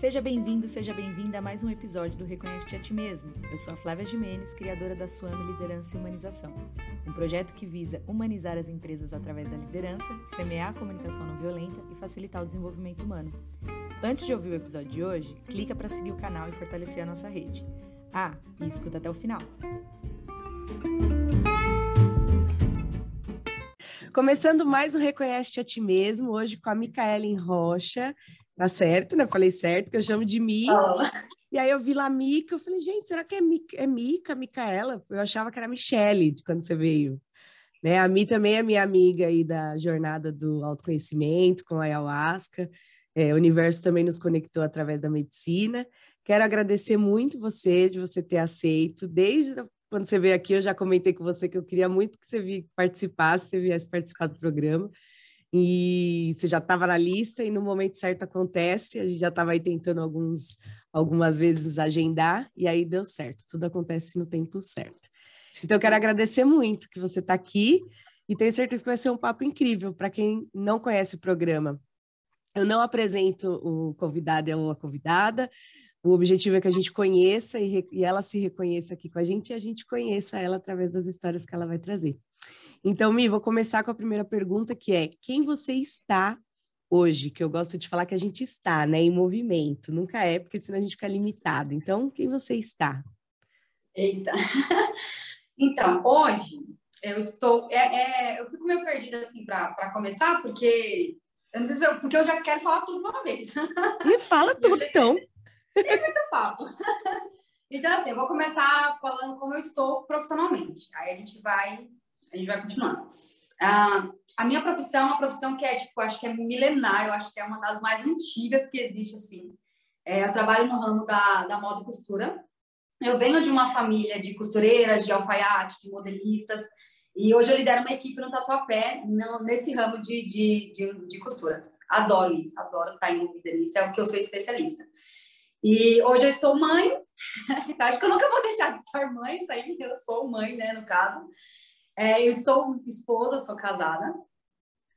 Seja bem-vindo, seja bem-vinda a mais um episódio do Reconhece-te a Ti Mesmo. Eu sou a Flávia Jimenez, criadora da Suame Liderança e Humanização, um projeto que visa humanizar as empresas através da liderança, semear a comunicação não violenta e facilitar o desenvolvimento humano. Antes de ouvir o episódio de hoje, clica para seguir o canal e fortalecer a nossa rede. Ah, e escuta até o final. Começando mais um Reconhece-te a Ti Mesmo, hoje com a Micaelen Rocha, Tá certo, né? Falei certo, que eu chamo de Mi. Oh. E aí eu vi lá Mica, eu falei, gente, será que é, Mica, é Mica, Micaela? Eu achava que era Michele quando você veio. Né? A Mi também é minha amiga aí da jornada do autoconhecimento com a ayahuasca. É, o universo também nos conectou através da medicina. Quero agradecer muito você de você ter aceito. Desde quando você veio aqui, eu já comentei com você que eu queria muito que você participasse, você viesse participar do programa e você já estava na lista e no momento certo acontece, a gente já estava aí tentando alguns, algumas vezes agendar e aí deu certo, tudo acontece no tempo certo. Então eu quero agradecer muito que você está aqui e tenho certeza que vai ser um papo incrível para quem não conhece o programa. Eu não apresento o convidado ou a convidada, o objetivo é que a gente conheça e, e ela se reconheça aqui com a gente e a gente conheça ela através das histórias que ela vai trazer. Então, Mi, vou começar com a primeira pergunta, que é: quem você está hoje? Que eu gosto de falar que a gente está, né, em movimento. Nunca é, porque senão a gente fica limitado. Então, quem você está? Eita. então, hoje eu estou. É, é, eu fico meio perdida assim para começar, porque eu não sei se eu, porque eu já quero falar tudo uma vez. Me fala tudo, então. Tem muito papo. Então, assim, eu vou começar falando como eu estou profissionalmente. Aí a gente vai a gente vai continuando. Uh, a minha profissão é uma profissão que é, tipo, acho que é milenar, eu acho que é uma das mais antigas que existe, assim. É, eu trabalho no ramo da, da moda e costura. Eu venho de uma família de costureiras, de alfaiate, de modelistas, e hoje eu lidero uma equipe no Tatuapé, no, nesse ramo de, de, de, de costura. Adoro isso, adoro estar envolvida nisso, é o que eu sou especialista. E hoje eu estou mãe, acho que eu nunca vou deixar de estar mãe, isso aí, eu sou mãe, né, no caso. É, eu estou esposa, sou casada.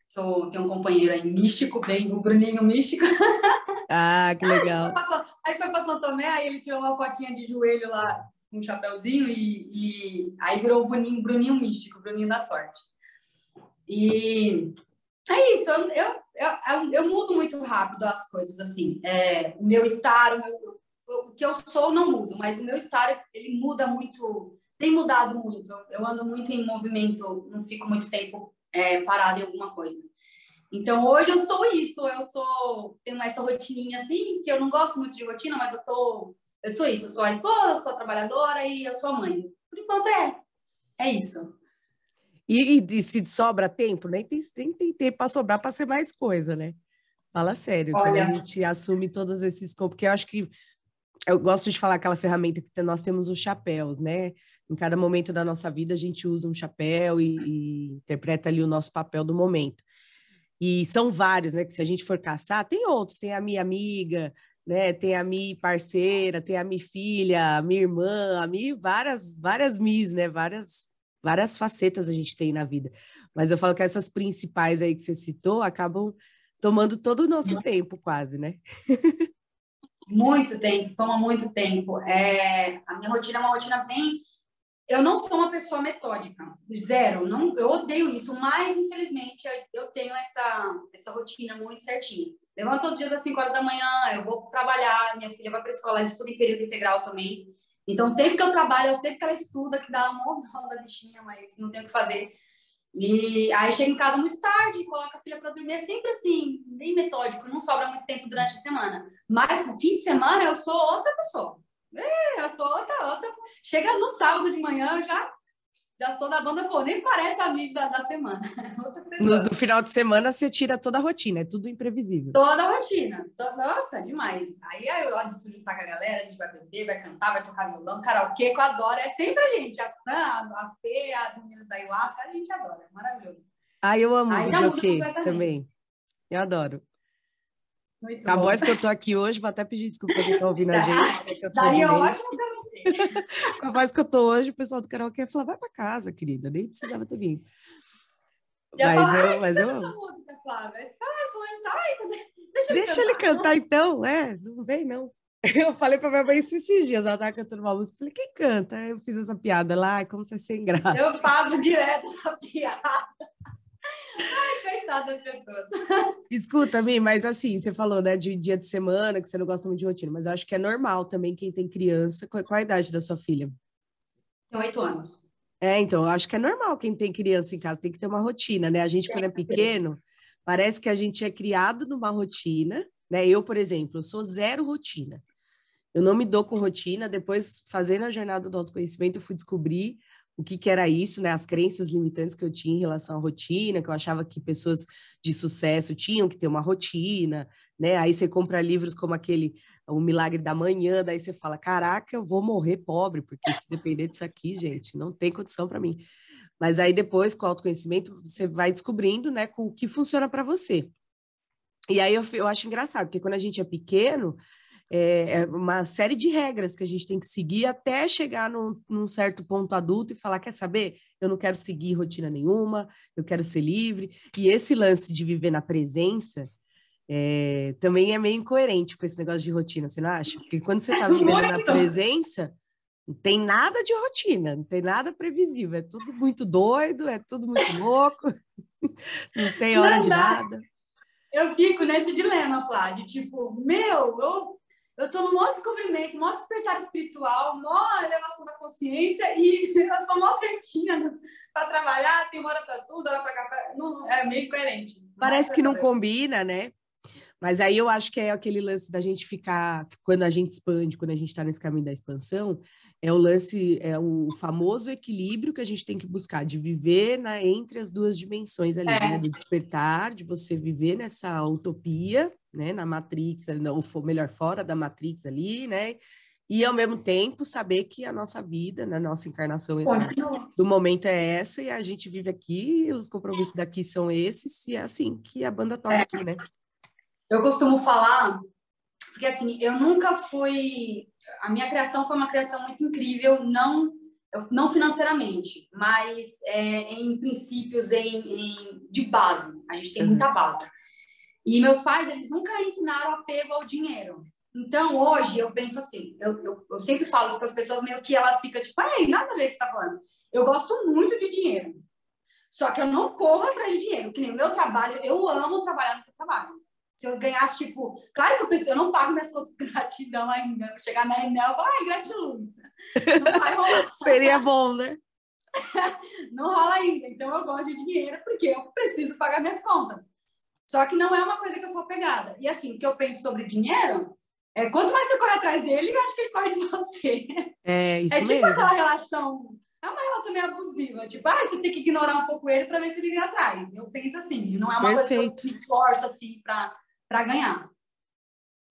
Sou, tenho um companheiro aí místico, bem, o Bruninho místico. Ah, que legal. aí foi para São Tomé, aí ele tirou uma fotinha de joelho lá, um chapéuzinho, e, e aí virou o Bruninho, Bruninho místico, Bruninho da sorte. E é isso, eu, eu, eu, eu mudo muito rápido as coisas, assim. É, o meu estar, o, meu, o que eu sou não mudo, mas o meu estar, ele muda muito tem mudado muito. Eu ando muito em movimento, não fico muito tempo é, parado em alguma coisa. Então hoje eu estou isso, eu sou tenho essa rotininha assim, que eu não gosto muito de rotina, mas eu tô eu sou isso, eu sou a esposa, sou a trabalhadora e eu sou a mãe. Por enquanto é. É isso. E, e, e se sobra tempo, nem tem, tem, tem tempo para sobrar para ser mais coisa, né? Fala sério, Olha... quando a gente assume todos esses porque eu acho que eu gosto de falar aquela ferramenta que nós temos os chapéus, né? Em cada momento da nossa vida a gente usa um chapéu e, e interpreta ali o nosso papel do momento. E são vários, né? Que se a gente for caçar, tem outros, tem a minha amiga, né? Tem a minha parceira, tem a minha filha, a minha irmã, a minha várias, várias mis, né? Várias, várias facetas a gente tem na vida. Mas eu falo que essas principais aí que você citou acabam tomando todo o nosso tempo, quase, né? Muito tempo, toma muito tempo. É, a minha rotina é uma rotina bem. Eu não sou uma pessoa metódica, zero. Não, eu odeio isso, mas infelizmente eu tenho essa, essa rotina muito certinha. Levanto todos os dias às 5 horas da manhã, eu vou trabalhar, minha filha vai para a escola, ela estuda em período integral também. Então, o tempo que eu trabalho é o tempo que ela estuda, que dá uma dó da bichinha, mas não tem o que fazer. E aí chega em casa muito tarde, coloca a filha para dormir, é sempre assim, bem metódico, não sobra muito tempo durante a semana. Mas no fim de semana eu sou outra pessoa. É, eu sou outra, outra. Chega no sábado de manhã, eu já já sou da banda, pô, nem parece amigo da, da semana. no, no, final de semana você tira toda a rotina, é tudo imprevisível. Toda a rotina. Nossa, demais. Aí eu ando se juntar com a galera, a gente vai beber, vai cantar, vai tocar violão, karaokê, que eu adoro. É sempre a gente. A Fran, a Fê, as meninas da Ayahuasca, a gente adora. É maravilhoso. Ah, eu amo Aí, videokê também. Eu adoro. Muito a bom. voz que eu tô aqui hoje, vou até pedir desculpa pra quem tá ouvindo a gente. Daria ótimo. Com a voz que eu tô hoje, o pessoal do karaokê ia falar, vai para casa, querida, nem precisava ter vindo. mas eu, mas eu amo. música, Flávia. Ah, fulano, Deixa, Deixa ele cantar, então. É, não vem, não. Eu falei pra minha mãe esses dias, ela tava cantando uma música, falei, quem canta? Eu fiz essa piada lá, como você é sem graça. Eu faço direto essa piada. Ai, coitada das pessoas. Escuta, Mi, mas assim, você falou, né, de dia de semana, que você não gosta muito de rotina, mas eu acho que é normal também quem tem criança. Qual, qual a idade da sua filha? Tem oito anos. É, então, eu acho que é normal quem tem criança em casa, tem que ter uma rotina, né? A gente, quando é pequeno, parece que a gente é criado numa rotina, né? Eu, por exemplo, eu sou zero rotina. Eu não me dou com rotina. Depois, fazendo a jornada do autoconhecimento, eu fui descobrir o que, que era isso, né? As crenças limitantes que eu tinha em relação à rotina, que eu achava que pessoas de sucesso tinham que ter uma rotina, né? Aí você compra livros como aquele O Milagre da Manhã, daí você fala: caraca, eu vou morrer pobre, porque se depender disso aqui, gente, não tem condição para mim. Mas aí depois, com o autoconhecimento, você vai descobrindo, né, o que funciona para você. E aí eu, eu acho engraçado, porque quando a gente é pequeno, é, é, uma série de regras que a gente tem que seguir até chegar num, num, certo ponto adulto e falar: quer saber? Eu não quero seguir rotina nenhuma, eu quero ser livre. E esse lance de viver na presença é, também é meio incoerente com esse negócio de rotina, você não acha? Porque quando você está vivendo na presença, não tem nada de rotina, não tem nada previsível, é tudo muito doido, é tudo muito louco, não tem hora não de nada. Eu fico nesse dilema, Flá, de tipo, meu, eu eu estou no maior descobrimento, maior despertar espiritual, maior elevação da consciência e eu sou mó certinha para trabalhar, tem hora para tudo, hora para café. Não, é meio coerente. Parece que não combina, né? Mas aí eu acho que é aquele lance da gente ficar, quando a gente expande, quando a gente está nesse caminho da expansão, é o lance, é o famoso equilíbrio que a gente tem que buscar, de viver na, entre as duas dimensões ali, é. né? Do despertar, de você viver nessa utopia, né? Na Matrix, ou melhor, fora da Matrix ali, né? E ao mesmo tempo saber que a nossa vida, na né? nossa encarnação do momento é essa, e a gente vive aqui, os compromissos daqui são esses, e é assim que a banda toca é. aqui, né? Eu costumo falar, porque assim, eu nunca fui a minha criação foi uma criação muito incrível, não não financeiramente, mas é, em princípios, em, em, de base. A gente tem uhum. muita base. E meus pais, eles nunca ensinaram apego ao dinheiro. Então, hoje, eu penso assim, eu, eu, eu sempre falo isso para as pessoas, meio que elas ficam tipo, ai, nada a ver que você está falando. Eu gosto muito de dinheiro. Só que eu não corro atrás de dinheiro, que nem o meu trabalho, eu amo trabalhar no meu trabalho. Se eu ganhasse, tipo, claro que eu pensei, eu não pago minhas contas de gratidão ainda. Vou chegar na Enel e falar, ai, gratiluz. Seria bom, né? não rola ainda. Então eu gosto de dinheiro porque eu preciso pagar minhas contas. Só que não é uma coisa que eu sou pegada. E assim, o que eu penso sobre dinheiro é quanto mais você corre atrás dele, eu acho que ele corre de você. É, isso É tipo mesmo. aquela relação. É uma relação meio abusiva. Tipo, ah, você tem que ignorar um pouco ele para ver se ele vem atrás. Eu penso assim, não é uma Perfeito. coisa que eu me esforço assim para para ganhar.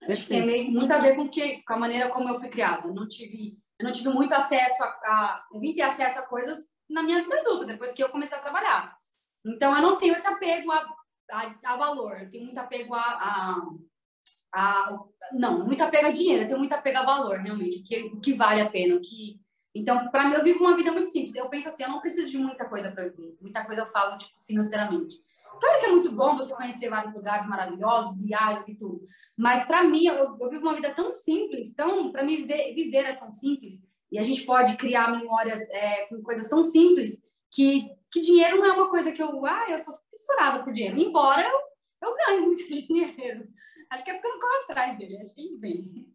Acho que tem meio, muito a ver com, que, com a maneira como eu fui criada. Eu não tive, eu não tive muito acesso a, a, Eu vim ter acesso a coisas na minha vida adulta, depois que eu comecei a trabalhar. Então, eu não tenho esse apego a, a, a valor. Eu tenho muito apego a, a, a, Não, muito apego a dinheiro. Eu tenho muito apego a valor, realmente. O que, que vale a pena. Que... Então, para mim, eu vivo uma vida muito simples. Eu penso assim, eu não preciso de muita coisa para viver. Muita coisa eu falo, tipo, financeiramente. Claro que é muito bom você conhecer vários lugares maravilhosos, viagens e tudo. Mas para mim, eu, eu, vivo uma vida tão simples, tão para mim viver, viver, é tão simples. E a gente pode criar memórias é, com coisas tão simples que, que dinheiro não é uma coisa que eu, ah, eu sou fissurada por dinheiro. Embora eu, eu ganhe muito dinheiro. Acho que é porque eu não corro atrás dele, acho que vem.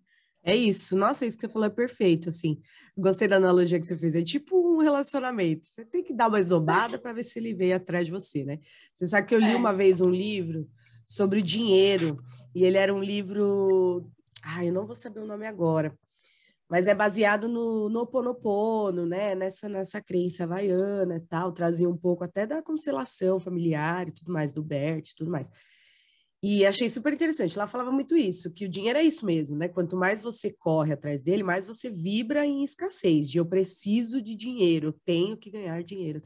É isso. Nossa, isso que você falou é perfeito, assim. Gostei da analogia que você fez. É tipo um relacionamento. Você tem que dar uma esnobada para ver se ele veio atrás de você, né? Você sabe que eu li é. uma vez um livro sobre dinheiro, e ele era um livro... Ah, eu não vou saber o nome agora. Mas é baseado no, no Ponopono, né? Nessa, nessa crença havaiana e tal. Trazia um pouco até da constelação familiar e tudo mais, do Bert e tudo mais. E achei super interessante. Lá falava muito isso, que o dinheiro é isso mesmo, né? Quanto mais você corre atrás dele, mais você vibra em escassez, de eu preciso de dinheiro, eu tenho que ganhar dinheiro.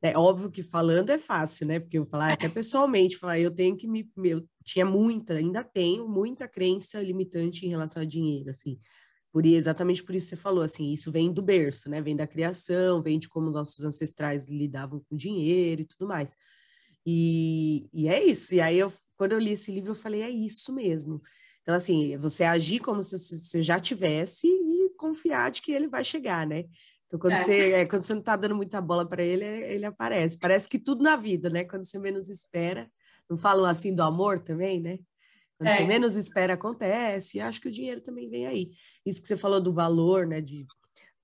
É óbvio que falando é fácil, né? Porque eu falar até pessoalmente, falar, eu tenho que me. Eu tinha muita, ainda tenho muita crença limitante em relação a dinheiro, assim. Por, exatamente por isso você falou, assim, isso vem do berço, né? Vem da criação, vem de como os nossos ancestrais lidavam com dinheiro e tudo mais. E, e é isso. E aí eu quando eu li esse livro, eu falei, é isso mesmo. Então, assim, você agir como se você já tivesse e confiar de que ele vai chegar, né? Então, quando, é. Você, é, quando você não está dando muita bola para ele, ele aparece. Parece que tudo na vida, né? Quando você menos espera. Não falam assim do amor também, né? Quando é. você menos espera, acontece. E acho que o dinheiro também vem aí. Isso que você falou do valor, né? De,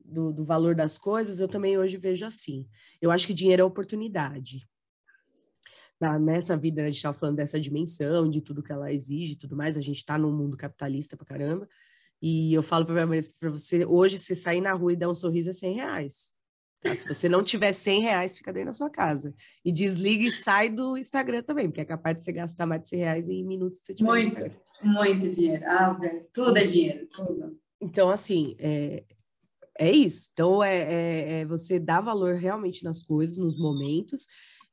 do, do valor das coisas, eu também hoje vejo assim. Eu acho que dinheiro é oportunidade. Na, nessa vida, a gente estava falando dessa dimensão, de tudo que ela exige e tudo mais. A gente está num mundo capitalista pra caramba. E eu falo para minha mãe, para você, hoje, você sair na rua e dar um sorriso é 100 reais. Tá? Se você não tiver 100 reais, fica dentro da sua casa. E desliga e sai do Instagram também, porque é capaz de você gastar mais de 100 reais em minutos que você tiver. Muito, muito dinheiro. Ah, tudo é dinheiro, tudo. Então, assim, é, é isso. Então, é, é, é você dar valor realmente nas coisas, nos momentos,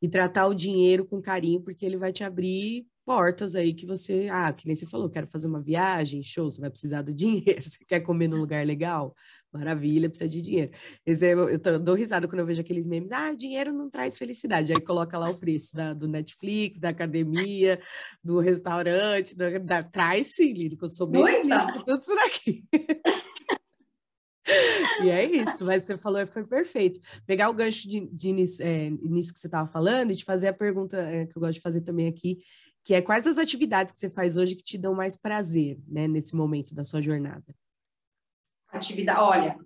e tratar o dinheiro com carinho, porque ele vai te abrir portas aí que você, ah, que nem você falou, quero fazer uma viagem, show, você vai precisar do dinheiro, você quer comer num lugar legal, maravilha, precisa de dinheiro. Esse, eu, eu dou risada quando eu vejo aqueles memes, ah, dinheiro não traz felicidade, aí coloca lá o preço da, do Netflix, da academia, do restaurante, da, da, traz sim, Lírico, eu sou bem Muita. feliz com tudo isso daqui. e é isso, mas você falou foi perfeito. Pegar o gancho de, de início, é, início que você estava falando e de fazer a pergunta é, que eu gosto de fazer também aqui, que é quais as atividades que você faz hoje que te dão mais prazer, né, nesse momento da sua jornada? Atividade, olha,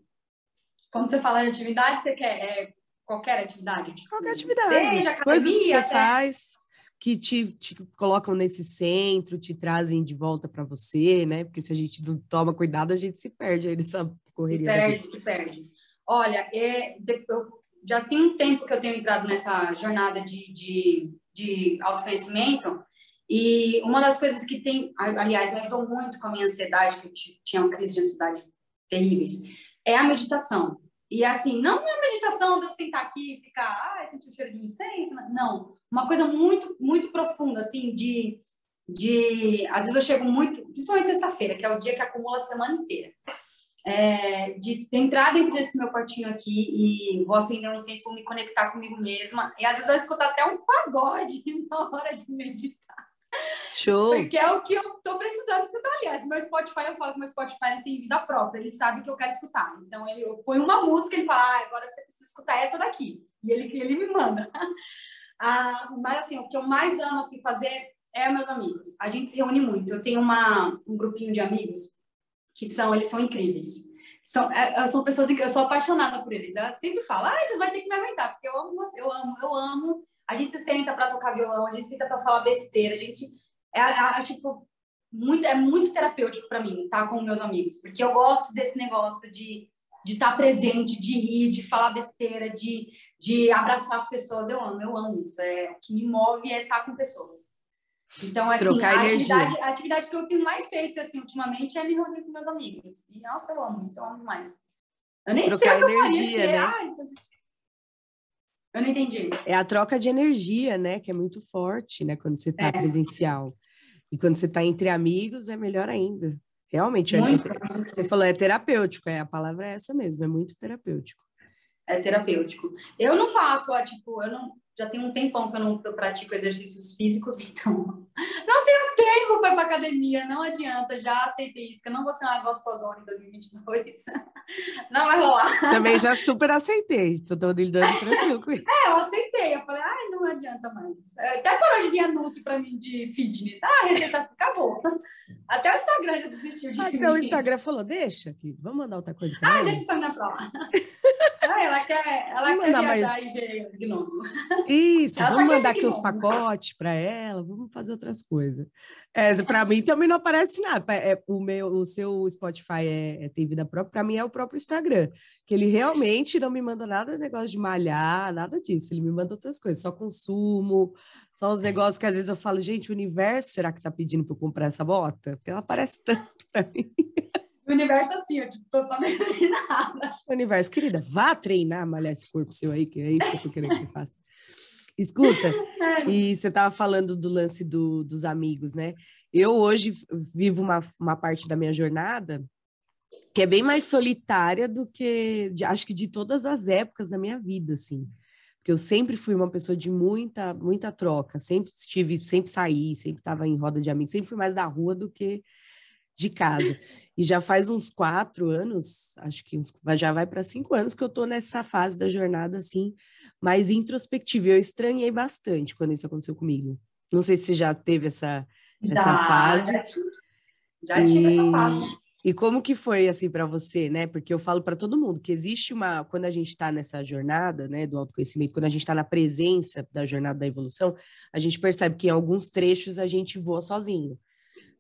quando você fala de atividade, você quer é, qualquer atividade? Tipo, qualquer atividade, academia, coisas que você até... faz que te, te, colocam nesse centro, te trazem de volta para você, né? Porque se a gente não toma cuidado, a gente se perde aí nessa correria. Se perde, se perde. Olha, é, eu já tem um tempo que eu tenho entrado nessa jornada de, de, de autoconhecimento e uma das coisas que tem, aliás, me ajudou muito com a minha ansiedade, que eu tinha uma crise de ansiedade terríveis, é a meditação. E assim, não é a meditação de eu sentar aqui e ficar, ah, sentir o cheiro de incenso. Não, uma coisa muito, muito profunda, assim, de, de. Às vezes eu chego muito, principalmente sexta-feira, que é o dia que acumula a semana inteira. É, de entrar dentro desse meu quartinho aqui e vou acender um incenso, vou me conectar comigo mesma. E às vezes eu escuto até um pagode na hora de meditar. Show! Porque é o que eu tô precisando escutar. Aliás, meu Spotify, eu falo que meu Spotify ele tem vida própria, ele sabe que eu quero escutar. Então, ele, eu ponho uma música, ele fala, ah, agora você precisa escutar essa daqui. E ele, ele me manda. Ah, mas, assim, o que eu mais amo, assim, fazer é meus amigos. A gente se reúne muito. Eu tenho uma, um grupinho de amigos que são, eles são incríveis. São, é, são pessoas incríveis. Eu sou apaixonada por eles. Ela sempre fala, ah, vocês vão ter que me aguentar, porque eu amo você, eu amo, eu amo. A gente se senta para tocar violão, a gente se senta para falar besteira, a gente é, é, é tipo muito, é muito terapêutico para mim estar tá, com meus amigos, porque eu gosto desse negócio de de estar presente, de rir, de falar besteira, de, de abraçar as pessoas. Eu amo, eu amo isso. É, o que me move é estar com pessoas. Então, assim, a atividade, a atividade, que eu tenho mais feito, assim, ultimamente, é me reunir com meus amigos. E, nossa, eu amo isso, eu amo demais. Eu nem Trocar sei o que energia, eu faria, né? Isso... Eu não entendi. É a troca de energia, né? Que é muito forte, né? Quando você está é. presencial. E quando você está entre amigos, é melhor ainda. Realmente, é, muito. Você falou, é terapêutico, é, a palavra é essa mesmo, é muito terapêutico. É terapêutico. Eu não faço, ó, tipo, eu não, já tem um tempão que eu não pratico exercícios físicos, então não tenho para ir para academia, não adianta, já aceitei isso, que eu não vou ser uma gostosona em 2022, não vai rolar. Também já super aceitei, estou lidando tranquilo com isso. É, eu aceitei, eu falei, ai, não adianta mais. Até parou de vir anúncio para mim de fitness, ah, a receita acabou. Até o Instagram já desistiu de ah, Então o Instagram falou, deixa aqui, vamos mandar outra coisa para Ah, deixa o Instagram para lá. Ah, ela quer, ela quer viajar mais... e ver de novo. Isso, ela vamos mandar aqui os pacotes para ela, vamos fazer outras coisas. É, para mim também não aparece nada. É, o, meu, o seu Spotify é, é tem vida própria, para mim é o próprio Instagram, que ele realmente não me manda nada negócio de malhar, nada disso. Ele me manda outras coisas, só consumo, só os negócios que às vezes eu falo, gente, o universo será que está pedindo para eu comprar essa bota? Porque ela aparece tanto para mim. O universo assim, eu tipo, tô sabendo nada. O universo, querida, vá treinar, malhar esse corpo seu aí, que é isso que eu tô querendo que você faça. Escuta, e você estava falando do lance do, dos amigos, né? Eu hoje vivo uma, uma parte da minha jornada que é bem mais solitária do que, de, acho que de todas as épocas da minha vida, assim. Porque porque eu sempre fui uma pessoa de muita, muita troca, sempre estive, sempre saí, sempre estava em roda de amigos, sempre fui mais da rua do que de casa. E já faz uns quatro anos, acho que uns, já vai para cinco anos que eu estou nessa fase da jornada assim, mais introspectiva. Eu estranhei bastante quando isso aconteceu comigo. Não sei se já teve essa, já, essa fase. Já, já tive e... essa fase. E como que foi assim para você, né? Porque eu falo para todo mundo que existe uma quando a gente está nessa jornada, né, do autoconhecimento, quando a gente está na presença da jornada da evolução, a gente percebe que em alguns trechos a gente voa sozinho,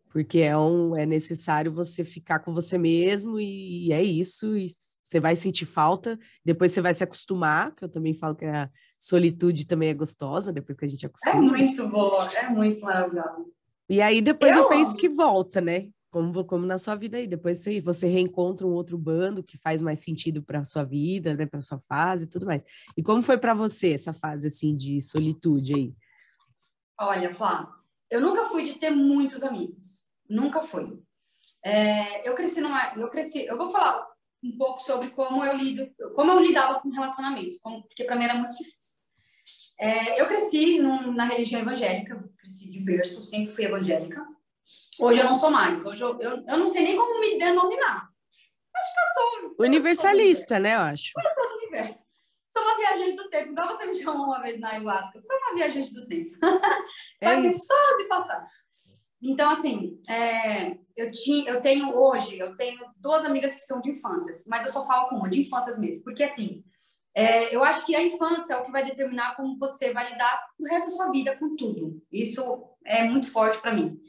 porque é um é necessário você ficar com você mesmo e, e é isso. E você vai sentir falta, depois você vai se acostumar, que eu também falo que a solitude também é gostosa depois que a gente é acostuma. É muito boa, é muito maravilhosa. E aí depois eu, eu penso que volta, né? como, como na sua vida aí. Depois você, você reencontra um outro bando que faz mais sentido para a sua vida, né, para sua fase e tudo mais. E como foi para você essa fase assim de solitude aí? Olha, Flá, eu nunca fui ter muitos amigos, nunca fui. É, eu cresci numa, eu cresci, eu vou falar um pouco sobre como eu lido, como eu lidava com relacionamentos, como, porque para mim era muito difícil. É, eu cresci num, na religião evangélica, cresci de berço, sempre fui evangélica. Hoje eu não sou mais. Hoje eu, eu, eu não sei nem como me denominar. Acho que eu sou. Universalista, eu sou né? Eu acho. Eu sou do universo. Sou uma viajante do tempo, igual você me chamou uma vez na ayahuasca. Sou uma viajante do tempo. É tá só de passar. Então, assim, é, eu, eu tenho hoje, eu tenho duas amigas que são de infâncias, mas eu só falo com uma, de infâncias mesmo. Porque, assim, é, eu acho que a infância é o que vai determinar como você vai lidar o resto da sua vida com tudo. Isso é muito forte para mim.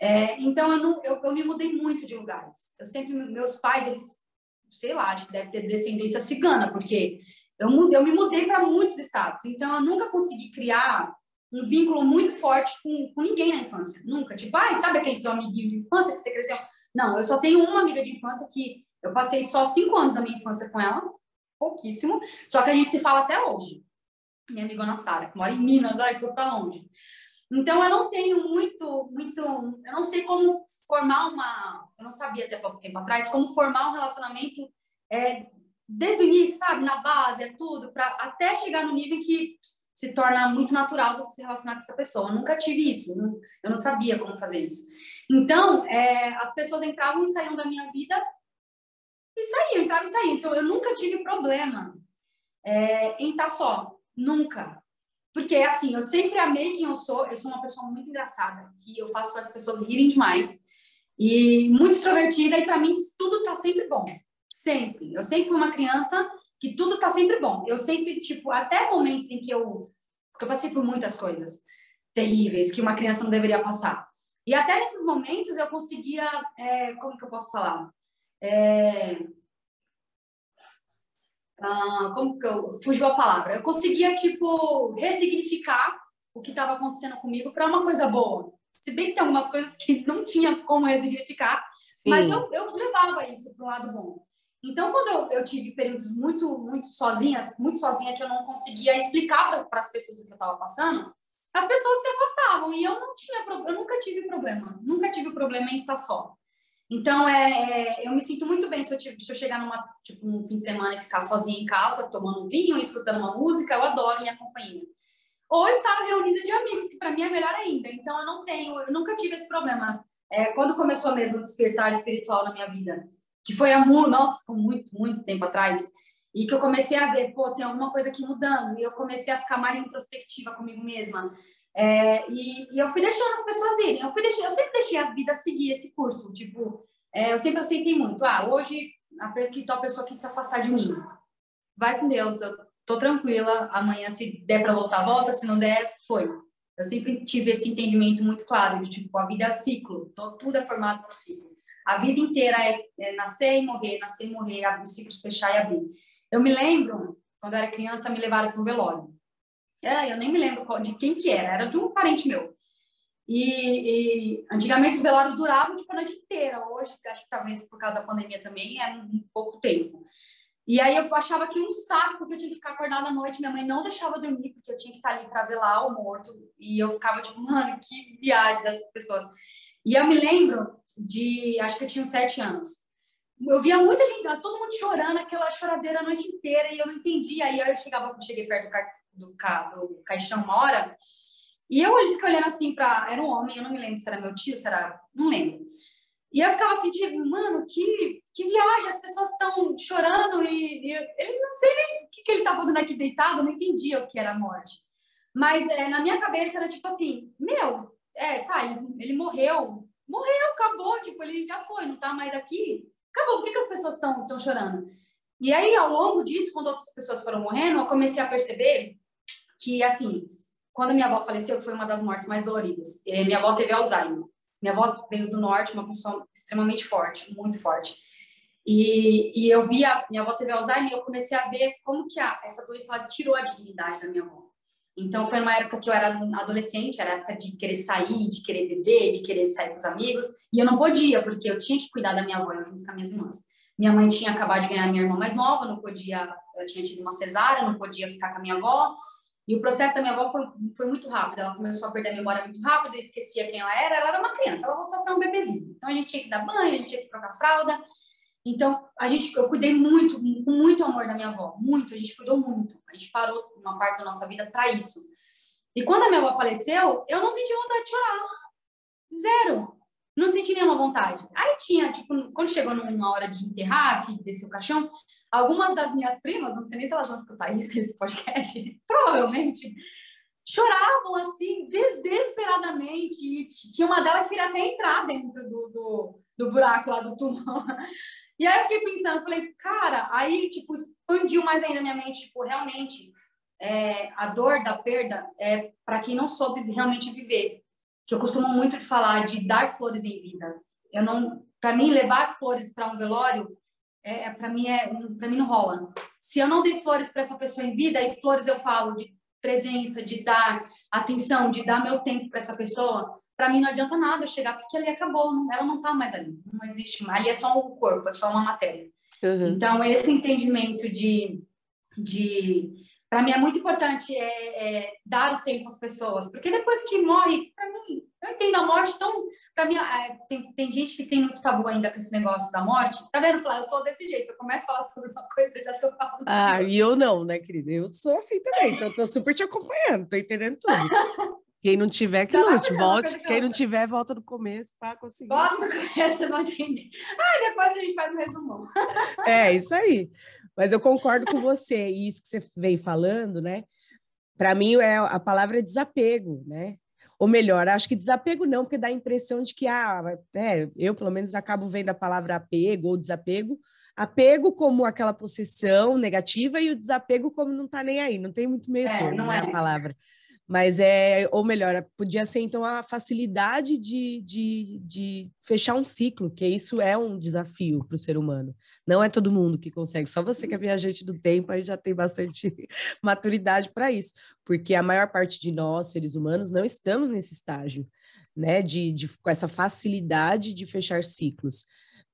É, então, eu, não, eu, eu, me mudei muito de lugares. Eu sempre, meus pais, eles, sei lá, acho que deve ter descendência cigana, porque eu, mudei, eu me mudei para muitos estados. Então, eu nunca consegui criar um vínculo muito forte com, com ninguém na infância. Nunca. Tipo, ai, sabe aquele seu amiguinho de infância que você cresceu? Não, eu só tenho uma amiga de infância que eu passei só cinco anos da minha infância com ela, pouquíssimo, só que a gente se fala até hoje. Minha amigona Sara, que mora em Minas, ai, foi para onde? Então, eu não tenho muito, muito, eu não sei como formar uma, eu não sabia até pouco tempo atrás, como formar um relacionamento é, desde o início, sabe, na base, é tudo, para até chegar no nível que se torna muito natural você se relacionar com essa pessoa. Eu nunca tive isso, eu não sabia como fazer isso. Então, é, as pessoas entravam e saíam da minha vida e saíam, entravam e saíam. Então, eu nunca tive problema é, em estar só, nunca. Porque, assim, eu sempre amei quem eu sou. Eu sou uma pessoa muito engraçada, que eu faço as pessoas rirem demais. E muito extrovertida, e para mim tudo tá sempre bom. Sempre. Eu sempre fui uma criança que tudo tá sempre bom. Eu sempre, tipo, até momentos em que eu. Porque eu passei por muitas coisas terríveis que uma criança não deveria passar. E até nesses momentos eu conseguia. É, como que eu posso falar? É, ah, como que eu fugiu a palavra? Eu conseguia tipo resignificar o que estava acontecendo comigo para uma coisa boa. Se bem que tem algumas coisas que não tinha como resignificar, Sim. mas eu, eu levava isso para um lado bom. Então, quando eu, eu, tive períodos muito, muito sozinhas, muito sozinha, que eu não conseguia explicar para as pessoas o que eu estava passando, as pessoas se afastavam e eu não tinha, eu nunca tive problema, nunca tive problema em estar só. Então, é, é, eu me sinto muito bem se eu, se eu chegar numa, tipo, um fim de semana e ficar sozinha em casa, tomando um vinho, escutando uma música, eu adoro minha companhia. Ou estar reunida de amigos, que para mim é melhor ainda. Então, eu não tenho, eu nunca tive esse problema. É, quando começou mesmo o despertar espiritual na minha vida, que foi há muito, nossa, muito, muito tempo atrás, e que eu comecei a ver, pô, tem alguma coisa aqui mudando, e eu comecei a ficar mais introspectiva comigo mesma. É, e, e, eu fui deixando as pessoas irem. Eu, fui deixando, eu sempre deixei a vida seguir esse curso. Tipo, é, eu sempre aceitei muito. Ah, hoje a, que tal pessoa quis se afastar de mim. Vai com Deus, eu tô tranquila. Amanhã, se der para voltar, volta. Se não der, foi. Eu sempre tive esse entendimento muito claro de tipo, a vida é ciclo. tudo é formado por ciclo. A vida inteira é, é nascer e morrer, nascer e morrer, abrir ciclos, fechar e abrir. Eu me lembro, quando era criança, me levaram para o velório. É, eu nem me lembro de quem que era, era de um parente meu. E, e, antigamente os velórios duravam tipo a noite inteira. Hoje, acho que talvez por causa da pandemia também, é um, pouco tempo. E aí eu achava que um saco, porque eu tinha que ficar acordada à noite. Minha mãe não deixava dormir, porque eu tinha que estar ali para velar o morto. E eu ficava tipo, mano, que viagem dessas pessoas. E eu me lembro de, acho que eu tinha uns sete anos. Eu via muita gente, todo mundo chorando, aquela choradeira a noite inteira, e eu não entendia. Aí eu chegava, cheguei perto do do, ca, do caixão uma hora, e eu fiquei olhando assim para. Era um homem, eu não me lembro se era meu tio, se era. Não lembro. E eu ficava assim, tipo, mano, que, que viagem, as pessoas estão chorando e, e, ele não sei nem o que, que ele tá fazendo aqui deitado, eu não entendia o que era a morte. Mas é, na minha cabeça era tipo assim, meu, é, tá, ele, ele morreu, morreu, acabou, tipo, ele já foi, não tá mais aqui, acabou, por que, que as pessoas estão chorando? E aí, ao longo disso, quando outras pessoas foram morrendo, eu comecei a perceber que, assim, quando minha avó faleceu, que foi uma das mortes mais doloridas, eh, minha avó teve Alzheimer. Minha avó veio do norte, uma pessoa extremamente forte, muito forte. E, e eu via, minha avó teve Alzheimer e eu comecei a ver como que a, essa doença ela tirou a dignidade da minha avó. Então foi uma época que eu era adolescente, era época de querer sair, de querer beber, de querer sair com os amigos, e eu não podia, porque eu tinha que cuidar da minha avó junto com as minhas irmãs. Minha mãe tinha acabado de ganhar minha irmã mais nova, não podia, ela tinha tido uma cesárea, não podia ficar com a minha avó, e o processo da minha avó foi, foi muito rápido. Ela começou a perder a memória muito rápido, esquecia quem ela era. Ela era uma criança, ela voltou a ser um bebezinho. Então a gente tinha que dar banho, a gente tinha que trocar fralda. Então a gente, eu cuidei muito, com muito amor da minha avó, muito. A gente cuidou muito. A gente parou uma parte da nossa vida para isso. E quando a minha avó faleceu, eu não senti vontade de chorar. Zero. Não senti nenhuma vontade. Aí tinha, tipo, quando chegou numa hora de enterrar, que desceu o caixão, Algumas das minhas primas, não sei nem se elas vão escutar isso, esse podcast, provavelmente, choravam assim, desesperadamente. E tinha uma delas que queria até entrar dentro do, do, do buraco lá do túmulo. E aí eu fiquei pensando, falei, cara, aí, tipo, expandiu mais ainda minha mente, tipo, realmente, é, a dor da perda é para quem não soube realmente viver. Que eu costumo muito falar de dar flores em vida. Eu não, para mim, levar flores para um velório é, é para mim é para mim não rola. Se eu não dei flores para essa pessoa em vida, e flores eu falo de presença, de dar atenção, de dar meu tempo para essa pessoa, para mim não adianta nada eu chegar porque ali acabou, ela não está mais ali, não existe mais, ali é só um corpo, é só uma matéria. Uhum. Então esse entendimento de, de para mim é muito importante é, é, dar o tempo às pessoas, porque depois que morre, para mim eu entendo a morte, então, para mim, é, tem, tem gente que tem muito tabu ainda com esse negócio da morte. Tá vendo, Flávia? Eu sou desse jeito. Eu começo a falar sobre uma coisa e já tô falando. Ah, e eu não, né, querida? Eu sou assim também, então eu tô super te acompanhando, tô entendendo tudo. Quem não tiver, que tá lute. Volte. Quem não tiver, volta do começo para conseguir. Volta do começo, eu não entendi. Ah, depois a gente faz um resumão. É, isso aí. Mas eu concordo com você. E isso que você vem falando, né? Para mim, é, a palavra é desapego, né? ou melhor, acho que desapego não, porque dá a impressão de que, ah, é, eu pelo menos acabo vendo a palavra apego ou desapego, apego como aquela possessão negativa e o desapego como não tá nem aí, não tem muito meio é, termo, não né, é a palavra. Mas é, ou melhor, podia ser então a facilidade de, de, de fechar um ciclo, que isso é um desafio para o ser humano. Não é todo mundo que consegue, só você que é viajante do tempo aí já tem bastante maturidade para isso, porque a maior parte de nós, seres humanos, não estamos nesse estágio, né, de, de com essa facilidade de fechar ciclos.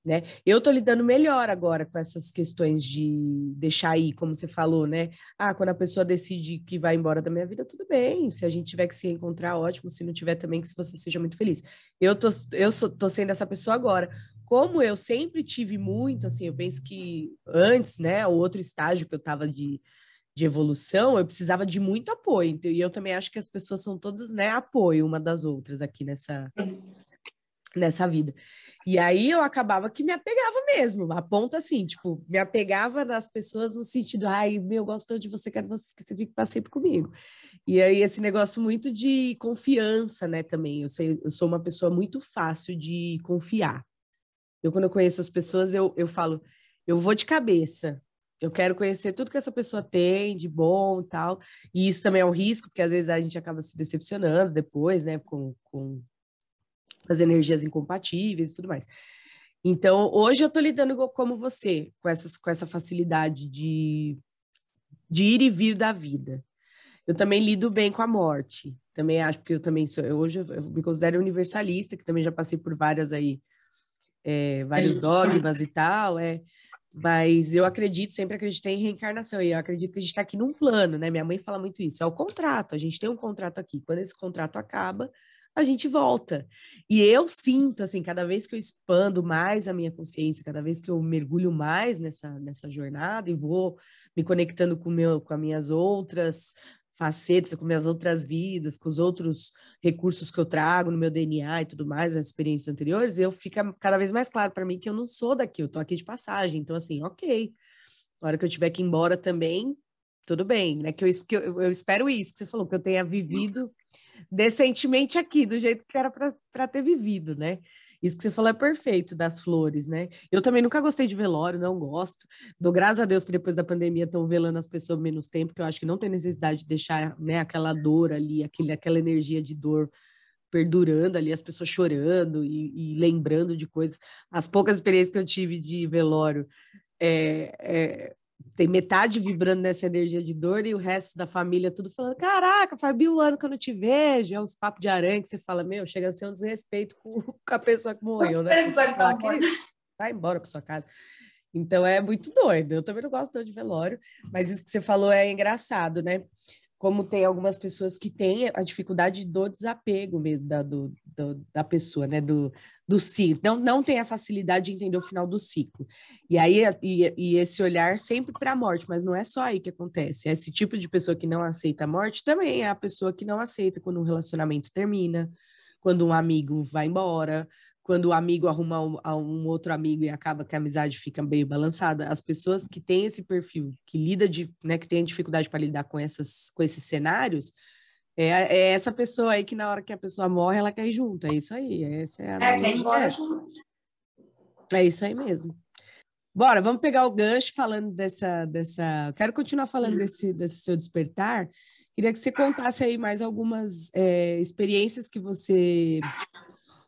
Né? Eu estou lidando melhor agora com essas questões de deixar ir, como você falou, né? Ah, quando a pessoa decide que vai embora da minha vida, tudo bem. Se a gente tiver que se encontrar, ótimo. Se não tiver também, que você seja muito feliz. Eu tô, eu sou, tô sendo essa pessoa agora. Como eu sempre tive muito, assim, eu penso que antes, né, o outro estágio que eu estava de, de evolução, eu precisava de muito apoio. Então, e eu também acho que as pessoas são todas, né, apoio uma das outras aqui nessa, nessa vida. E aí eu acabava que me apegava mesmo, a ponto assim, tipo, me apegava nas pessoas no sentido, ai, meu, eu gosto de você, quero que você fique para sempre comigo. E aí esse negócio muito de confiança, né, também. Eu sei, eu sou uma pessoa muito fácil de confiar. Eu quando eu conheço as pessoas, eu, eu falo, eu vou de cabeça. Eu quero conhecer tudo que essa pessoa tem de bom e tal. E isso também é um risco, porque às vezes a gente acaba se decepcionando depois, né, com, com as energias incompatíveis e tudo mais. Então, hoje eu estou lidando como você, com, essas, com essa facilidade de, de ir e vir da vida. Eu também lido bem com a morte. Também acho, porque eu também sou, eu, hoje eu me considero universalista, que também já passei por várias aí, é, vários é dogmas e tal, é. Mas eu acredito, sempre acreditei em reencarnação, e eu acredito que a gente está aqui num plano, né? Minha mãe fala muito isso, é o contrato, a gente tem um contrato aqui. Quando esse contrato acaba, a gente volta. E eu sinto, assim, cada vez que eu expando mais a minha consciência, cada vez que eu mergulho mais nessa, nessa jornada e vou me conectando com, meu, com as minhas outras facetas, com minhas outras vidas, com os outros recursos que eu trago no meu DNA e tudo mais, as experiências anteriores, eu fica cada vez mais claro para mim que eu não sou daqui, eu tô aqui de passagem. Então, assim, ok. Na hora que eu tiver que ir embora também, tudo bem, né? Que eu, que eu, eu espero isso que você falou, que eu tenha vivido decentemente aqui, do jeito que era para ter vivido, né? Isso que você falou é perfeito das flores, né? Eu também nunca gostei de velório, não gosto. Dou graças a Deus que depois da pandemia estão velando as pessoas menos tempo, porque eu acho que não tem necessidade de deixar né, aquela dor ali, aquele, aquela energia de dor perdurando ali, as pessoas chorando e, e lembrando de coisas. As poucas experiências que eu tive de velório, é, é, tem metade vibrando nessa energia de dor e o resto da família tudo falando: Caraca, faz mil anos que eu não te vejo. É uns papos de aranha que você fala: Meu, chega a ser um desrespeito com, a pessoa que morreu, né? Fala, vai embora para sua casa. Então é muito doido. Eu também não gosto de velório, mas isso que você falou é engraçado, né? Como tem algumas pessoas que têm a dificuldade do desapego mesmo da, do, do, da pessoa, né, do, do ciclo, não, não tem a facilidade de entender o final do ciclo. E aí, e, e esse olhar sempre para a morte, mas não é só aí que acontece. Esse tipo de pessoa que não aceita a morte também é a pessoa que não aceita quando um relacionamento termina, quando um amigo vai embora, quando o amigo arruma um, um, outro amigo e acaba que a amizade fica meio balançada, as pessoas que têm esse perfil, que lida de, né, que tem dificuldade para lidar com essas, com esses cenários, é, é, essa pessoa aí que na hora que a pessoa morre, ela quer ir junto, é isso aí, essa é a é, quer embora É isso aí mesmo. Bora, vamos pegar o gancho falando dessa, dessa. Quero continuar falando desse, desse seu despertar. Queria que você contasse aí mais algumas é, experiências que você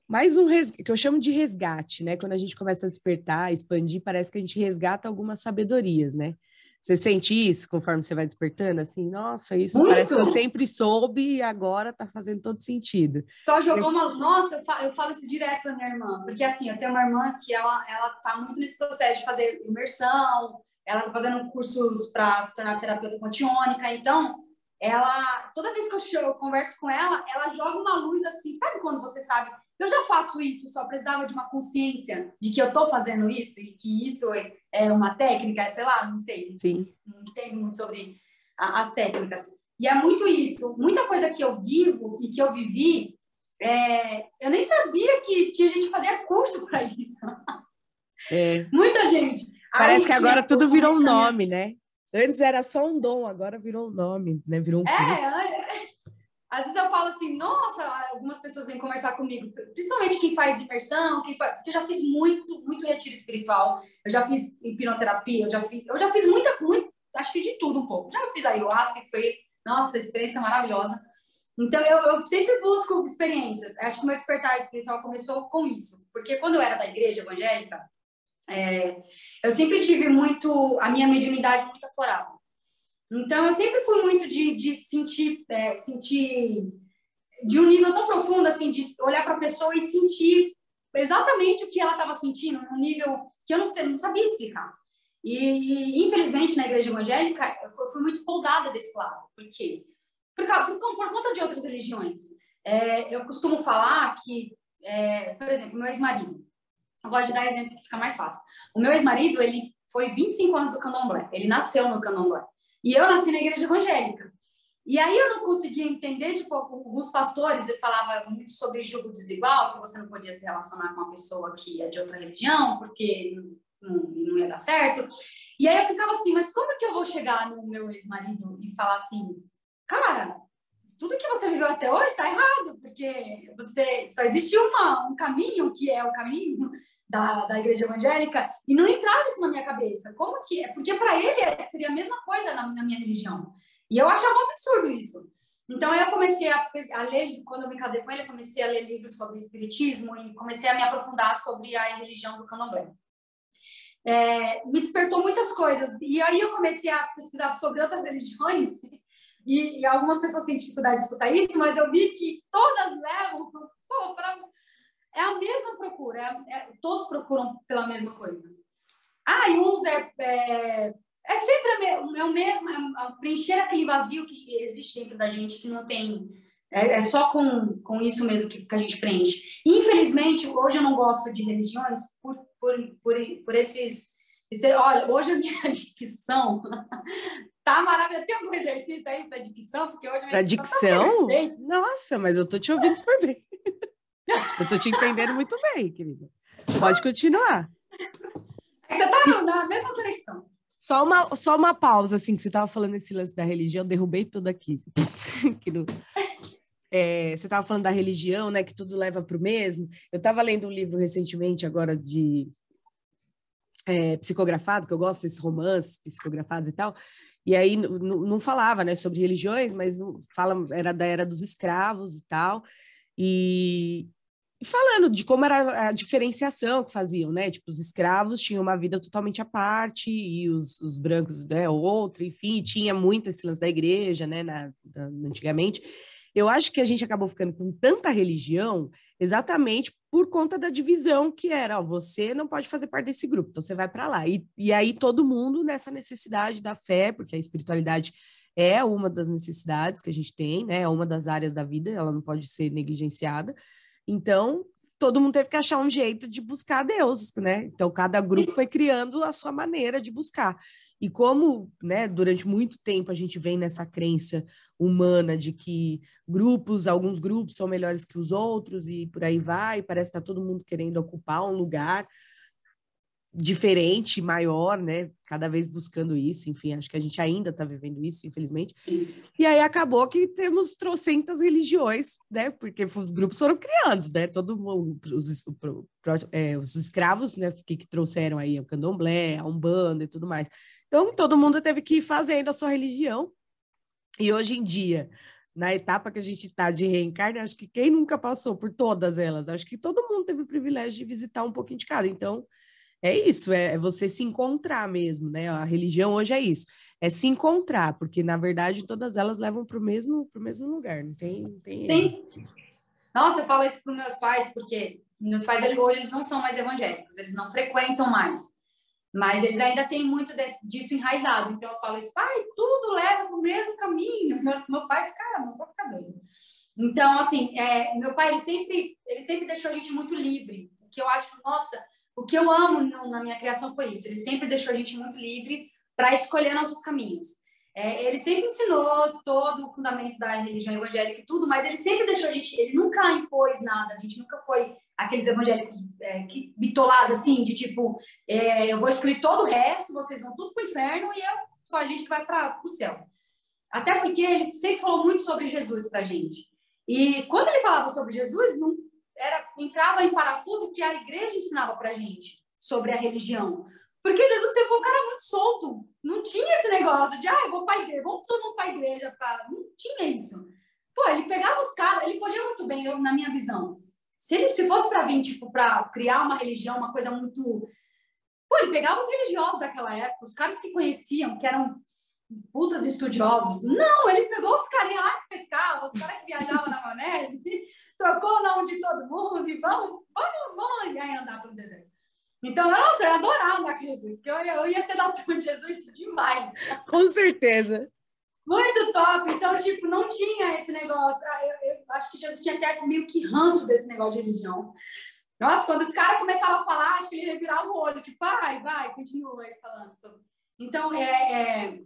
mais um res... que eu chamo de resgate, né? Quando a gente começa a despertar, expandir, parece que a gente resgata algumas sabedorias, né? Você sente isso conforme você vai despertando? Assim, nossa, isso Muito. parece que eu sempre soube e agora tá fazendo todo sentido. Só jogou uma. Nossa, eu falo, eu falo isso direto pra minha irmã, porque assim, eu tenho uma irmã que ela, ela tá muito nesse processo de fazer imersão, ela tá fazendo cursos para se tornar terapeuta contiônica, então ela, toda vez que eu, eu converso com ela, ela joga uma luz assim, sabe quando você sabe eu já faço isso, só precisava de uma consciência de que eu estou fazendo isso e que isso é, é uma técnica, sei lá, não sei. Sim. Não entendo muito sobre as técnicas. E é muito isso. Muita coisa que eu vivo e que eu vivi, é, eu nem sabia que tinha gente que fazia curso para isso. É. Muita gente. Parece Aí, que agora tudo virou um nome, né? Antes era só um dom, agora virou um nome, né? Virou um é, curso. É, às vezes eu falo assim, nossa, algumas pessoas vêm conversar comigo, principalmente quem faz imersão, quem faz, porque eu já fiz muito, muito retiro espiritual, eu já fiz hipnoterapia, eu já fiz, eu já fiz muita, muito, acho que de tudo um pouco. Já fiz ayahuasca, que foi, nossa, experiência maravilhosa. Então eu, eu sempre busco experiências. Acho que meu despertar espiritual começou com isso, porque quando eu era da igreja evangélica, é, eu sempre tive muito a minha mediunidade muito aflorada. Então, eu sempre fui muito de, de sentir, é, sentir de um nível tão profundo, assim, de olhar para a pessoa e sentir exatamente o que ela estava sentindo, num nível que eu não, sei, não sabia explicar. E, infelizmente, na igreja evangélica, eu fui, muito poldada desse lado. Por quê? Por, por, por conta de outras religiões. É, eu costumo falar que, é, por exemplo, meu ex-marido, eu gosto de dar exemplos que fica mais fácil. O meu ex-marido, ele foi 25 anos do candomblé, ele nasceu no candomblé. E eu nasci na igreja evangélica. E aí eu não conseguia entender, tipo, alguns pastores falavam muito sobre julgo desigual, que você não podia se relacionar com uma pessoa que é de outra religião, porque não, não ia dar certo. E aí eu ficava assim, mas como que eu vou chegar no meu ex-marido e falar assim, cara, tudo que você viveu até hoje está errado, porque você só existe uma, um caminho que é o caminho da, da igreja evangélica e não entrava isso na minha cabeça. Como que é? Porque para ele seria a mesma coisa na, na, minha religião. E eu achava um absurdo isso. Então eu comecei a, a, ler, quando eu me casei com ele, eu comecei a ler livros sobre espiritismo e comecei a me aprofundar sobre a religião do candomblé. É, me despertou muitas coisas. E aí eu comecei a pesquisar sobre outras religiões e, e algumas pessoas têm dificuldade de escutar isso, mas eu vi que todas levam para é a mesma procura, é, todos procuram pela mesma coisa. Ah, e uns é, é, é sempre a, é o mesmo, é preencher aquele vazio que existe dentro da gente, que não tem. É, é só com, com isso mesmo que, que, a gente preenche. Infelizmente, hoje eu não gosto de religiões por, por, por, por esses. Olha, hoje a minha adicção Tá maravilhoso. Tem algum exercício aí para dicção? Porque hoje Para tá dicção? Tá Nossa, mas eu tô te ouvindo super bem. eu tô te entendendo muito bem, querida. Pode continuar. É você tá Isso... na mesma conexão. Só uma, só uma pausa, assim, que você estava falando esse lance da religião, derrubei tudo aqui. no... é, você estava falando da religião, né, que tudo leva para o mesmo. Eu estava lendo um livro recentemente, agora, de é, psicografado, que eu gosto desses romances psicografados e tal, e aí não falava, né, sobre religiões, mas fala, era da era dos escravos e tal, e falando de como era a diferenciação que faziam, né? Tipo, os escravos tinham uma vida totalmente à parte e os, os brancos, né, outra, enfim, tinha muito esse lance da igreja, né, na, na, antigamente. Eu acho que a gente acabou ficando com tanta religião exatamente por conta da divisão que era, ó, você não pode fazer parte desse grupo, então você vai para lá. E, e aí todo mundo nessa necessidade da fé, porque a espiritualidade é uma das necessidades que a gente tem, né? É uma das áreas da vida, ela não pode ser negligenciada. Então, todo mundo teve que achar um jeito de buscar Deus, né? Então, cada grupo foi criando a sua maneira de buscar. E como, né, durante muito tempo a gente vem nessa crença humana de que grupos, alguns grupos são melhores que os outros e por aí vai, parece que está todo mundo querendo ocupar um lugar diferente, maior, né? Cada vez buscando isso, enfim, acho que a gente ainda está vivendo isso, infelizmente. Sim. E aí acabou que temos trocentas religiões, né? Porque os grupos foram criados, né? Todo mundo, os, é, os escravos, né? Que, que trouxeram aí o candomblé, a umbanda e tudo mais. Então, todo mundo teve que ir fazendo a sua religião. E hoje em dia, na etapa que a gente está de reencarne, acho que quem nunca passou por todas elas, acho que todo mundo teve o privilégio de visitar um pouquinho de cada. Então, é isso, é, é você se encontrar mesmo, né? A religião hoje é isso, é se encontrar, porque na verdade todas elas levam para o mesmo, pro mesmo lugar, não tem. Não tem Sim. Nossa, eu falo isso para meus pais, porque meus pais hoje eles não são mais evangélicos, eles não frequentam mais, mas eles ainda têm muito desse, disso enraizado. Então eu falo isso, pai, tudo leva para o mesmo caminho. Meu, meu pai, cara, meu pai fica doido. Então, assim, é, meu pai, ele sempre, ele sempre deixou a gente muito livre, o que eu acho, nossa, o que eu amo na minha criação foi isso. Ele sempre deixou a gente muito livre para escolher nossos caminhos. É, ele sempre ensinou todo o fundamento da religião evangélica e tudo, mas ele sempre deixou a gente, ele nunca impôs nada, a gente nunca foi aqueles evangélicos é, que bitolados assim, de tipo, é, eu vou excluir todo o resto, vocês vão tudo para o inferno e eu, só a gente que vai para o céu. Até porque ele sempre falou muito sobre Jesus para a gente. E quando ele falava sobre Jesus, não, era entrava em parafuso que a igreja ensinava para gente sobre a religião. Porque Jesus foi um cara muito solto. Não tinha esse negócio de, ah, eu vou para a igreja, vamos todo mundo para a igreja. Pra... Não tinha isso. Pô, ele pegava os caras, ele podia muito bem, eu, na minha visão. Se ele se fosse para vir, tipo, para criar uma religião, uma coisa muito. Pô, ele pegava os religiosos daquela época, os caras que conheciam, que eram putas estudiosos. Não, ele pegou os carinhas lá que pescavam, os caras que viajavam na maionese, trocou o nome de todo mundo e vamos, vamos, vamos andar pelo deserto. Então, nossa, eu ia adorar andar com Jesus, porque eu, eu ia ser da turma de Jesus demais. Com certeza. Muito top. Então, tipo, não tinha esse negócio. Ah, eu, eu acho que Jesus tinha até meio que ranço desse negócio de religião. Nossa, quando os caras começavam a falar, acho que ele revirava o olho, tipo, vai, vai, continua aí falando sobre. Então, é, é,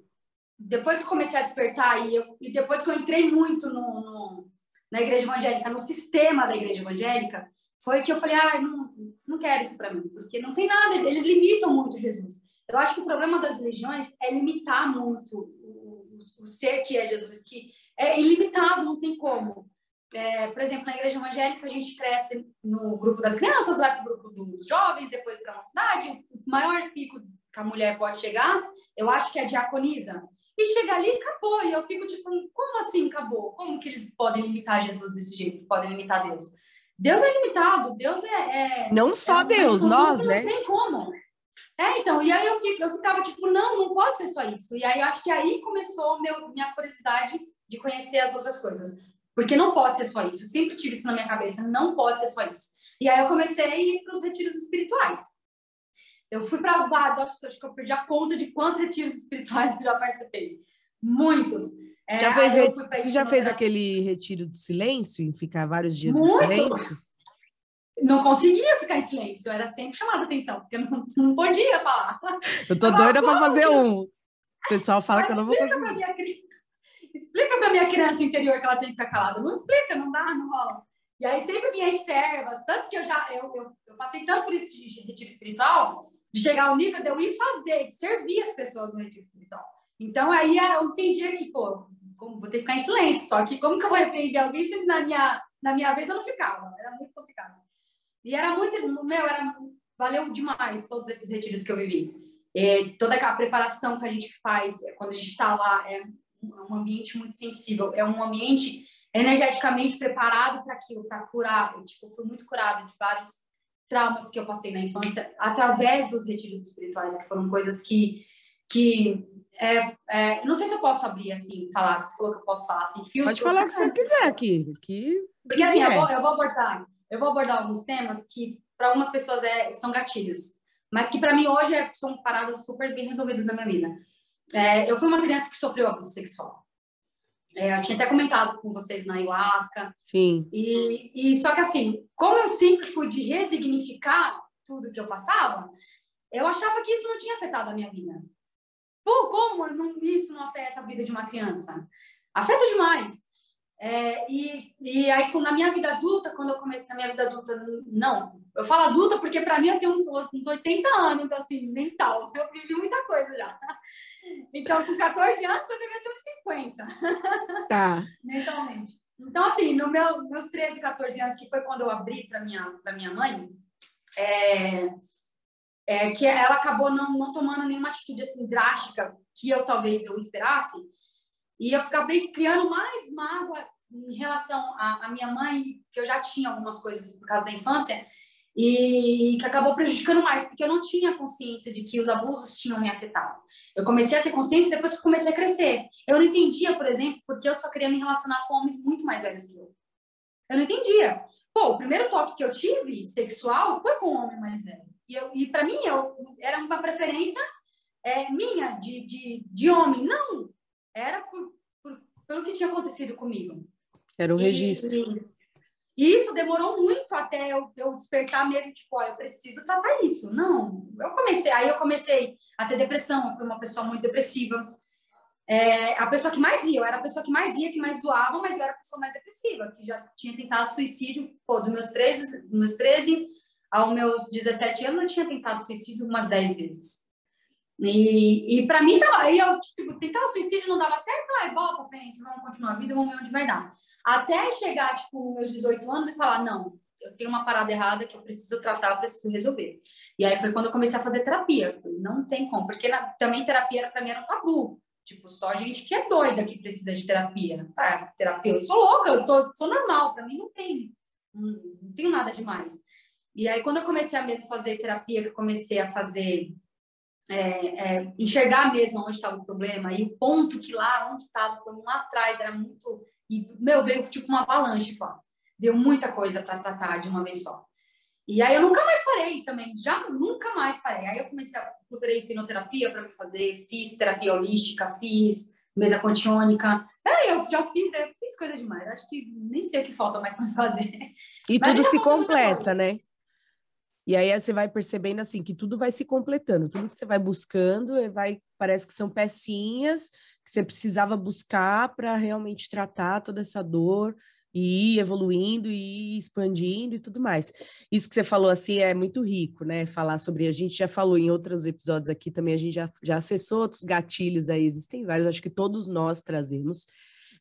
depois que eu comecei a despertar e, eu, e depois que eu entrei muito no, no na igreja evangélica, no sistema da igreja evangélica, foi que eu falei, ah, não, não quero isso para mim, porque não tem nada, eles limitam muito Jesus. Eu acho que o problema das religiões é limitar muito o, o, o ser que é Jesus, que é ilimitado, não tem como. É, por exemplo, na igreja evangélica, a gente cresce no grupo das crianças, vai para o grupo dos jovens, depois para uma cidade. O maior pico que a mulher pode chegar, eu acho que é a diaconisa e chega ali acabou. E eu fico tipo, como assim acabou? Como que eles podem limitar Jesus desse jeito? Podem limitar Deus? Deus é limitado, Deus é. é não só é Deus, nós, né? Não tem como. É, então, e aí eu, fico, eu ficava tipo, não, não pode ser só isso. E aí acho que aí começou meu, minha curiosidade de conhecer as outras coisas. Porque não pode ser só isso. Eu sempre tive isso na minha cabeça, não pode ser só isso. E aí eu comecei a ir para os retiros espirituais. Eu fui para vários, acho que eu perdi a conta de quantos retiros espirituais eu já participei. Muitos. É, já fez, você já fez aquele retiro do silêncio, em ficar vários dias Muito. em silêncio? Não conseguia ficar em silêncio, eu era sempre chamada atenção, porque eu não, não podia falar. Eu tô doida para fazer um. O pessoal fala que eu não vou conseguir. Pra minha, explica para minha criança interior que ela tem que ficar calada. Não explica, não dá, não rola. E aí sempre vinha as servas, tanto que eu já eu, eu, eu passei tanto por esse retiro espiritual, de chegar ao nível de eu ir fazer, de servir as pessoas no retiro espiritual. Então aí eu entendia que, pô, vou ter que ficar em silêncio, só que como que eu vou repreender alguém se na minha, na minha vez eu não ficava? Era muito complicado. E era muito, meu, era, valeu demais todos esses retiros que eu vivi. E toda aquela preparação que a gente faz é, quando a gente está lá é um ambiente muito sensível, é um ambiente energeticamente preparado para aquilo, para curar. Eu, tipo, fui muito curada de vários traumas que eu passei na infância através dos retiros espirituais, que foram coisas que que é, é, não sei se eu posso abrir assim, falar, você falou que eu posso falar assim, filtro. Pode falar o que você quiser aqui. Que, Porque assim, eu vou, eu vou abordar, eu vou abordar alguns temas que para algumas pessoas é, são gatilhos, mas que para mim hoje é, são paradas super bem resolvidas na minha vida. É, eu fui uma criança que sofreu abuso sexual. É, eu tinha até comentado com vocês na ayahuasca. Sim. E, e só que assim, como eu sempre fui de resignificar tudo que eu passava, eu achava que isso não tinha afetado a minha vida. Pô, como não, isso não afeta a vida de uma criança? Afeta demais. É, e, e aí, na minha vida adulta, quando eu comecei na minha vida adulta, não. Eu falo adulta porque, para mim, eu tenho uns, uns 80 anos, assim, mental. Eu vivi muita coisa já. Então, com 14 anos, eu devia ter uns 50. Tá. Mentalmente. Então, assim, no meu, meus 13, 14 anos, que foi quando eu abri para minha, minha mãe, é, é, que ela acabou não, não tomando nenhuma atitude, assim, drástica que eu, talvez, eu esperasse. E eu acabei criando mais mágoa em relação à minha mãe, que eu já tinha algumas coisas por causa da infância, e que acabou prejudicando mais, porque eu não tinha consciência de que os abusos tinham me afetado. Eu comecei a ter consciência depois que comecei a crescer. Eu não entendia, por exemplo, porque eu só queria me relacionar com homens muito mais velhos que eu. Eu não entendia. Pô, o primeiro toque que eu tive sexual foi com um homem mais velho. E, eu, e para mim, eu, era uma preferência é, minha de, de, de homem. Não, era por, por, pelo que tinha acontecido comigo. Era um registro. E, e isso demorou muito até eu, eu despertar mesmo, tipo, ó, eu preciso tratar isso. Não, eu comecei, aí eu comecei a ter depressão, eu fui uma pessoa muito depressiva. É, a pessoa que mais ia, eu era a pessoa que mais ia, que mais doava, mas eu era a pessoa mais depressiva, que já tinha tentado suicídio, pô, dos meus 13, dos meus 13 aos meus 17 anos, eu tinha tentado suicídio umas 10 vezes. E, e para mim, tava, aí eu tipo, tentava suicídio, não dava certo, aí bola pra frente, vamos continuar a vida, vamos ver onde vai dar. Até chegar, tipo, meus 18 anos e falar, não, eu tenho uma parada errada que eu preciso tratar, eu preciso resolver. E aí foi quando eu comecei a fazer terapia. Não tem como, porque na, também terapia para mim era um tabu. Tipo, só gente que é doida que precisa de terapia. Ah, terapia, eu sou louca, eu tô, sou normal, para mim não tem, não, não tenho nada demais. E aí quando eu comecei a mesmo fazer terapia, que eu comecei a fazer é, é, enxergar mesmo onde estava o problema e o ponto que lá, onde estava, lá atrás, era muito. E, meu, veio tipo uma avalanche, fora. Deu muita coisa para tratar de uma vez só. E aí eu nunca mais parei também, já nunca mais parei. Aí eu comecei a procurar hipnoterapia para me fazer, fiz terapia holística, fiz mesa contiônica. É, eu já fiz, eu fiz coisa demais. Acho que nem sei o que falta mais para fazer. E Mas tudo se completa, né? E aí você vai percebendo assim que tudo vai se completando, tudo que você vai buscando, vai parece que são pecinhas que você precisava buscar para realmente tratar toda essa dor e ir evoluindo e ir expandindo e tudo mais. Isso que você falou assim é muito rico, né? Falar sobre a gente já falou em outros episódios aqui também, a gente já, já acessou outros gatilhos aí, existem vários, acho que todos nós trazemos.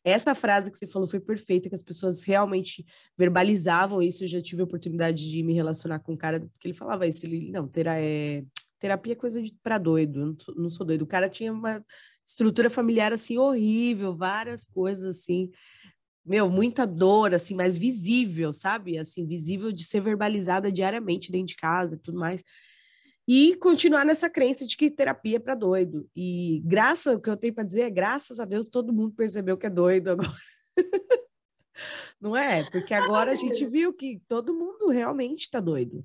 Essa frase que você falou foi perfeita, que as pessoas realmente verbalizavam isso. Eu já tive a oportunidade de me relacionar com um cara que ele falava isso. Ele, não, terá, é, terapia é coisa para doido, não, não sou doido. O cara tinha uma estrutura familiar assim horrível, várias coisas assim meu, muita dor, assim, mais visível, sabe? Assim, visível de ser verbalizada diariamente dentro de casa e tudo mais e continuar nessa crença de que terapia é para doido. E graças, o que eu tenho para dizer é graças a Deus todo mundo percebeu que é doido agora. Não é? Porque agora a gente viu que todo mundo realmente está doido.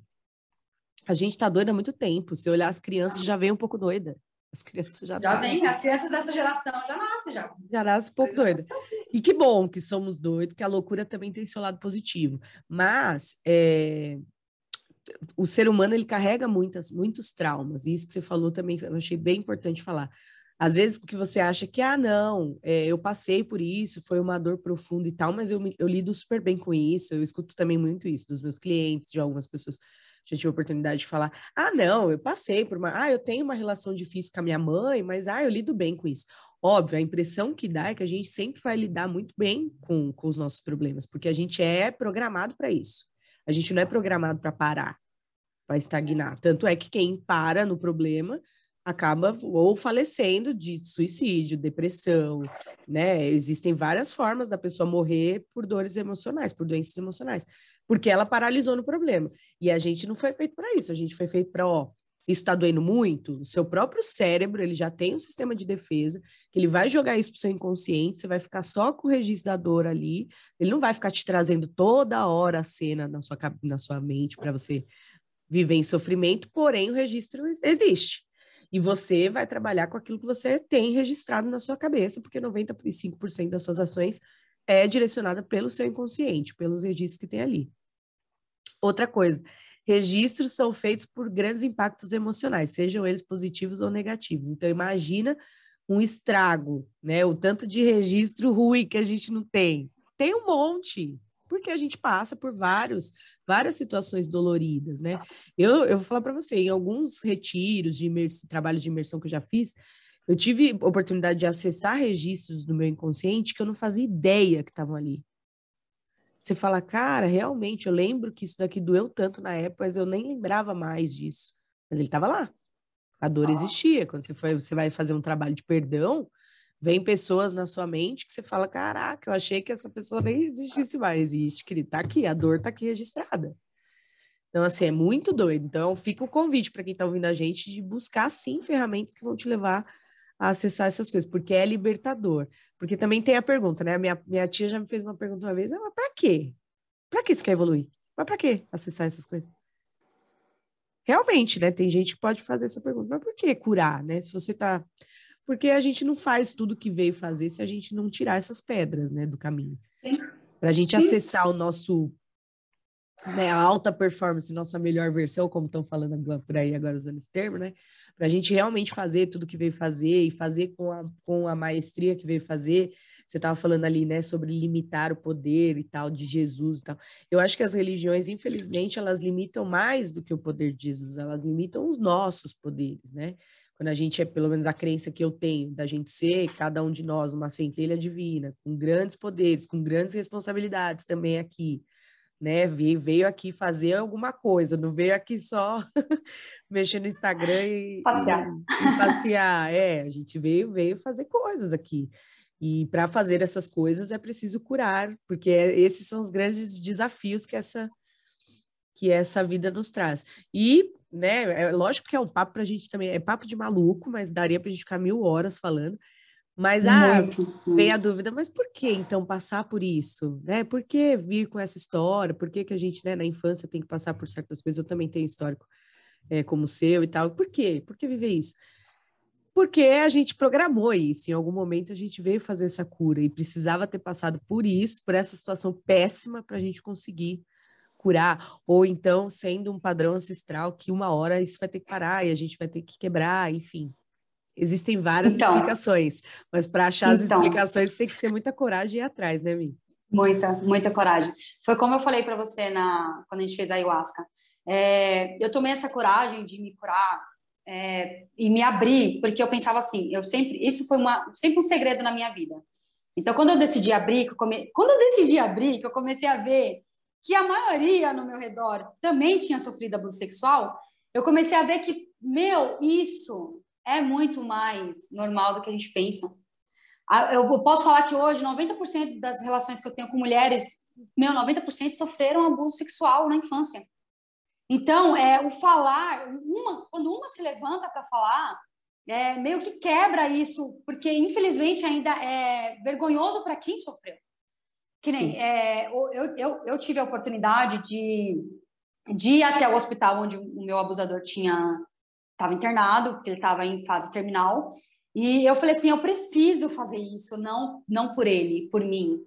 A gente está doido há muito tempo. Se olhar as crianças, já vem um pouco doida. As crianças já Já vem, as crianças dessa geração já nascem já. Já nascem um pouco doida. E que bom que somos doidos, que a loucura também tem seu lado positivo. Mas é, o ser humano ele carrega muitas, muitos traumas, e isso que você falou também eu achei bem importante falar. Às vezes que você acha que, ah, não, é, eu passei por isso, foi uma dor profunda e tal, mas eu, eu lido super bem com isso, eu escuto também muito isso dos meus clientes, de algumas pessoas já tive a oportunidade de falar, ah, não, eu passei por uma, ah, eu tenho uma relação difícil com a minha mãe, mas, ah, eu lido bem com isso. Óbvio, a impressão que dá é que a gente sempre vai lidar muito bem com, com os nossos problemas, porque a gente é programado para isso. A gente não é programado para parar, para estagnar. Tanto é que quem para no problema acaba ou falecendo de suicídio, depressão, né? Existem várias formas da pessoa morrer por dores emocionais, por doenças emocionais, porque ela paralisou no problema. E a gente não foi feito para isso, a gente foi feito para, ó, isso está doendo muito, o seu próprio cérebro, ele já tem um sistema de defesa, que ele vai jogar isso para o seu inconsciente, você vai ficar só com o registro da dor ali, ele não vai ficar te trazendo toda hora a cena na sua, na sua mente para você viver em sofrimento, porém o registro existe. E você vai trabalhar com aquilo que você tem registrado na sua cabeça, porque 95% das suas ações é direcionada pelo seu inconsciente, pelos registros que tem ali. Outra coisa, registros são feitos por grandes impactos emocionais, sejam eles positivos ou negativos. Então, imagina um estrago, né? O tanto de registro ruim que a gente não tem. Tem um monte, porque a gente passa por vários, várias situações doloridas, né? Eu, eu vou falar para você, em alguns retiros de imersão, trabalhos de imersão que eu já fiz, eu tive oportunidade de acessar registros do meu inconsciente que eu não fazia ideia que estavam ali. Você fala, cara, realmente, eu lembro que isso daqui doeu tanto na época, mas eu nem lembrava mais disso. Mas ele estava lá. A dor ah. existia. Quando você, foi, você vai fazer um trabalho de perdão, vem pessoas na sua mente que você fala, caraca, eu achei que essa pessoa nem existisse mais. Existe, que tá aqui, a dor tá aqui registrada. Então, assim, é muito doido. Então, fica o convite para quem está ouvindo a gente de buscar, sim, ferramentas que vão te levar a acessar essas coisas, porque é libertador. Porque também tem a pergunta, né? Minha, minha tia já me fez uma pergunta uma vez, ah, mas para quê? Para que você quer evoluir? Mas para que acessar essas coisas? Realmente, né? Tem gente que pode fazer essa pergunta, mas por que curar, né? Se você tá porque a gente não faz tudo que veio fazer se a gente não tirar essas pedras, né, do caminho. Para a gente Sim. acessar o nosso, né, a alta performance, nossa melhor versão, como estão falando por aí agora usando esse termo, né? Para a gente realmente fazer tudo que veio fazer e fazer com a, com a maestria que veio fazer. Você estava falando ali, né, sobre limitar o poder e tal de Jesus e tal. Eu acho que as religiões, infelizmente, elas limitam mais do que o poder de Jesus, elas limitam os nossos poderes, né? quando a gente é, pelo menos a crença que eu tenho, da gente ser, cada um de nós, uma centelha divina, com grandes poderes, com grandes responsabilidades também aqui, né? Veio, veio aqui fazer alguma coisa, não veio aqui só mexer no Instagram e passear. E, e passear. É, a gente veio, veio fazer coisas aqui. E para fazer essas coisas é preciso curar, porque é, esses são os grandes desafios que essa que essa vida nos traz. E né? É lógico que é um papo para a gente também, é papo de maluco, mas daria para a gente ficar mil horas falando. Mas ah, vem a dúvida, mas por que então passar por isso, né? Por que vir com essa história? Por que, que a gente, né, na infância tem que passar por certas coisas? Eu também tenho histórico é, como o seu e tal. Por quê? Por que viver isso? Porque a gente programou isso. Em algum momento a gente veio fazer essa cura e precisava ter passado por isso, por essa situação péssima para a gente conseguir curar, ou então sendo um padrão ancestral que uma hora isso vai ter que parar e a gente vai ter que quebrar, enfim. Existem várias então, explicações, mas para achar as então, explicações tem que ter muita coragem e ir atrás, né, Mi? Muita, muita coragem. Foi como eu falei para você na quando a gente fez a ayahuasca. É, eu tomei essa coragem de me curar é, e me abrir, porque eu pensava assim, eu sempre, isso foi uma, sempre um segredo na minha vida. Então, quando eu decidi abrir, eu come, quando eu decidi abrir, que eu comecei a ver que a maioria no meu redor também tinha sofrido abuso sexual, eu comecei a ver que, meu, isso é muito mais normal do que a gente pensa. Eu posso falar que hoje 90% das relações que eu tenho com mulheres, meu, 90% sofreram abuso sexual na infância. Então, é o falar, uma, quando uma se levanta para falar, é, meio que quebra isso, porque infelizmente ainda é vergonhoso para quem sofreu. Que nem, é, eu, eu, eu tive a oportunidade de, de ir até o hospital onde o meu abusador tinha estava internado, porque ele estava em fase terminal. E eu falei assim, eu preciso fazer isso, não não por ele, por mim,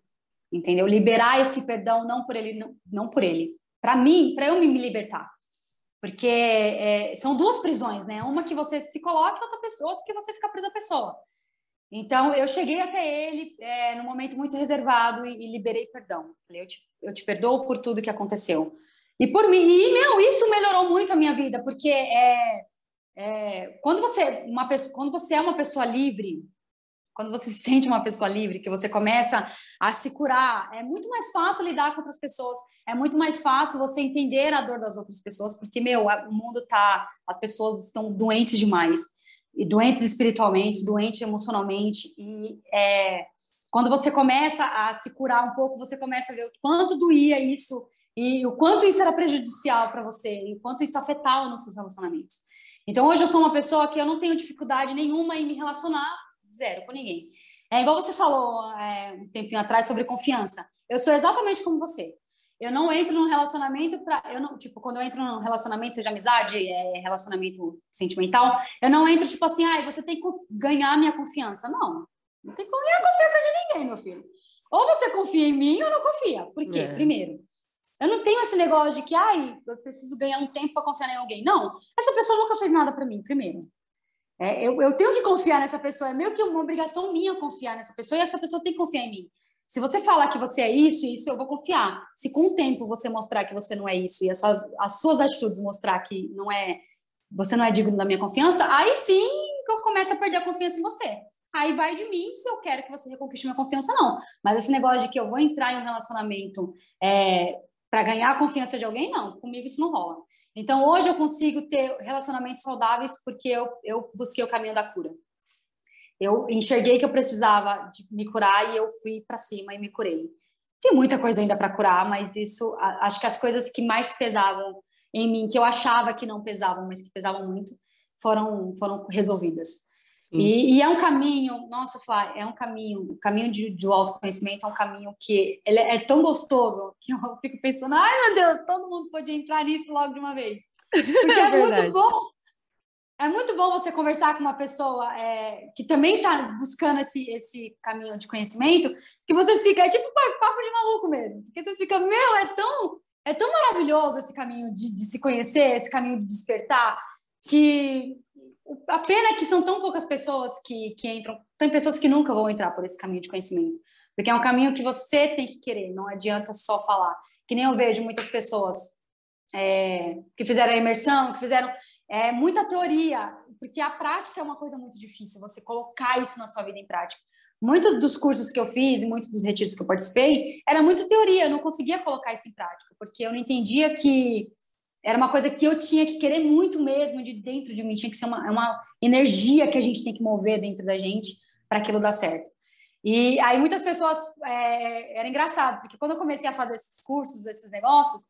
entendeu? Liberar esse perdão não por ele, não, não por ele, para mim, para eu me libertar. Porque é, são duas prisões, né? Uma que você se coloca, outra pessoa, outra que você fica presa à pessoa. Então, eu cheguei até ele é, num momento muito reservado e, e liberei perdão. Falei, eu te, eu te perdoo por tudo que aconteceu. E por mim, e, meu, isso melhorou muito a minha vida, porque é, é, quando, você, uma pessoa, quando você é uma pessoa livre, quando você se sente uma pessoa livre, que você começa a se curar, é muito mais fácil lidar com outras pessoas, é muito mais fácil você entender a dor das outras pessoas, porque, meu, o mundo tá, as pessoas estão doentes demais e doentes espiritualmente, doentes emocionalmente, e é, quando você começa a se curar um pouco, você começa a ver o quanto doía isso e o quanto isso era prejudicial para você, e o quanto isso afetava nos seus relacionamentos. Então, hoje eu sou uma pessoa que eu não tenho dificuldade nenhuma em me relacionar zero com ninguém. É igual você falou é, um tempinho atrás sobre confiança. Eu sou exatamente como você. Eu não entro num relacionamento para. Eu não, tipo, quando eu entro num relacionamento, seja amizade, é, relacionamento sentimental, eu não entro, tipo assim, ah, você tem que ganhar minha confiança. Não. Não tem que ganhar a confiança de ninguém, meu filho. Ou você confia em mim ou não confia. Por quê? É. Primeiro. Eu não tenho esse negócio de que, ai, eu preciso ganhar um tempo para confiar em alguém. Não. Essa pessoa nunca fez nada para mim, primeiro. É, eu, eu tenho que confiar nessa pessoa. É meio que uma obrigação minha confiar nessa pessoa e essa pessoa tem que confiar em mim. Se você falar que você é isso e isso, eu vou confiar. Se com o tempo você mostrar que você não é isso e as suas, as suas atitudes mostrar que não é, você não é digno da minha confiança, aí sim eu começo a perder a confiança em você. Aí vai de mim se eu quero que você reconquiste minha confiança ou não. Mas esse negócio de que eu vou entrar em um relacionamento é, para ganhar a confiança de alguém, não. Comigo isso não rola. Então hoje eu consigo ter relacionamentos saudáveis porque eu, eu busquei o caminho da cura eu enxerguei que eu precisava me curar e eu fui para cima e me curei. Tem muita coisa ainda para curar, mas isso, acho que as coisas que mais pesavam em mim, que eu achava que não pesavam, mas que pesavam muito, foram foram resolvidas. E, e, é um caminho, nossa, Flá, é um caminho, o caminho de, do autoconhecimento é um caminho que ele é tão gostoso que eu fico pensando, ai meu Deus, todo mundo pode entrar nisso logo de uma vez. Porque é, é muito bom é muito bom você conversar com uma pessoa é, que também está buscando esse, esse caminho de conhecimento, que vocês ficam, é tipo papo de maluco mesmo. Porque vocês ficam, meu, é tão, é tão maravilhoso esse caminho de, de se conhecer, esse caminho de despertar, que a pena é que são tão poucas pessoas que, que entram, tem pessoas que nunca vão entrar por esse caminho de conhecimento, porque é um caminho que você tem que querer, não adianta só falar. Que nem eu vejo muitas pessoas é, que fizeram a imersão, que fizeram é muita teoria, porque a prática é uma coisa muito difícil, você colocar isso na sua vida em prática. Muitos dos cursos que eu fiz, muitos dos retiros que eu participei, era muito teoria, eu não conseguia colocar isso em prática, porque eu não entendia que era uma coisa que eu tinha que querer muito mesmo de dentro de mim, tinha que ser uma, uma energia que a gente tem que mover dentro da gente para aquilo dar certo. E aí muitas pessoas, é, era engraçado, porque quando eu comecei a fazer esses cursos, esses negócios,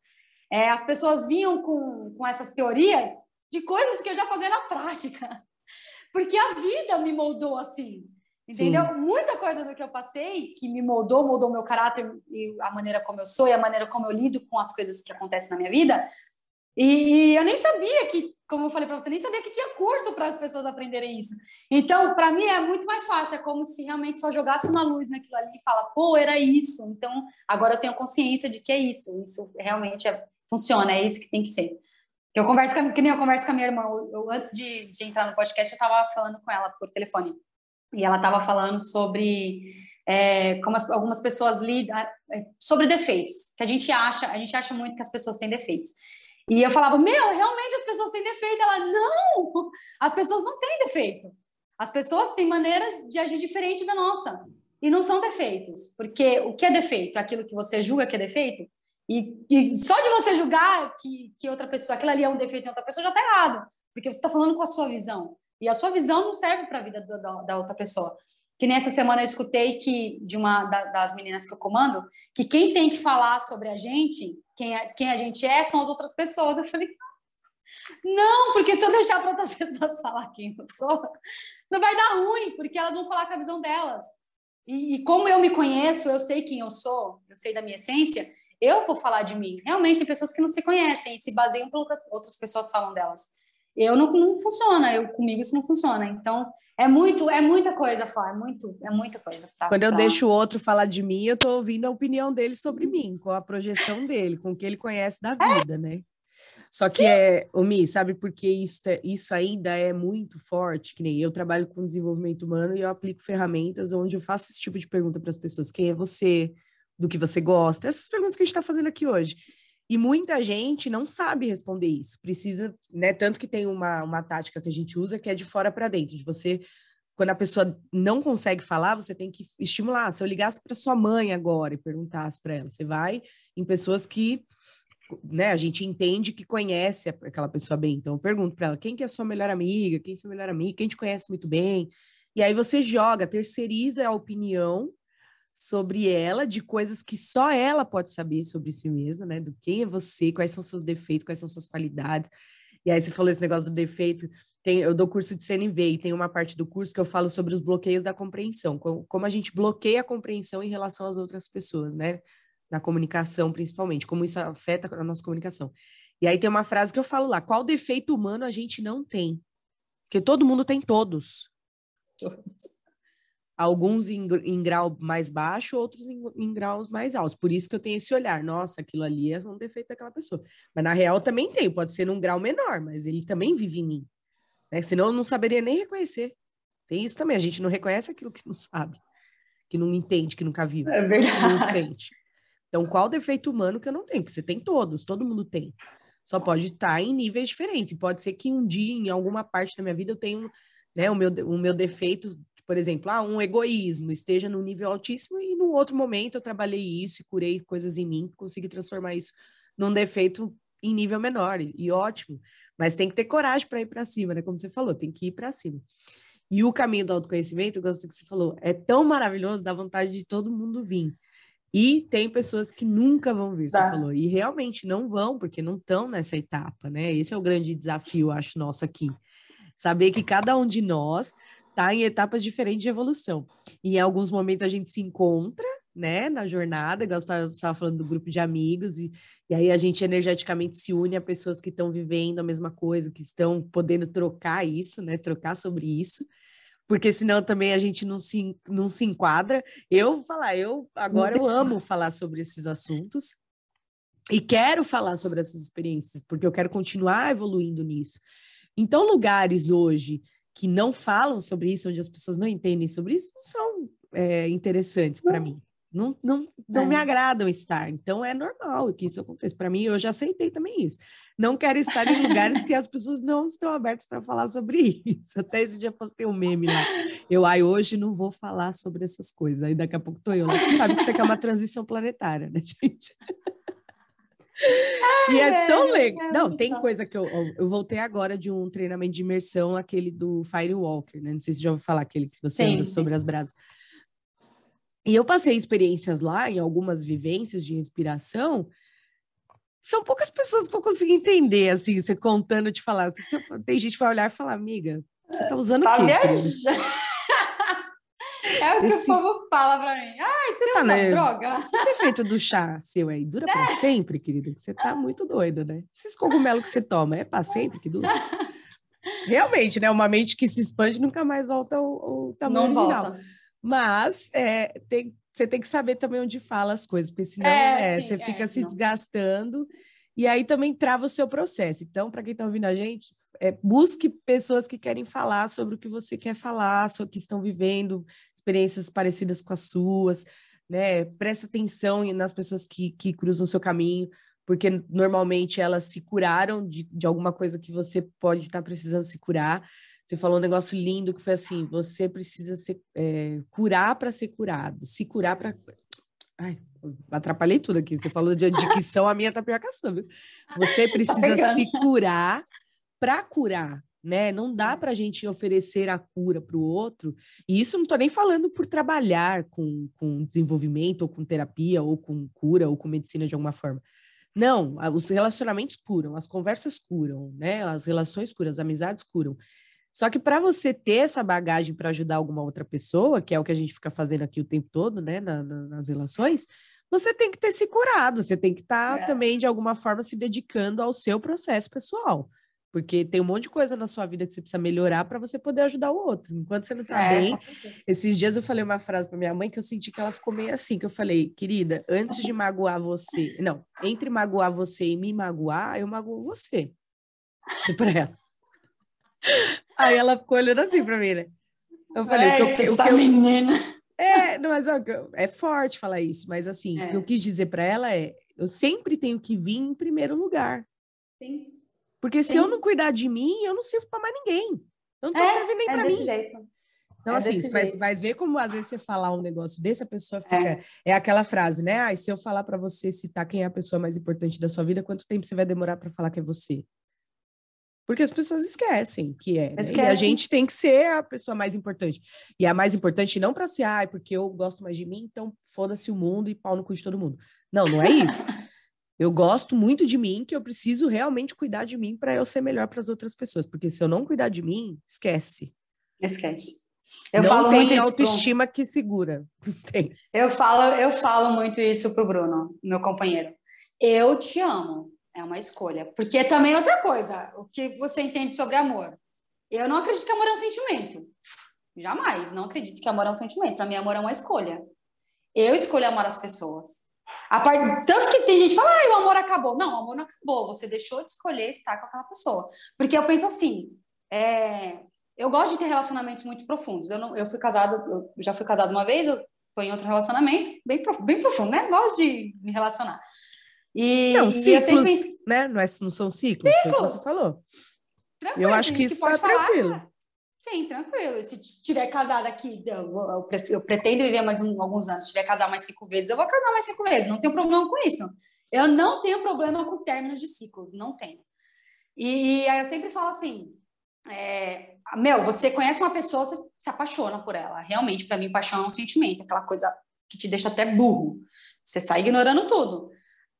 é, as pessoas vinham com, com essas teorias de coisas que eu já fazia na prática. Porque a vida me moldou assim. Entendeu? Sim. Muita coisa do que eu passei que me moldou, moldou meu caráter e a maneira como eu sou e a maneira como eu lido com as coisas que acontecem na minha vida. E eu nem sabia que, como eu falei para você, nem sabia que tinha curso para as pessoas aprenderem isso. Então, para mim é muito mais fácil, é como se realmente só jogasse uma luz naquilo ali e fala, pô, era isso. Então, agora eu tenho consciência de que é isso. Isso realmente é, funciona, é isso que tem que ser. Eu converso com, que nem eu converso com a minha irmã. Eu, eu antes de, de, entrar no podcast, eu estava falando com ela por telefone. E ela estava falando sobre é, como as, algumas pessoas lidam é, sobre defeitos. Que a gente acha, a gente acha muito que as pessoas têm defeitos. E eu falava, meu, realmente as pessoas têm defeito. Ela, não, as pessoas não têm defeito. As pessoas têm maneiras de agir diferente da nossa. E não são defeitos. Porque o que é defeito? Aquilo que você julga que é defeito? E, e, só de você julgar que, que outra pessoa, aquilo ali é um defeito em outra pessoa, já está errado. Porque você está falando com a sua visão. E a sua visão não serve para a vida do, da, da, outra pessoa. Que nessa semana eu escutei que, de uma da, das meninas que eu comando, que quem tem que falar sobre a gente, quem a, quem a gente é, são as outras pessoas. Eu falei, não, porque se eu deixar para outras pessoas falar quem eu sou, não vai dar ruim, porque elas vão falar com a visão delas. E, e como eu me conheço, eu sei quem eu sou, eu sei da minha essência, eu vou falar de mim. Realmente, tem pessoas que não se conhecem e se baseiam que outras pessoas falam delas. Eu não, não funciona, eu comigo isso não funciona. Então, é muito, é muita coisa, Flá, é muito, é muita coisa. Pra, Quando eu pra... deixo o outro falar de mim, eu tô ouvindo a opinião dele sobre mim, com a projeção dele, com o que ele conhece da vida, é. né? Só que Sim. é, o Mi, sabe por que isso, é, isso ainda é muito forte? Que nem eu trabalho com desenvolvimento humano e eu aplico ferramentas onde eu faço esse tipo de pergunta para as pessoas: quem é você? Do que você gosta? Essas perguntas que a gente está fazendo aqui hoje. E muita gente não sabe responder isso. Precisa, né? Tanto que tem uma, uma tática que a gente usa que é de fora para dentro, de você quando a pessoa não consegue falar, você tem que estimular. Se eu ligasse para sua mãe agora e perguntasse para ela, você vai em pessoas que, né, a gente entende que conhece aquela pessoa bem. Então eu pergunto para ela, quem que é a sua melhor amiga? Quem é seu melhor amigo? Quem te conhece muito bem? E aí você joga, terceiriza a opinião sobre ela, de coisas que só ela pode saber sobre si mesma, né? Do quem é você, quais são seus defeitos, quais são suas qualidades. E aí você falou esse negócio do defeito. Tem, eu dou curso de CNV e tem uma parte do curso que eu falo sobre os bloqueios da compreensão, como, como a gente bloqueia a compreensão em relação às outras pessoas, né? Na comunicação, principalmente, como isso afeta a nossa comunicação. E aí tem uma frase que eu falo lá: qual defeito humano a gente não tem? Porque todo mundo tem todos. Todos alguns em, em, grau mais baixo, outros em, em, graus mais altos. Por isso que eu tenho esse olhar, nossa, aquilo ali é um defeito daquela pessoa. Mas na real também tem, pode ser num grau menor, mas ele também vive em mim. Né? Senão eu não saberia nem reconhecer. Tem isso também, a gente não reconhece aquilo que não sabe, que não entende, que nunca viu, é verdade. que não sente. Então, qual defeito humano que eu não tenho? Porque você tem todos, todo mundo tem. Só pode estar em níveis diferentes. pode ser que um dia, em alguma parte da minha vida, eu tenha né, o, meu, o meu defeito por exemplo, ah, um egoísmo esteja no nível altíssimo e no outro momento eu trabalhei isso e curei coisas em mim, consegui transformar isso num defeito em nível menor e, e ótimo. Mas tem que ter coragem para ir para cima, né? Como você falou, tem que ir para cima. E o caminho do autoconhecimento, eu gosto do que você falou, é tão maravilhoso, dá vontade de todo mundo vir. E tem pessoas que nunca vão vir, tá. você falou, e realmente não vão, porque não estão nessa etapa, né? Esse é o grande desafio, acho, nosso aqui. Saber que cada um de nós está em etapas diferentes de evolução. E em alguns momentos a gente se encontra, né, na jornada, igual você estava falando do grupo de amigos, e, e aí a gente energeticamente se une a pessoas que estão vivendo a mesma coisa, que estão podendo trocar isso, né, trocar sobre isso, porque senão também a gente não se, não se enquadra. Eu vou falar, eu agora eu amo falar sobre esses assuntos, e quero falar sobre essas experiências, porque eu quero continuar evoluindo nisso. Então, lugares hoje que não falam sobre isso, onde as pessoas não entendem sobre isso, não são é, interessantes para mim. Não, não, não é. me agradam estar. Então é normal que isso aconteça. Para mim, eu já aceitei também isso. Não quero estar em lugares que as pessoas não estão abertas para falar sobre isso. Até esse dia postei um meme lá. Eu, ai, hoje não vou falar sobre essas coisas. Aí daqui a pouco tô eu. Você sabe que isso aqui é uma transição planetária, né, gente? Ai, e é tão legal. É não, tem coisa que eu, eu voltei agora de um treinamento de imersão, aquele do Firewalker, né? Não sei se já ouviu falar, aquele que você sim, anda sobre as brasas. E eu passei experiências lá, em algumas vivências de respiração. São poucas pessoas que eu consegui entender, assim, você contando, te falar. Tem gente que vai olhar e falar, amiga, você tá usando tá o quê? É o que Esse... o povo fala pra mim. Ah, você, você tá usa né? droga? Esse efeito do chá seu aí dura para sempre, querida? Você tá muito doida, né? Esses cogumelos que você toma, é para sempre que dura? Realmente, né? Uma mente que se expande nunca mais volta ao, ao tamanho Não original. Volta. Mas é, tem, você tem que saber também onde fala as coisas, porque senão é, é, sim, você é, fica se desgastando e aí também trava o seu processo. Então, para quem está ouvindo a gente, é, busque pessoas que querem falar sobre o que você quer falar, sobre que estão vivendo, experiências parecidas com as suas, né? Presta atenção nas pessoas que, que cruzam o seu caminho, porque normalmente elas se curaram de, de alguma coisa que você pode estar precisando se curar. Você falou um negócio lindo que foi assim: você precisa se é, curar para ser curado, se curar para. Ai, atrapalhei tudo aqui. Você falou de dicção, a minha tá pior que a sua, viu? Você tá precisa tá se curar para curar, né? Não dá para a gente oferecer a cura para o outro. E isso não estou nem falando por trabalhar com, com desenvolvimento, ou com terapia, ou com cura, ou com medicina de alguma forma. Não, os relacionamentos curam, as conversas curam, né? As relações curam, as amizades curam. Só que para você ter essa bagagem para ajudar alguma outra pessoa, que é o que a gente fica fazendo aqui o tempo todo, né, na, na, nas relações, você tem que ter se curado, você tem que estar tá é. também, de alguma forma, se dedicando ao seu processo pessoal. Porque tem um monte de coisa na sua vida que você precisa melhorar para você poder ajudar o outro. Enquanto você não tá É, bem. Esses dias eu falei uma frase para minha mãe que eu senti que ela ficou meio assim, que eu falei, querida, antes de magoar você, não, entre magoar você e me magoar, eu magoo você. para ela. Aí ela ficou olhando assim para mim, né? Eu falei, o que eu- Eita, o que essa eu, menina. é, não, mas ó, é forte falar isso, mas assim, o que É. eu quis dizer para ela é, eu sempre tenho que vir em primeiro lugar. Sim. Porque se Sim. eu não cuidar de mim, eu não sirvo para mais ninguém. Eu não tô É, servindo nem É para mim. jeito. Então, é assim, mas, mas vê como às vezes você falar um negócio desse, a pessoa fica. É, aquela frase, né? Ah, se eu falar para você citar quem é a pessoa mais importante da sua vida, quanto tempo você vai demorar para falar que é você? Porque as pessoas esquecem que é. né? E a gente tem que ser a pessoa mais importante. E a mais importante não para ser, ai, porque eu gosto mais de mim, então foda-se o mundo e pau no cu de todo mundo. Não, não é isso. Eu gosto muito de mim, que eu preciso realmente cuidar de mim para eu ser melhor para as outras pessoas. Porque se eu não cuidar de mim, esquece. Esquece. Eu não falo tem muito isso pro- autoestima que segura. Tem. Eu falo, eu falo muito isso pro Bruno, meu companheiro. Eu te amo. É uma escolha. Porque também outra coisa, o que você entende sobre amor? Eu não acredito que amor é um sentimento. Jamais. Não acredito que amor é um sentimento. Para mim, amor é uma escolha. Eu escolho amar as pessoas. Part... Tanto que tem gente que fala, ah, o amor acabou. Não, o amor não acabou. Você deixou de escolher estar com aquela pessoa. Porque eu penso assim, é, eu gosto de ter relacionamentos muito profundos. Eu, não, eu fui casada, eu já fui casada uma vez, eu tô em outro relacionamento, bem, prof- bem profundo, né? Gosto de me relacionar. E, Não, e eu ciclos, sempre né? Não, é, não são ciclos, Ciclos. você falou. tranquilo, Eu acho que isso pode tá falar, tranquilo. Sim, tranquilo. Se tiver casada aqui, eu, eu pretendo viver mais um- alguns anos. Se tiver casar mais cinco vezes, eu vou casar mais cinco vezes. Não tenho problema com isso. Eu não tenho problema com términos de ciclos, não tenho. E aí eu sempre falo assim, é, meu, você conhece uma pessoa, você se apaixona por ela. Realmente, para mim, paixão é um sentimento, aquela coisa que te deixa até burro. Você sai ignorando tudo.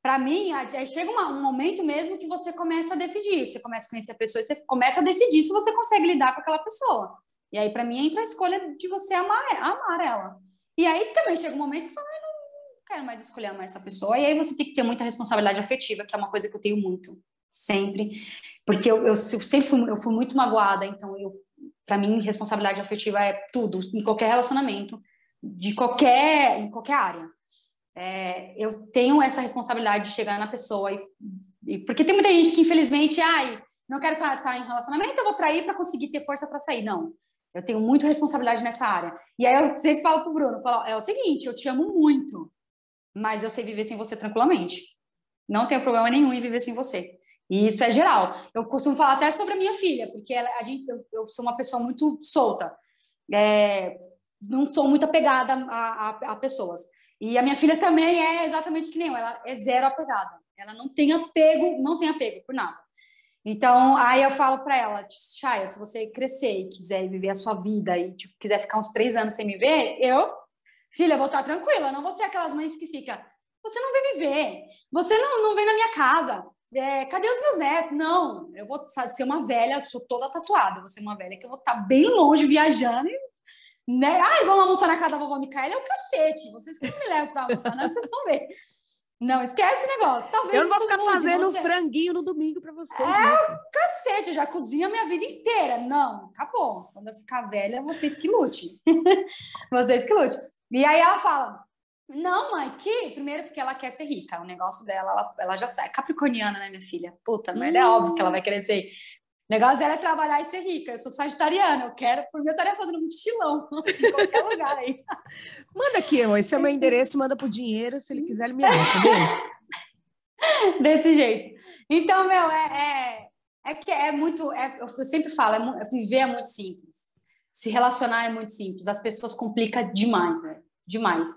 Para mim, aí chega uma- um momento mesmo que você começa a decidir. Você começa a conhecer a pessoa você começa a decidir se você consegue lidar com aquela pessoa. E aí, para mim, entra a escolha de você amar, amar ela. E aí também chega um momento que fala, não, não quero mais escolher amar essa pessoa. E aí você tem que ter muita responsabilidade afetiva, que é uma coisa que eu tenho muito, sempre. Porque eu, eu sempre fui, eu fui muito magoada, então eu, para mim, responsabilidade afetiva é tudo, em qualquer relacionamento, de qualquer, em qualquer área. É, eu tenho essa responsabilidade de chegar na pessoa e, e- porque tem muita gente que infelizmente, ai, não quero estar em relacionamento, eu vou trair para conseguir ter força para sair. Não, eu tenho muita responsabilidade nessa área. E aí eu sempre falo pro Bruno, falo, é o seguinte, eu te amo muito, mas eu sei viver sem você tranquilamente. Não tenho problema nenhum em viver sem você. E isso é geral. Eu costumo falar até sobre a minha filha, porque ela, a gente, eu, eu sou uma pessoa muito solta. É, não sou muito apegada a, a, a pessoas. E a minha filha também é exatamente que nem eu, ela é zero apegada. Ela não tem apego, não tem apego por nada. Então, aí eu falo para ela, Chaya, se você crescer e quiser viver a sua vida e tipo, quiser ficar uns três anos sem me ver, eu, filha, vou estar tranquila, não vou ser aquelas mães que fica, você não vem me ver, você não, não vem na minha casa, é, cadê os meus netos? Não, eu vou sabe, ser uma velha, sou toda tatuada, vou ser uma velha que eu vou estar bem longe viajando e né? Ai, vamos almoçar na casa da vovó Micaela, é o cacete. Vocês que me levam para almoçar, não, vocês vão ver. Não, esquece esse negócio. Talvez Eu não vou ficar mude, fazendo você- franguinho no domingo para vocês. É, né? Cacete, eu já cozinho a minha vida inteira. Não, acabou. Quando eu ficar velha, vocês que lute. vocês que lute. E aí ela fala, não, mãe, que... Primeiro porque ela quer ser rica. O negócio dela, ela, ela já sai. Capricorniana, né, minha filha? Puta, merda, é Hum. óbvio que ela vai querer ser... O negócio dela é trabalhar e ser rica. Eu sou sagitariana, eu quero, por mim, eu estaria fazendo um mochilão em qualquer lugar aí. Manda aqui, ó, esse é o meu endereço, manda pro dinheiro, se ele quiser ele me acha, beijo. Desse jeito. Então, meu, é, é, é que é muito. é- eu sempre falo, é, mu- viver é muito simples. Se relacionar é muito simples. As pessoas complicam demais, velho. Demais.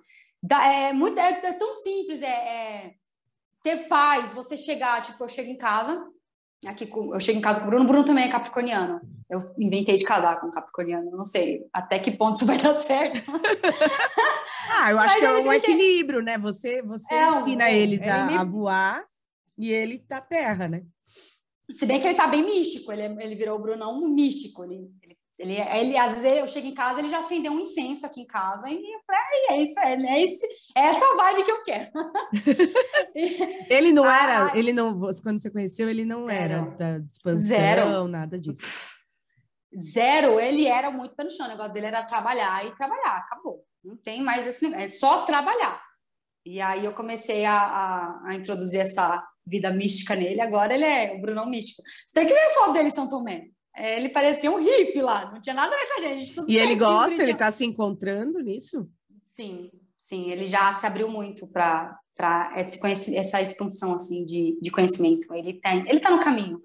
Dá- é, muito, é, é tão simples, é, é ter paz, você chegar, tipo, eu chego em casa, aqui eu chego em casa com o Bruno, o Bruno também é capricorniano. Eu inventei de casar com um capricorniano, não sei até que ponto isso vai dar certo. Ah, eu acho Mas que é um equilíbrio, né? Você, você É um- ensina eles ele a, me- a voar e ele tá terra, né? Se bem que ele tá bem místico, ele, é- ele virou o Brunão místico, ele, ele Ele, ele, às vezes eu chego em casa, ele já acendeu um incenso aqui em casa e eu falei, é isso, é, é, esse, é essa vibe que eu quero. ele não ah, era, ele não, quando você conheceu, ele não zero. era da expansão, zero. nada disso. Zero, ele era muito pé no chão, o negócio dele era trabalhar e trabalhar, acabou. Não tem mais esse negócio, é só trabalhar. E aí eu comecei a, a, a introduzir essa vida mística nele, agora ele é o Brunão místico. Você tem que ver as fotos dele em São Tomé. É, ele parecia um hippie lá, não tinha nada a ver com a gente. e ele gosta, ele está se encontrando nisso? Sim, sim, ele já se abriu muito para essa expansão assim de, de conhecimento. Ele tem, ele está no caminho,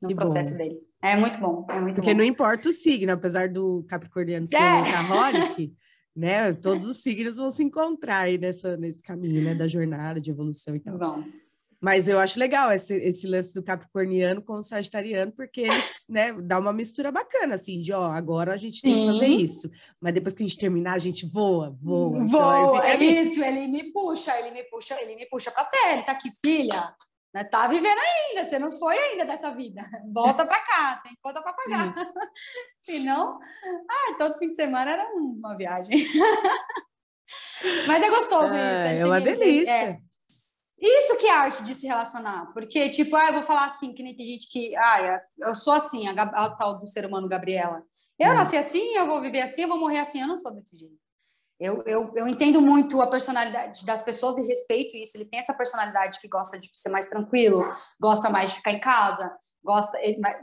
no que processo bom. dele. É muito bom, é muito Porque bom. não importa o signo, apesar do Capricorniano ser é. workaholic, né? Todos os signos vão se encontrar aí nessa, nesse caminho, né? Da jornada de evolução e tal. Bom. Mas eu acho legal esse, esse lance do capricorniano com o sagitariano, porque eles, né, dá uma mistura bacana, assim, de, ó, agora a gente tem Sim. que fazer isso. Mas depois que a gente terminar, a gente voa, voa. Então, voa, então, é isso, ele me puxa, ele me puxa, ele me puxa pra terra, ele tá aqui, filha, né, tá vivendo ainda, você não foi ainda dessa vida. Volta pra cá, tem conta pra pagar. Senão, ah, todo fim de semana era uma viagem. Mas é gostoso é, isso. É uma delícia. É, isso que é arte de se relacionar, porque, tipo, ah, eu vou falar assim, que nem tem gente que, ah, eu sou assim, a, a tal do ser humano Gabriela. Eu hum. nasci assim, eu vou viver assim, eu vou morrer assim, eu não sou desse jeito. Eu, eu, eu entendo muito a personalidade das pessoas e respeito isso. Ele tem essa personalidade que gosta de ser mais tranquilo, gosta mais de ficar em casa, gosta. Mas,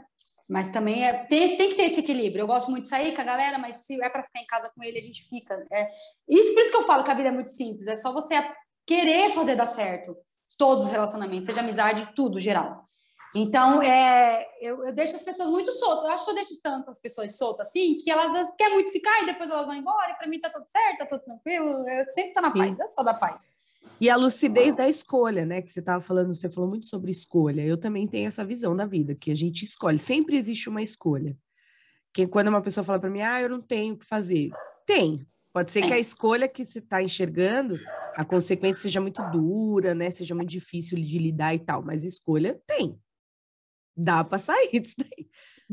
mas também é, tem, tem que ter esse equilíbrio. Eu gosto muito de sair com a galera, mas se é para ficar em casa com ele, a gente fica. É, isso por isso que eu falo que a vida é muito simples. É só você querer fazer dar certo todos os relacionamentos, seja amizade, tudo, geral. Então, é, eu, eu, deixo as pessoas muito soltas. Eu acho que eu deixo tantas pessoas soltas assim, que elas, elas querem muito ficar e depois elas vão embora. E para mim tá tudo certo, tá tudo tranquilo. Eu sempre tô na Sim. paz, eu sou da paz. E a lucidez da escolha, né? Que você estava falando, você falou muito sobre escolha. Eu também tenho essa visão da vida, que a gente escolhe. Sempre existe uma escolha. Que quando uma pessoa fala para mim, ah, eu não tenho o que fazer. Tem, Pode ser que a escolha que você está enxergando, a consequência seja muito dura, né? Seja muito difícil de lidar e tal, mas escolha tem. Dá para sair disso daí.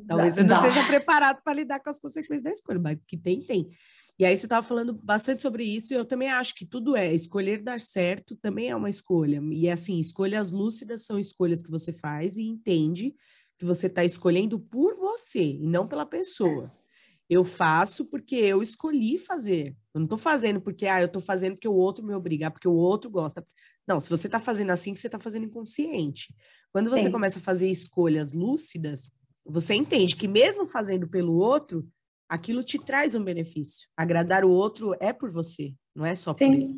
Talvez você não esteja preparado para lidar com as consequências da escolha, mas que tem, tem. E aí você estava falando bastante sobre isso, e eu também acho que tudo é. Escolher dar certo também é uma escolha. E é assim, escolhas lúcidas são escolhas que você faz e entende que você está escolhendo por você e não pela pessoa. Eu faço porque eu escolhi fazer. Eu não estou fazendo porque ah, eu estou fazendo porque o outro me obriga, ah, porque o outro gosta. Não, se você está fazendo assim, você está fazendo inconsciente. Quando você Sim. começa a fazer escolhas lúcidas, você entende que mesmo fazendo pelo outro, aquilo te traz um benefício. Agradar o outro é por você, não é só por Sim. ele.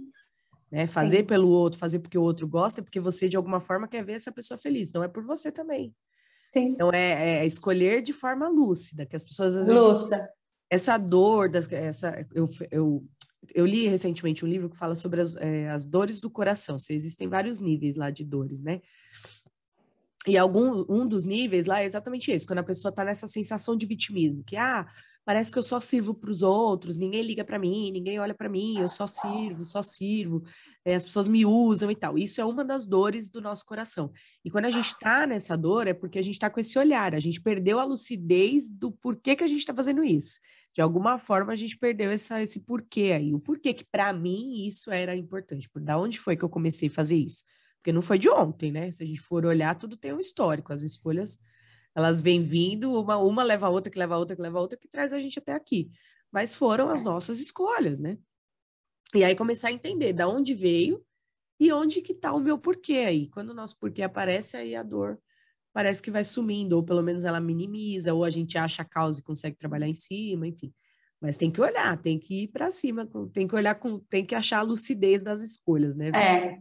Né? Fazer Sim. pelo outro, fazer porque o outro gosta, é porque você de alguma forma quer ver essa pessoa feliz. Então é por você também. Sim. Então é, é escolher de forma lúcida, que as pessoas às vezes Lúcida essa dor, das, essa, eu, eu, eu li recentemente um livro que fala sobre as, é, as dores do coração. Se existem vários níveis lá de dores, né? E algum um dos níveis lá é exatamente esse, quando a pessoa está nessa sensação de vitimismo, que ah, parece que eu só sirvo para os outros, ninguém liga para mim, ninguém olha para mim, eu só sirvo, só sirvo, é, as pessoas me usam e tal. Isso é uma das dores do nosso coração. E quando a gente está nessa dor, é porque a gente está com esse olhar, a gente perdeu a lucidez do porquê que a gente está fazendo isso de alguma forma a gente perdeu essa, esse porquê aí. O porquê que para mim isso era importante. Por da onde foi que eu comecei a fazer isso? Porque não foi de ontem, né? Se a gente for olhar, tudo tem um histórico. As escolhas, elas vêm vindo, uma, uma leva a outra, que leva a outra, que leva a outra, que traz a gente até aqui. Mas foram as nossas escolhas, né? E aí começar a entender da onde veio e onde que tá o meu porquê aí. Quando o nosso porquê aparece, aí a dor parece que vai sumindo, ou pelo menos ela minimiza, ou a gente acha a causa e consegue trabalhar em cima, enfim. Mas tem que olhar, tem que ir para cima, tem que olhar com, tem que achar a lucidez das escolhas, né? É.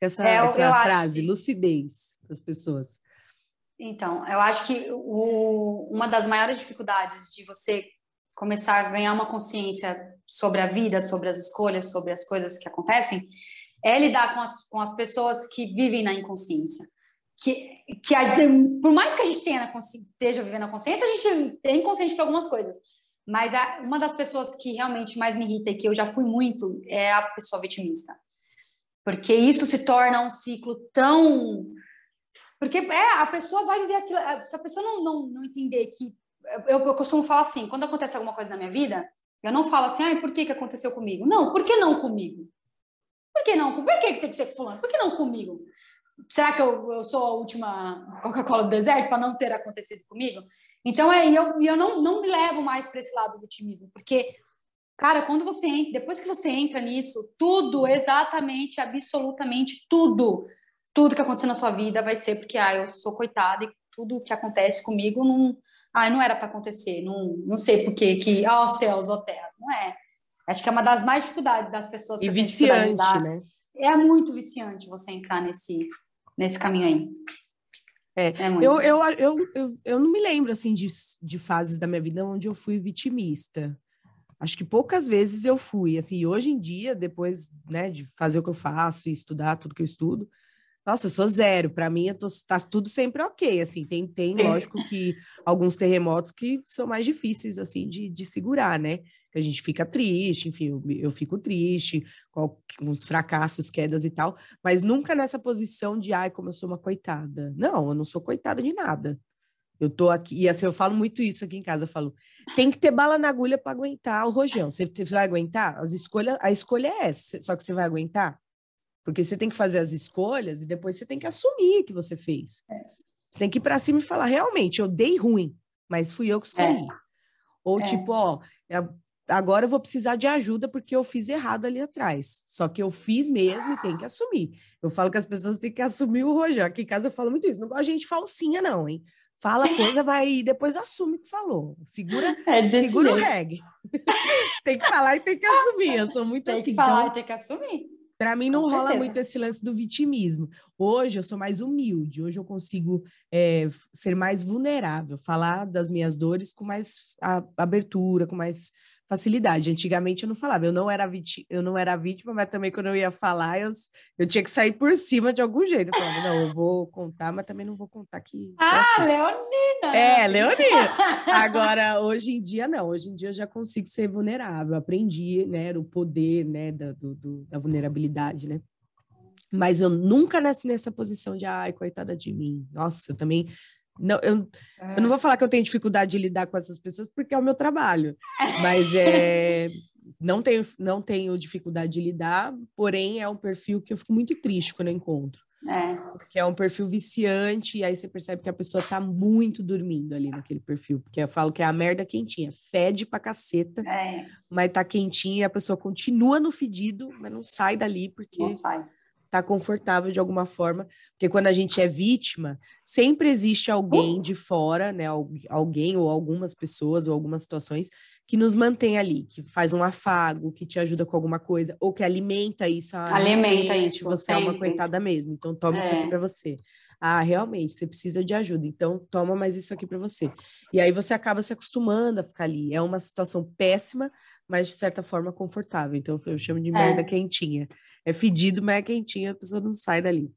Essa, é, essa frase, que... lucidez para as pessoas. Então, eu acho que o, uma das maiores dificuldades de você começar a ganhar uma consciência sobre a vida, sobre as escolhas, sobre as coisas que acontecem, é lidar com as, com as pessoas que vivem na inconsciência que, que a, por mais que a gente tenha esteja vivendo a consciência, a gente é inconsciente para algumas coisas. Mas a, uma das pessoas que realmente mais me irrita e que eu já fui muito é a pessoa vitimista. Porque isso se torna um ciclo tão. Porque é, a pessoa vai viver aquilo. Se a pessoa não, não, não entender que eu, eu costumo falar assim, quando acontece alguma coisa na minha vida, eu não falo assim, ah, por que, que aconteceu comigo? Não, por que não comigo? Por que não? Por que tem que ser fulano? Por que não comigo? Será que eu, eu sou a última Coca-Cola do deserto para não ter acontecido comigo? Então, é, eu, eu não, não me levo mais para esse lado do otimismo, porque, cara, quando você entra, depois que você entra nisso, tudo, exatamente, absolutamente tudo, tudo que acontecer na sua vida vai ser porque, ah, eu sou coitada e tudo que acontece comigo não, ah, não era para acontecer, não, não sei por que, que, ó oh, céus, ó oh, terras, não é. Acho que é uma das mais dificuldades das pessoas. E viciante, né? É muito viciante você entrar nesse, nesse caminho aí. É, é eu, eu, eu, eu, eu não me lembro, assim, de, de fases da minha vida onde eu fui vitimista. Acho que poucas vezes eu fui, assim, hoje em dia, depois, né, de fazer o que eu faço e estudar tudo que eu estudo, nossa, eu sou zero. Para mim, tô, tá tudo sempre ok. Assim, tem, tem lógico que alguns terremotos que são mais difíceis assim de, de segurar, né? Que a gente fica triste, enfim, eu, eu fico triste com uns fracassos, quedas e tal, mas nunca nessa posição de ai, como eu sou uma coitada. Não, eu não sou coitada de nada. Eu tô aqui, e assim, eu falo muito isso aqui em casa, eu falo, tem que ter bala na agulha para aguentar o rojão. Você, você vai aguentar? As escolhas, a escolha é essa, só que você vai aguentar? Porque você tem que fazer as escolhas e depois você tem que assumir que você fez. É. Você tem que ir para cima e falar, realmente, eu dei ruim, mas fui eu que escolhi. É. Ou é. tipo, ó, agora eu vou precisar de ajuda porque eu fiz errado ali atrás. Só que eu fiz mesmo e tem que assumir. Eu falo que as pessoas têm que assumir o Rojão. Aqui em casa eu falo muito isso. Não gosto de gente falsinha, não, hein? Fala coisa, vai e depois assume o que falou. Segura, é segura jeito. o reggae. tem que falar e tem que assumir. Eu sou muito tem assim. Tem que falar então... e tem que assumir. Para mim não Com rola certeza. muito esse lance do vitimismo. Hoje eu sou mais humilde, hoje eu consigo é, ser mais vulnerável, falar das minhas dores com mais abertura, com mais facilidade. Antigamente eu não falava, eu não era, viti eu não era vítima, mas também quando eu ia falar, eu, eu tinha que sair por cima de algum jeito. Eu falava, não, eu vou contar, mas também não vou contar que. Ah, assim. Leonina! É, Leonina! Agora, hoje em dia, não, hoje em dia eu já consigo ser vulnerável, aprendi, né, o poder, né, da, do, do, da vulnerabilidade, né? Mas eu nunca nessa, nessa posição de, ai, coitada de mim. Nossa, eu também não, eu, é. eu não vou falar que eu tenho dificuldade de lidar com essas pessoas porque é o meu trabalho, mas é, não, tenho, não tenho dificuldade de lidar, porém é um perfil que eu fico muito triste quando eu encontro. É. Porque é um perfil viciante, e aí você percebe que a pessoa tá muito dormindo ali naquele perfil. Porque eu falo que é a merda quentinha, fede pra caceta, é. mas tá quentinha e a pessoa continua no fedido, mas não sai dali porque. Não sai tá confortável de alguma forma, porque quando a gente é vítima, sempre existe alguém de fora, né, alguém ou algumas pessoas ou algumas situações que nos mantém ali, que faz um afago, que te ajuda com alguma coisa, ou que alimenta isso. Ah, alimenta isso. Você sempre. é uma coitada mesmo, então toma é. isso aqui é. para você. Ah, realmente, você precisa de ajuda, então toma mais isso aqui para você. E aí você acaba se acostumando a ficar ali. É uma situação péssima, mas de certa forma confortável. Então eu chamo de merda é. quentinha. É fedido, mas é quentinha, a pessoa não sai dali.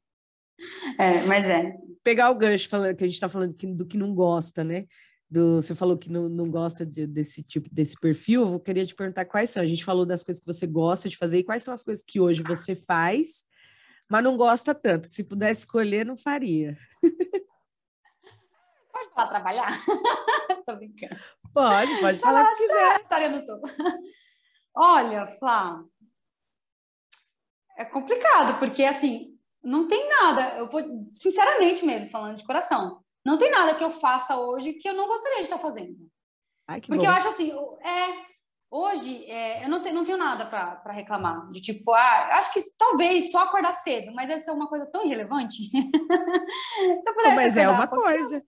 É, mas é. Pegar o gancho falando, que a gente está falando que, do que não gosta, né? Do, você falou que não, não gosta de, desse tipo, desse perfil. Eu queria te perguntar quais são. A gente falou das coisas que você gosta de fazer e quais são as coisas que hoje você faz, mas não gosta tanto. Que se pudesse escolher, não faria. Pode falar trabalhar? Tô brincando. Pode, pode falar o que quiser. Olha, Flá, é complicado, porque assim, não tem nada, eu vou, sinceramente mesmo, falando de coração, não tem nada que eu faça hoje que eu não gostaria de estar fazendo. Ai, porque bom. eu acho assim, é, hoje é, eu não tenho, não tenho nada para reclamar, de tipo, ah, acho que talvez só acordar cedo, mas deve ser uma coisa tão irrelevante. mas é uma coisa.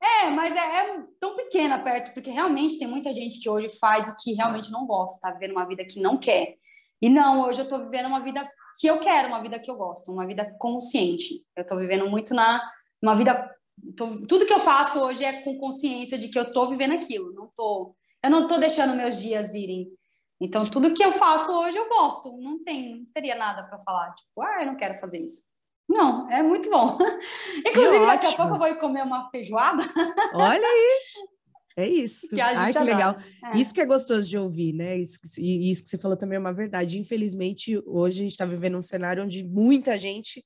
É, mas é, é, tão pequena perto, porque realmente tem muita gente que hoje faz o que realmente não gosta, tá vivendo uma vida que não quer. E não, hoje eu tô vivendo uma vida que eu quero, uma vida que eu gosto, uma vida consciente. Eu tô vivendo muito na uma vida tô, tudo que eu faço hoje é com consciência de que eu tô vivendo aquilo, não tô eu não tô deixando meus dias irem. Então tudo que eu faço hoje eu gosto, não tem, não teria nada para falar, tipo, ah, eu não quero fazer isso. Não, é muito bom. Inclusive, daqui a pouco eu vou comer uma feijoada. Olha aí! É isso. Que Ai, que legal. É. Isso que é gostoso de ouvir, né? Isso, e isso que você falou também é uma verdade. Infelizmente, hoje a gente está vivendo um cenário onde muita gente,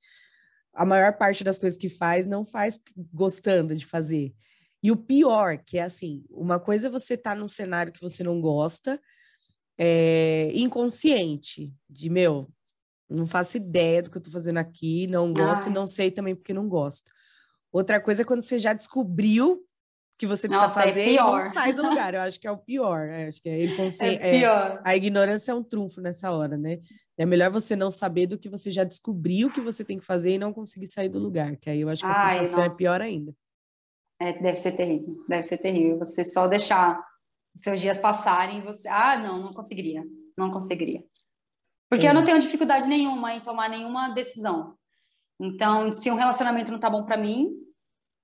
a maior parte das coisas que faz, não faz gostando de fazer. E o pior, que é assim, uma coisa é você estar tá num cenário que você não gosta, é, inconsciente, de meu, não faço ideia do que eu tô fazendo aqui, não gosto e não sei também porque não gosto. Outra coisa é quando você já descobriu que você precisa Nossa, é fazer é e não sai do lugar. Eu acho que é o pior. Eu acho que é, inconsci... é pior. É, a ignorância é um trunfo nessa hora, né? É melhor você não saber do que você já descobriu que você tem que fazer e não conseguir sair do lugar, que aí eu acho que a Ai, sensação é nossa. é pior ainda. É, deve ser terrível, deve ser terrível. Você só deixar os seus dias passarem e você. Ah, não, não conseguiria. Não conseguiria. Porque é. eu não tenho dificuldade nenhuma em tomar nenhuma decisão. Então, se um relacionamento não tá bom para mim,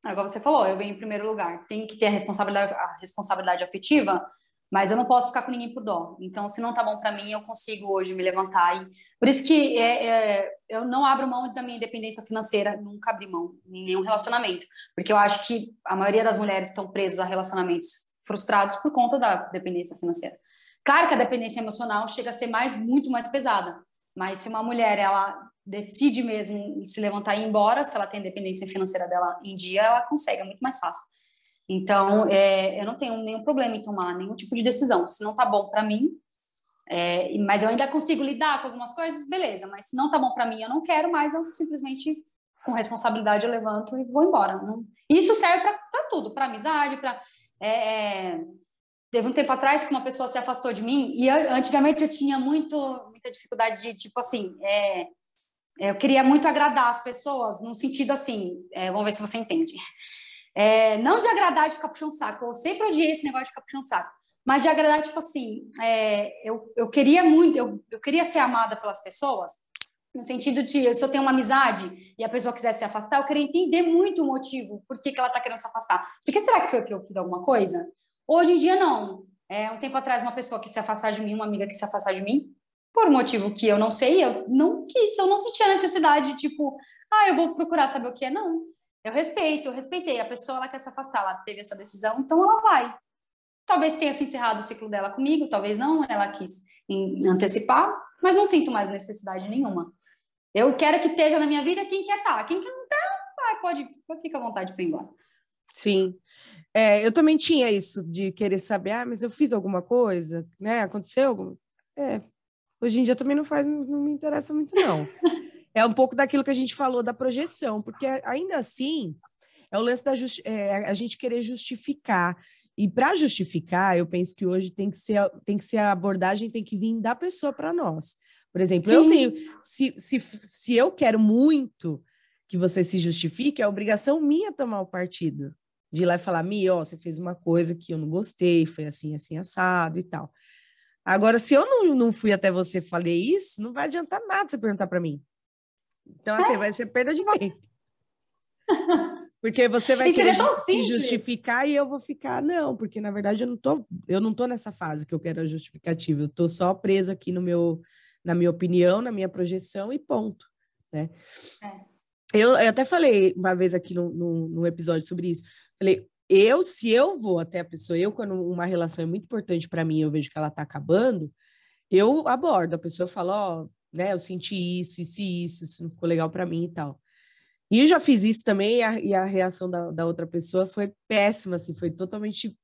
agora você falou, eu venho em primeiro lugar. Tem que ter a responsabilidade, a responsabilidade afetiva, mas eu não posso ficar com ninguém por dó. Então, se não tá bom para mim, eu consigo hoje me levantar. E... Por isso que é, é, eu não abro mão da minha independência financeira, nunca abri mão em nenhum relacionamento. Porque eu acho que a maioria das mulheres estão presas a relacionamentos frustrados por conta da dependência financeira. Claro que a dependência emocional chega a ser mais, muito mais pesada. Mas se uma mulher, ela decide mesmo se levantar e ir embora, se ela tem a dependência financeira dela em dia, ela consegue, é muito mais fácil. Então, é, eu não tenho nenhum problema em tomar nenhum tipo de decisão. Se não tá bom para mim, é, mas eu ainda consigo lidar com algumas coisas, beleza. Mas se não tá bom para mim, eu não quero mais, eu simplesmente, com responsabilidade, eu levanto e vou embora. Isso serve para tudo, para amizade, para. É, é, teve um tempo atrás que uma pessoa se afastou de mim, e eu, antigamente eu tinha muito, muita dificuldade de, tipo assim, é, eu queria muito agradar as pessoas, no sentido assim, é, vamos ver se você entende. É, não de agradar de ficar puxando saco, eu sempre odiei esse negócio de ficar puxando saco, mas de agradar, tipo assim, é, eu, eu queria muito, eu, eu queria ser amada pelas pessoas, no sentido de, se eu tenho uma amizade e a pessoa quiser se afastar, eu queria entender muito o motivo, por que, que ela tá querendo se afastar. Porque será que foi que eu fiz alguma coisa? Hoje em dia, não. É, um tempo atrás, uma pessoa que se afastar de mim, uma amiga que se afastar de mim, por um motivo que eu não sei, eu não quis, eu não sentia necessidade, tipo, ah, eu vou procurar saber o que é, não. Eu respeito, eu respeitei. A pessoa ela quer se afastar, ela teve essa decisão, então ela vai. Talvez tenha se encerrado o ciclo dela comigo, talvez não, ela quis antecipar, mas não sinto mais necessidade nenhuma. Eu quero que esteja na minha vida quem quer estar. Tá. Quem quer não estar, tá, pode, pode ficar à vontade para ir embora. Sim. É, eu também tinha isso de querer saber, ah, mas eu fiz alguma coisa, né? Aconteceu alguma... É, hoje em dia também não faz, não me interessa muito, não. é um pouco daquilo que a gente falou da projeção, porque ainda assim é o lance da justi é, a gente querer justificar. E para justificar, eu penso que hoje tem que ser tem que ser a abordagem tem que vir da pessoa para nós. Por exemplo, Sim. eu tenho se, se, se eu quero muito que você se justifique, é obrigação minha tomar o partido. De ir lá e falar, Mi, ó, você fez uma coisa que eu não gostei, foi assim, assim, assado e tal. Agora, se eu não, não fui até você e falei isso, não vai adiantar nada você perguntar para mim. Então, assim, vai ser perda de tempo. Porque você vai querer se justificar e eu vou ficar, não, porque na verdade eu não tô, eu não tô nessa fase que eu quero a justificativa, eu tô só presa aqui no meu, na minha opinião, na minha projeção e ponto, né? É. Eu, eu, até falei uma vez aqui no, no, episódio sobre isso, falei, eu, se eu vou até a pessoa, eu quando uma relação é muito importante para mim, eu vejo que ela tá acabando, eu abordo, a pessoa fala, ó, oh, né? Eu senti isso, isso e isso, isso não ficou legal para mim e tal. E eu já fiz isso também e a, e a reação da, da, outra pessoa foi péssima, assim, foi totalmente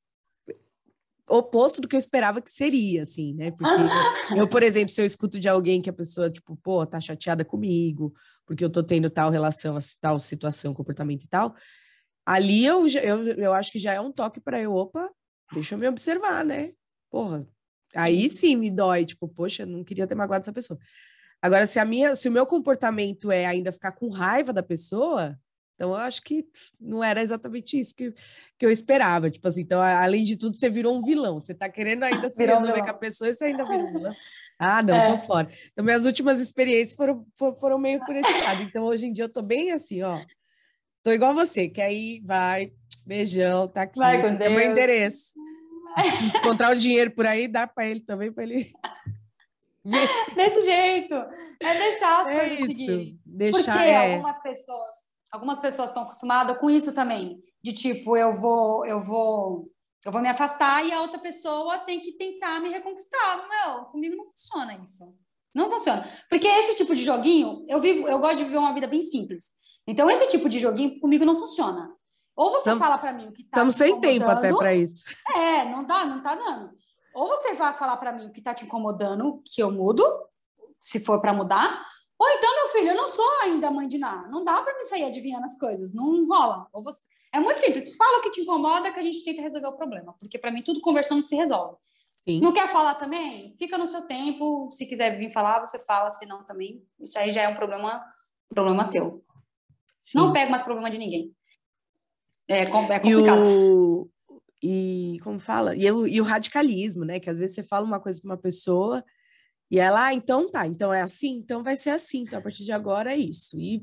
oposto do que eu esperava que seria, assim, né? Porque eu, por exemplo, se eu escuto de alguém que a pessoa, tipo, pô, tá chateada comigo, porque eu tô tendo tal relação, tal situação, comportamento e tal, ali eu, eu, eu acho que já é um toque para eu, opa, deixa eu me observar, né? Porra, aí sim me dói, tipo, poxa, não queria ter magoado essa pessoa. Agora, se, a minha, se o meu comportamento é ainda ficar com raiva da pessoa, então eu acho que não era exatamente isso que, que eu esperava. Tipo assim, então, além de tudo, você virou um vilão. Você tá querendo ainda se resolver com a pessoa e você ainda virou um vilão. Ah, não, é. tô fora. Então, minhas últimas experiências foram, foram meio por esse lado. Então, hoje em dia, eu tô bem assim, ó. Tô igual você, que aí vai, beijão, tá aqui. Vai com Deus. É meu endereço. Encontrar o dinheiro por aí, dá para ele também, para ele Desse jeito. É deixar as é coisas isso. seguirem. Deixar, Porque é... algumas pessoas, algumas pessoas estão acostumadas com isso também. De tipo, eu vou, eu vou, eu vou me afastar e a outra pessoa tem que tentar me reconquistar. Meu, comigo não funciona isso. Não funciona. Porque esse tipo de joguinho, eu vivo, eu gosto de viver uma vida bem simples. Então, esse tipo de joguinho comigo não funciona. Ou você Tam, fala para mim o que tá Estamos sem tempo até para isso. É, não dá, não tá dando. Ou você vai falar para mim o que tá te incomodando, que eu mudo, se for para mudar. Ou então, meu filho, eu não sou ainda mãe de nada. Não dá para me sair adivinhando as coisas. Não rola. Ou você... É muito simples. Fala o que te incomoda que a gente tenta resolver o problema. Porque para mim tudo conversando se resolve. Sim. Não quer falar também? Fica no seu tempo. Se quiser vir falar, você fala. Se não, também. Isso aí já é um problema, problema seu. Sim. Não pega mais problema de ninguém. É, é complicado. E, o... e como fala? E o, e o radicalismo, né? Que às vezes você fala uma coisa para uma pessoa e ela, ah, então tá, então é assim, então vai ser assim, então a partir de agora é isso. E,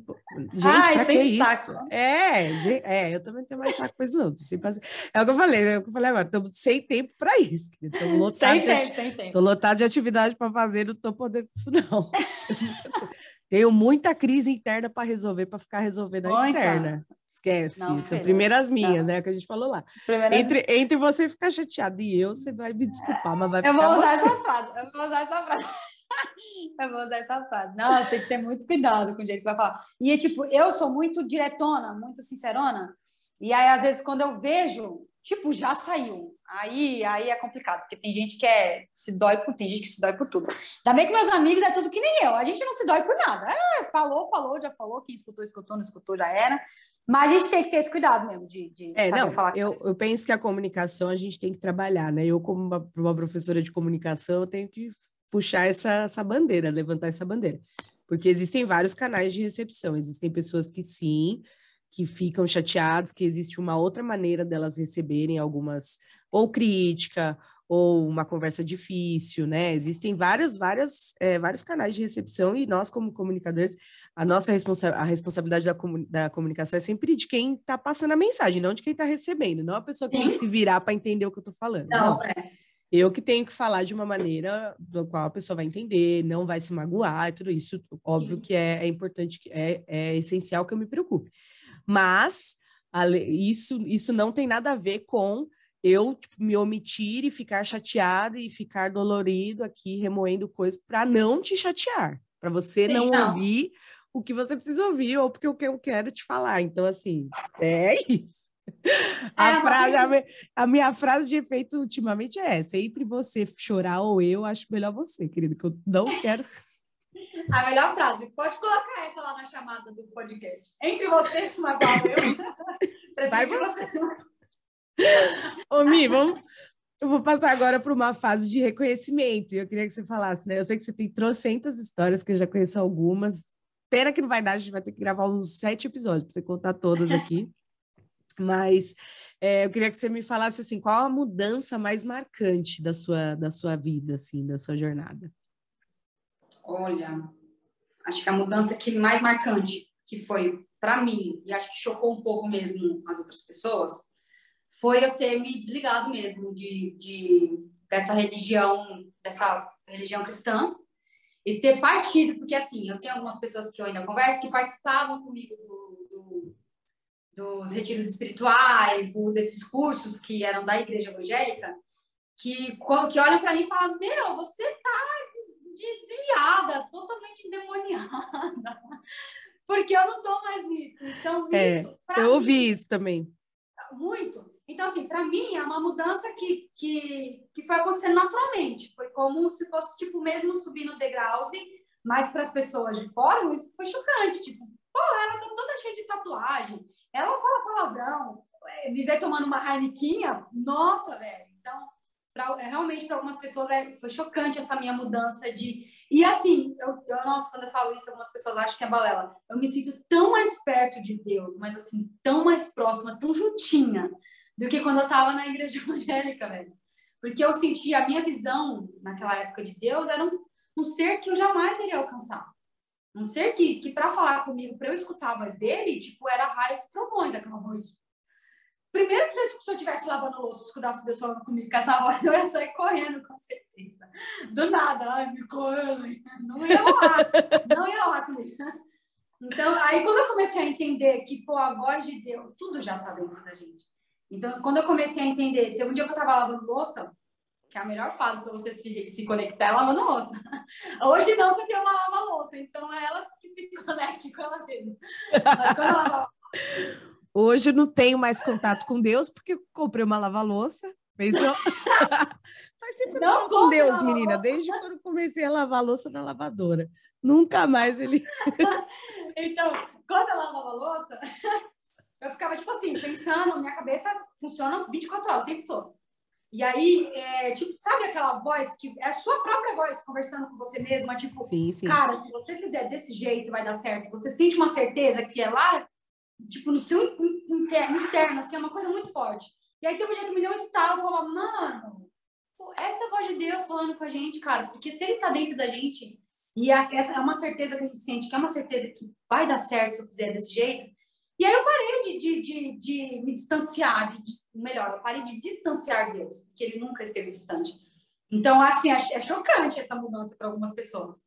gente, Ai, pra que é isso? É, é, eu também tenho mais saco com os outros. É o que eu falei, é o que eu falei agora, estamos sem tempo para isso. Estou lotado, sem tempo, sem tempo. Tô lotado de atividade para fazer, não estou podendo disso, não. tenho muita crise interna para resolver, para ficar resolvendo a externa. Esquece. Não, então, primeiras minhas, né? Que a gente falou lá. Primeira... Entre, entre você ficar chateado e eu, você vai me desculpar, mas vai eu ficar. Vou usar essa frase, eu vou usar essa frase. eu vou usar essa frase. Não, tem que ter muito cuidado com o jeito que vai falar. E, tipo, eu sou muito diretona, muito sincerona. E aí, às vezes, quando eu vejo, tipo, já saiu. Aí, aí é complicado, porque tem gente que é, se dói por tem gente que se dói por tudo. Também que meus amigos é tudo que nem eu. A gente não se dói por nada. É, falou, falou, já falou. Quem escutou, escutou, não escutou, já era. Mas a gente tem que ter esse cuidado mesmo de, de é, saber não, falar. Eu, eu penso que a comunicação a gente tem que trabalhar, né? Eu, como uma, uma professora de comunicação, eu tenho que puxar essa, essa bandeira, levantar essa bandeira. Porque existem vários canais de recepção. Existem pessoas que sim, que ficam chateadas, que existe uma outra maneira delas receberem algumas, ou crítica, ou uma conversa difícil, né? Existem vários, vários, é, vários canais de recepção e nós, como comunicadores, a nossa responsa a responsabilidade da, comun da comunicação é sempre de quem está passando a mensagem, não de quem está recebendo, não a pessoa que Sim. tem que se virar para entender o que eu estou falando. Não, não. É. Eu que tenho que falar de uma maneira do qual a pessoa vai entender, não vai se magoar e tudo isso. Óbvio Sim. que é, é importante, é, é essencial que eu me preocupe. Mas isso, isso não tem nada a ver com eu tipo, me omitir e ficar chateada e ficar dolorido aqui, remoendo coisas para não te chatear, para você Sim, não, não, ouvir o que você precisa ouvir ou porque o que eu quero te falar. Então, assim, é isso. A, é, frase, a, a, minha frase de efeito ultimamente é essa: entre você chorar ou eu, acho melhor você, querido, que eu não quero. A melhor frase, pode colocar essa lá na chamada do podcast. Entre você, se magoar eu. Vai você. Ô, Mi, vamos. Eu vou passar agora para uma fase de reconhecimento. E eu queria que você falasse, né? Eu sei que você tem trocentas histórias, que eu já conheço algumas. Pena que não vai dar, a gente vai ter que gravar uns sete episódios para você contar todas aqui. Mas é, eu queria que você me falasse assim, qual a mudança mais marcante da sua, da sua vida, assim, da sua jornada? Olha, acho que a mudança que mais marcante que foi para mim e acho que chocou um pouco mesmo as outras pessoas foi eu ter me desligado mesmo de, de dessa religião, dessa religião cristã e ter partido, porque assim, eu tenho algumas pessoas que eu ainda converso que participavam comigo do, do, dos retiros espirituais, do, desses cursos que eram da igreja evangélica, que, que olham para mim e falam: Meu, você tá desviada, totalmente endemoniada, porque eu não tô mais nisso. Então, é, isso. Eu ouvi isso também. Muito. Então, assim, para mim é uma mudança que, que, que foi acontecendo naturalmente. Foi como se fosse, tipo, mesmo subindo degraus, mas para as pessoas de fora, isso foi chocante. Tipo, pô, ela tá toda cheia de tatuagem, ela fala palavrão, é, me ver tomando uma Heineken, nossa, velho. Então, pra, é, realmente, para algumas pessoas, é, foi chocante essa minha mudança de. E assim, eu, eu, nossa, quando eu falo isso, algumas pessoas acham que é balela. Eu me sinto tão mais perto de Deus, mas assim, tão mais próxima, tão juntinha do que quando eu estava na igreja evangélica, velho. Porque eu sentia a minha visão naquela época de Deus era um, um ser que eu jamais iria alcançar. Um ser que, que para falar comigo, para eu escutar a voz dele, tipo, era raios e trovões, aquela voz. Primeiro que se eu estivesse lavando louça, escutasse Deus falando comigo com essa voz, eu ia sair correndo, com certeza. Do nada, ai, me correndo. Não ia rolar, não ia rolar comigo. Então, aí quando eu comecei a entender que, pô, a voz de Deus, tudo já tá dentro da gente. Então, quando eu comecei a entender, teve um dia que eu estava lavando louça, que é a melhor fase para você se, se conectar é lavando louça. Hoje não, que eu tenho uma lava-louça, então é ela que se conecte com ela mesma. Mas quando eu lavava Hoje eu não tenho mais contato com Deus porque comprei uma lava-louça. Pensou? Faz tempo que eu não com Deus, menina, desde quando comecei a lavar a louça na lavadora. Nunca mais ele. então, quando eu lavava a louça, eu ficava, tipo assim, pensando, minha cabeça funciona 24 horas, o tempo todo. E aí, é, tipo, sabe aquela voz que é a sua própria voz conversando com você mesma, tipo, sim, sim. cara, se você fizer desse jeito vai dar certo. Você sente uma certeza que é lá, tipo, no seu interno, assim, é uma coisa muito forte. E aí teve um dia que me deu um estalo, falava, mano, essa a voz de Deus falando com a gente, cara, porque se ele tá dentro da gente, e essa é uma certeza que a gente sente, que é uma certeza que vai dar certo se eu fizer desse jeito, e aí eu parei de, de, de, de me distanciar, de, melhor, eu parei de distanciar Deus, porque ele nunca esteve distante. Então, assim, é, é chocante essa mudança para algumas pessoas.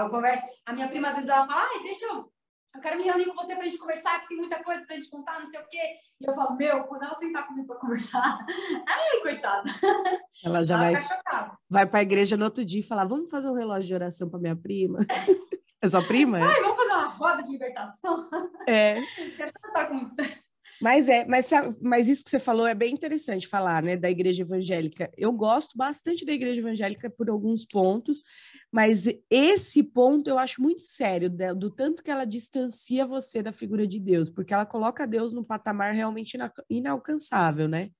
Eu converso, a minha prima às vezes ela fala, ai, deixa eu, eu quero me reunir com você para a gente conversar, que tem muita coisa para a gente contar, não sei o quê. E eu falo, meu, quando ela sentar comigo para conversar, ai, coitada. Ela já ela vai, vai para a igreja no outro dia e falar, vamos fazer um relógio de oração para minha prima. É sua prima? Ai, vamos fazer uma roda de libertação? É. Mas é, mas, mas isso que você falou é bem interessante falar, né, da igreja evangélica. Eu gosto bastante da igreja evangélica por alguns pontos, mas esse ponto eu acho muito sério, do, do tanto que ela distancia você da figura de Deus, porque ela coloca Deus num patamar realmente inalcançável, né?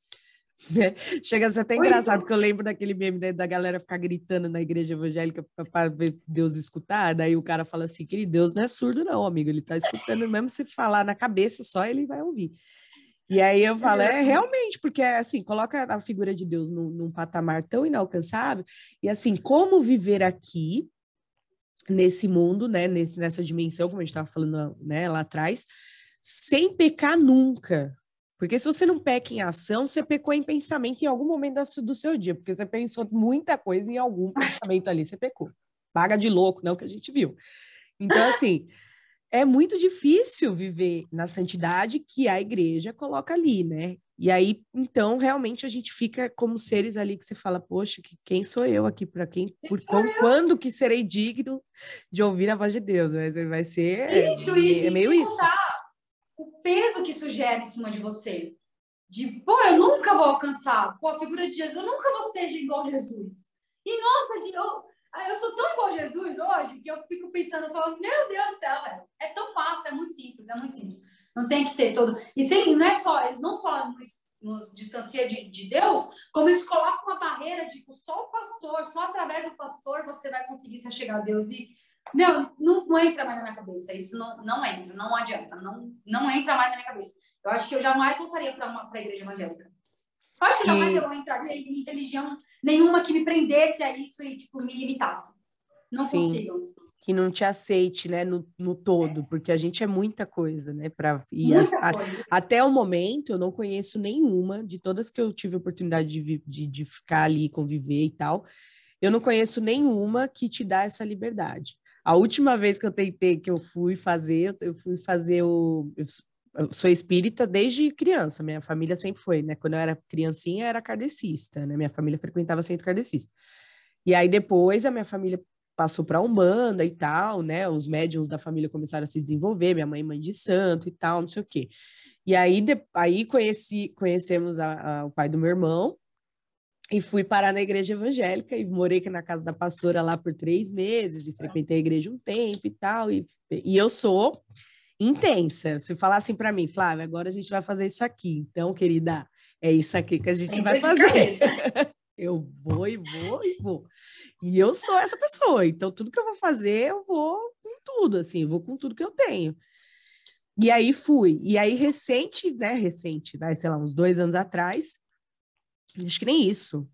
Né? Chega a ser até engraçado, porque eu lembro daquele meme da, da galera ficar gritando na igreja evangélica para ver Deus escutar. Daí o cara fala assim: querido, Deus não é surdo, não, amigo. Ele está escutando, mesmo se falar na cabeça só, ele vai ouvir. E aí eu falo, é realmente, porque assim, coloca a figura de Deus num, num patamar tão inalcançável, e assim, como viver aqui, nesse mundo, né, nesse, nessa dimensão, como a gente estava falando né, lá atrás, sem pecar nunca, porque se você não peca em ação, você pecou em pensamento em algum momento do seu dia, porque você pensou muita coisa em algum pensamento ali, você pecou. Paga de louco, não que a gente viu. Então, assim, é muito difícil viver na santidade que a igreja coloca ali, né? E aí, então, realmente a gente fica como seres ali que você fala, poxa, que, quem sou eu aqui para quem, quem por quando, quando que serei digno de ouvir a voz de Deus? Mas vai ser isso, é, é meio isso. Contar peso que isso gera em cima de você. De, pô, eu nunca vou alcançar. Pô, a figura de Jesus, eu nunca vou ser igual a Jesus. E, nossa, eu, eu sou tão igual a Jesus hoje que eu fico pensando, falando, meu Deus do céu, velho. É tão fácil, é muito simples, é muito simples. Não tem que ter todo. E sem, não é só, eles não só nos, nos distanciam de, de Deus, como eles colocam uma barreira, tipo, só o pastor, só através do pastor você vai conseguir se chegar a Deus. E meu, não, não, entra mais na minha cabeça. Isso não, não entra, não adianta. Não, não entra mais na minha cabeça. Eu acho que eu jamais voltaria para a igreja evangélica. Eu acho que jamais e... eu entraria em religião nenhuma que me prendesse a isso e, tipo, me limitasse. Não Sim. consigo. Que não te aceite, né, no, no todo, é. porque a gente é muita coisa, né, para ir a, até o momento eu não conheço nenhuma de todas que eu tive oportunidade de, de, de ficar ali, conviver e tal, eu não conheço nenhuma que te dá essa liberdade. A última vez que eu tentei, que eu fui fazer, eu fui fazer o. Eu sou espírita desde criança, minha família sempre foi, né? Quando eu era criancinha, era kardecista, né? Minha família frequentava centro kardecista. E aí depois a minha família passou para Umbanda e tal, né? Os médiums da família começaram a se desenvolver, minha mãe mãe de santo e tal, não sei o quê. E aí, de, aí conheci, conhecemos a, a, o pai do meu irmão, e fui parar na igreja evangélica e morei na casa da pastora lá por três meses e frequentei a igreja um tempo e tal. E, e eu sou intensa. Se falar assim para mim, Flávia, agora a gente vai fazer isso aqui. Então, querida, é isso aqui que a gente vai fazer. eu vou e vou e vou. E eu sou essa pessoa. Então, tudo que eu vou fazer, eu vou com tudo, assim, eu vou com tudo que eu tenho. E aí fui. E aí, recente, né? Recente, né, sei lá, uns dois anos atrás, Acho que nem isso.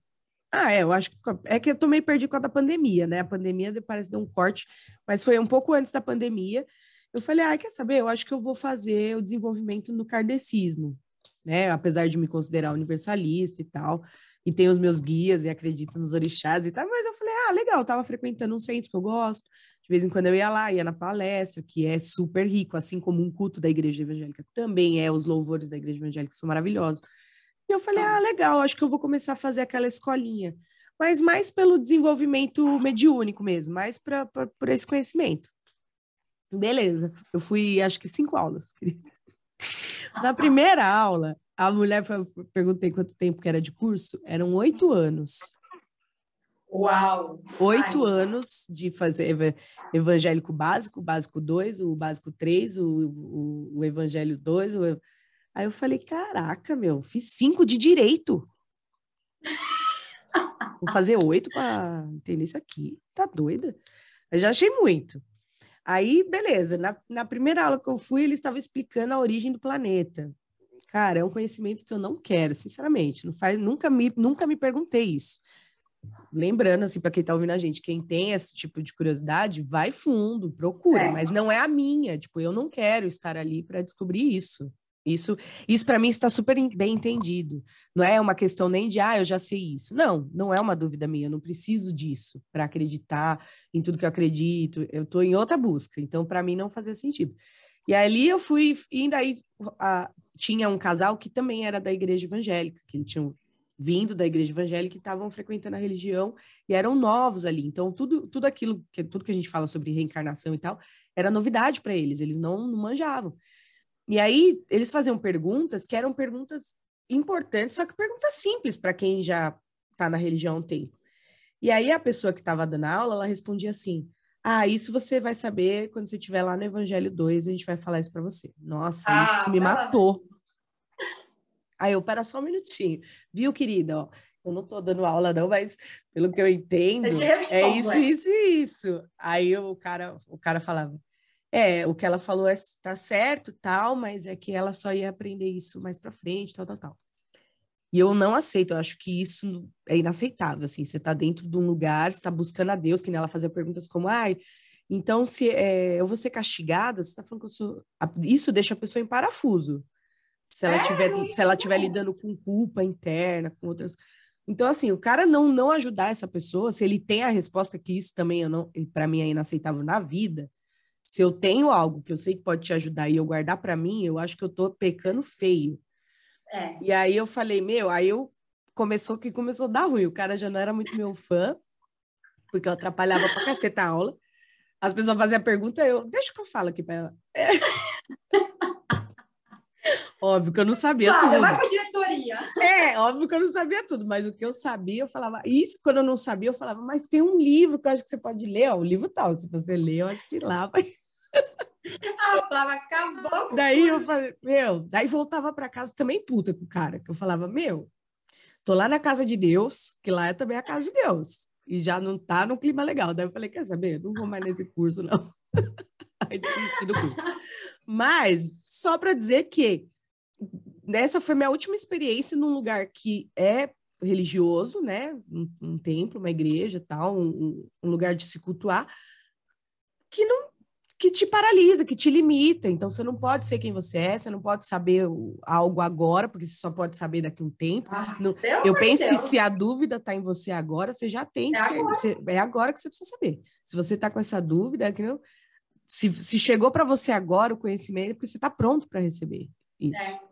Ah, é, eu acho que é que eu tô meio perdido com a da pandemia, né? A pandemia parece deu um corte, mas foi um pouco antes da pandemia. Eu falei, ah, quer saber? Eu acho que eu vou fazer o desenvolvimento no kardecismo, né? Apesar de me considerar universalista e tal, e tenho os meus guias e acredito nos orixás e tal, mas eu falei, ah, legal, eu tava frequentando um centro que eu gosto, de vez em quando eu ia lá, ia na palestra, que é super rico, assim como um culto da igreja evangélica também é, os louvores da igreja evangélica são maravilhosos. E eu falei, ah, legal, acho que eu vou começar a fazer aquela escolinha. Mas mais pelo desenvolvimento mediúnico mesmo, mais para por esse conhecimento. Beleza, eu fui, acho que cinco aulas, querida. Na primeira aula, a mulher perguntei quanto tempo que era de curso, eram oito anos. Uau! Oito anos de fazer evangélico básico, básico 2, o básico 3, o, o, o evangelho 2. O... Aí eu falei, caraca, meu, fiz cinco de direito. Vou fazer oito para entender isso aqui. Tá doida? Eu já achei muito. Aí, beleza. Na, na primeira aula que eu fui, ele estava explicando a origem do planeta. Cara, é um conhecimento que eu não quero, sinceramente. Não faz, nunca me, nunca me perguntei isso lembrando, assim, para quem está ouvindo a gente, quem tem esse tipo de curiosidade, vai fundo, procura, é. mas não é a minha. Tipo, eu não quero estar ali para descobrir isso. Isso, isso para mim está super bem entendido. Não é uma questão nem de, ah, eu já sei isso. Não, não é uma dúvida minha. Eu não preciso disso para acreditar em tudo que eu acredito. Eu estou em outra busca. Então, para mim, não fazia sentido. E ali eu fui, e daí a, tinha um casal que também era da igreja evangélica, que ele tinha vindo da igreja evangélica e estavam frequentando a religião e eram novos ali. Então, tudo, tudo aquilo, que, tudo que a gente fala sobre reencarnação e tal, era novidade para eles, eles não, não manjavam. E aí, eles faziam perguntas que eram perguntas importantes, só que perguntas simples para quem já está na religião há um tempo. E aí, a pessoa que estava dando aula, ela respondia assim: Ah, isso você vai saber quando você estiver lá no Evangelho 2, a gente vai falar isso para você. Nossa, ah, isso me matou. Aí eu, pera só um minutinho. Viu, querida? Ó, eu não tô dando aula, não, mas pelo que eu entendo, é isso, isso e isso. Aí o cara, o cara falava, é, o que ela falou é, tá certo, tal, mas é que ela só ia aprender isso mais para frente, tal, tal, tal. E eu não aceito, eu acho que isso é inaceitável, assim, você tá dentro de um lugar, você tá buscando a Deus, que ela fazia perguntas como, ai, então se é, eu vou ser castigada, você tá falando que eu sou... Isso deixa a pessoa em parafuso se ela é, tiver se ela tiver lidando com culpa interna, com outras. Então assim, o cara não não ajudar essa pessoa, se ele tem a resposta que isso também eu não, para mim é inaceitável na vida. Se eu tenho algo que eu sei que pode te ajudar e eu guardar para mim, eu acho que eu tô pecando feio. É. E aí eu falei, meu, aí eu começou que começou a dar ruim. O cara já não era muito meu fã, porque eu atrapalhava pra caceta a aula. As pessoas faziam a pergunta, eu, deixa que eu falo aqui para ela. É. Óbvio que eu não sabia claro, tudo. Vai para diretoria. É, óbvio que eu não sabia tudo, mas o que eu sabia, eu falava. Isso, quando eu não sabia, eu falava, mas tem um livro que eu acho que você pode ler, ó, o livro tal. Se você ler, eu acho que lá vai. A Flávia acabou. Daí eu falei, meu, daí voltava para casa também puta com o cara, que eu falava, meu, tô lá na casa de Deus, que lá é também a casa de Deus, e já não tá no clima legal. Daí eu falei, quer saber? Não vou mais nesse curso, não. Aí desisti do curso. Mas, só para dizer que essa foi minha última experiência num lugar que é religioso, né? Um, um templo, uma igreja, tal, um, um, lugar de se cultuar, que não que te paralisa, que te limita. Então você não pode ser quem você é, você não pode saber algo agora, porque você só pode saber daqui a um tempo. Ah, no, eu penso Deus. que se a dúvida está em você agora, você já tem é agora. Você, é agora que você precisa saber. Se você está com essa dúvida, que não, se, se chegou para você agora o conhecimento, é porque você está pronto para receber isso. É.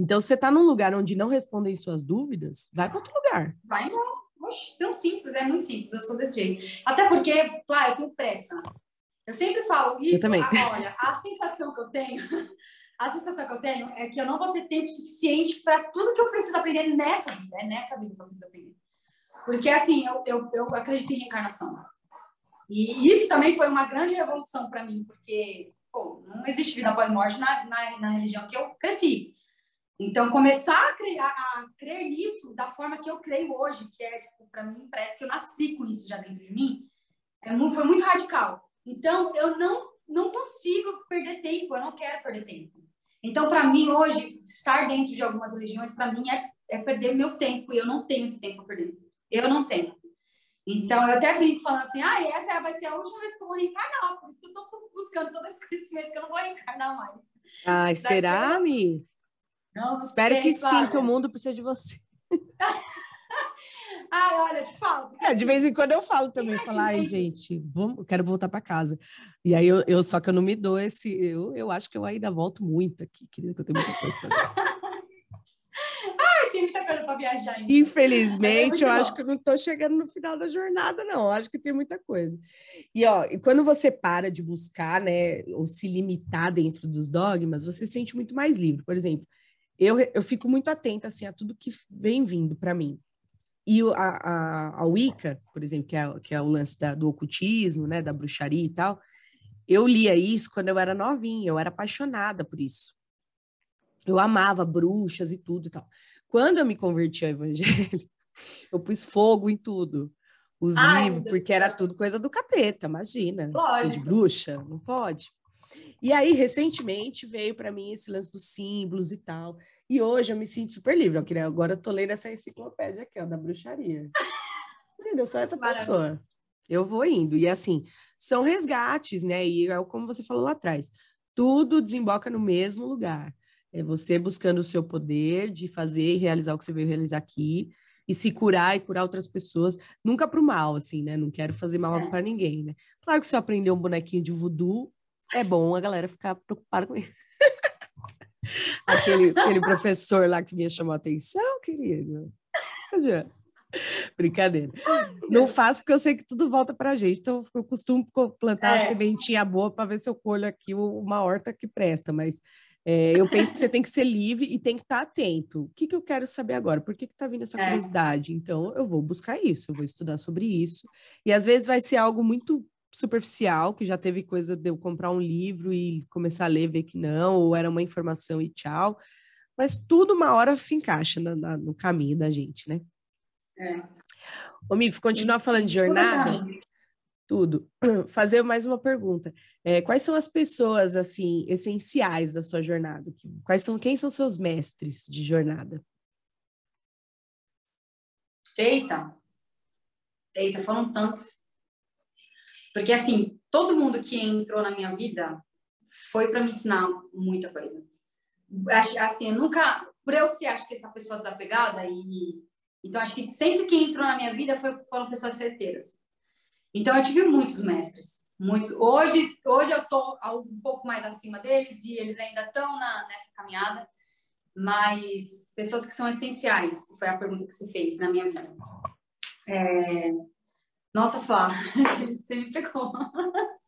Então, se você está num lugar onde não respondem suas dúvidas, vai para outro lugar. Vai não. Oxe, tão simples, é muito simples, eu sou desse jeito. Até porque, Flá, eu tenho pressa. Eu sempre falo isso. Eu também. A, olha, a sensação que eu tenho, a sensação que eu tenho é que eu não vou ter tempo suficiente para tudo que eu preciso aprender nessa vida. É nessa vida que eu preciso aprender. Porque, assim, eu, eu, eu acredito em reencarnação. E isso também foi uma grande revolução para mim, porque pô, não existe vida após morte na, na, na religião que eu cresci. Então, começar a, criar, a crer nisso da forma que eu creio hoje, que é, tipo, para mim, parece que eu nasci com isso já dentro de mim, é muito, foi muito radical. Então, eu não, não consigo perder tempo, eu não quero perder tempo. Então, para mim, hoje, estar dentro de algumas religiões, para mim, é, é perder meu tempo, e eu não tenho esse tempo a perder. Eu não tenho. Então, eu até brinco falando assim, ah, essa vai ser a última vez que eu vou reencarnar, por isso que eu estou buscando todo esse conhecimento, que eu não vou reencarnar mais. Ai, será, Mi? Não, Espero sei, que sim, que o mundo precisa de você. Ai, olha, te falo. É, de vez em quando eu falo também, falar, ai, gente, vamos, quero voltar para casa. E aí eu, eu, só que eu não me dou esse, eu, eu acho que eu ainda volto muito aqui, querida, que eu tenho muita coisa para Ai, Ai, tem muita coisa para viajar ainda. Infelizmente, é eu bom. acho que eu não estou chegando no final da jornada, não. Eu acho que tem muita coisa. E, ó, e quando você para de buscar, né, ou se limitar dentro dos dogmas, você se sente muito mais livre. Por exemplo, eu, eu fico muito atenta, assim, a tudo que vem vindo para mim. E a, a, a Wicca, por exemplo, que é, que é o lance da, do ocultismo, né, da bruxaria e tal, eu lia isso quando eu era novinha, eu era apaixonada por isso. Eu amava bruxas e tudo e tal. Quando eu me converti ao evangelho, eu pus fogo em tudo. Os Ai, livros, porque era tudo coisa do capeta, imagina. Coisa de bruxa, não pode. E aí, recentemente, veio para mim esse lance dos símbolos e tal. E hoje eu me sinto super livre. Eu queria, agora eu tô lendo essa enciclopédia aqui, ó, da bruxaria. Entendeu? Só essa Maravilha. pessoa. Eu vou indo. E assim, são resgates, né? E é como você falou lá atrás. Tudo desemboca no mesmo lugar. É você buscando o seu poder de fazer e realizar o que você veio realizar aqui e se curar e curar outras pessoas, nunca para o mal, assim, né? Não quero fazer mal é. para ninguém, né? Claro que se eu aprender um bonequinho de voodoo, é bom a galera ficar preocupada com isso. aquele, aquele professor lá que me chamou a atenção, querido. Brincadeira. Não faço porque eu sei que tudo volta para a gente. Então, eu costumo plantar é. uma sementinha boa para ver se eu colho aqui uma horta que presta. Mas é, eu penso que você tem que ser livre e tem que estar atento. O que, que eu quero saber agora? Por que está vindo essa é. curiosidade? Então, eu vou buscar isso, eu vou estudar sobre isso. E às vezes vai ser algo muito superficial, que já teve coisa de eu comprar um livro e começar a ler, ver que não, ou era uma informação e tchau. Mas tudo uma hora se encaixa na, na, no caminho da gente, né? É. Ô, Mif, continuar sim, falando de jornada, tudo. Fazer mais uma pergunta. É, quais são as pessoas, assim, essenciais da sua jornada? Quais são, quem são seus mestres de jornada? Eita! Eita, foram tantos. Porque, assim, todo mundo que entrou na minha vida foi para me ensinar muita coisa. Assim, eu nunca... Por eu ser, acho que essa pessoa desapegada e... Então, acho que sempre que entrou na minha vida foi, foram pessoas certeiras. Então, eu tive muitos mestres. Muitos. Hoje, hoje eu estou um pouco mais acima deles e eles ainda estão nessa caminhada. Mas pessoas que são essenciais, foi a pergunta que você fez na minha vida. É, nossa, Flá, você me pegou.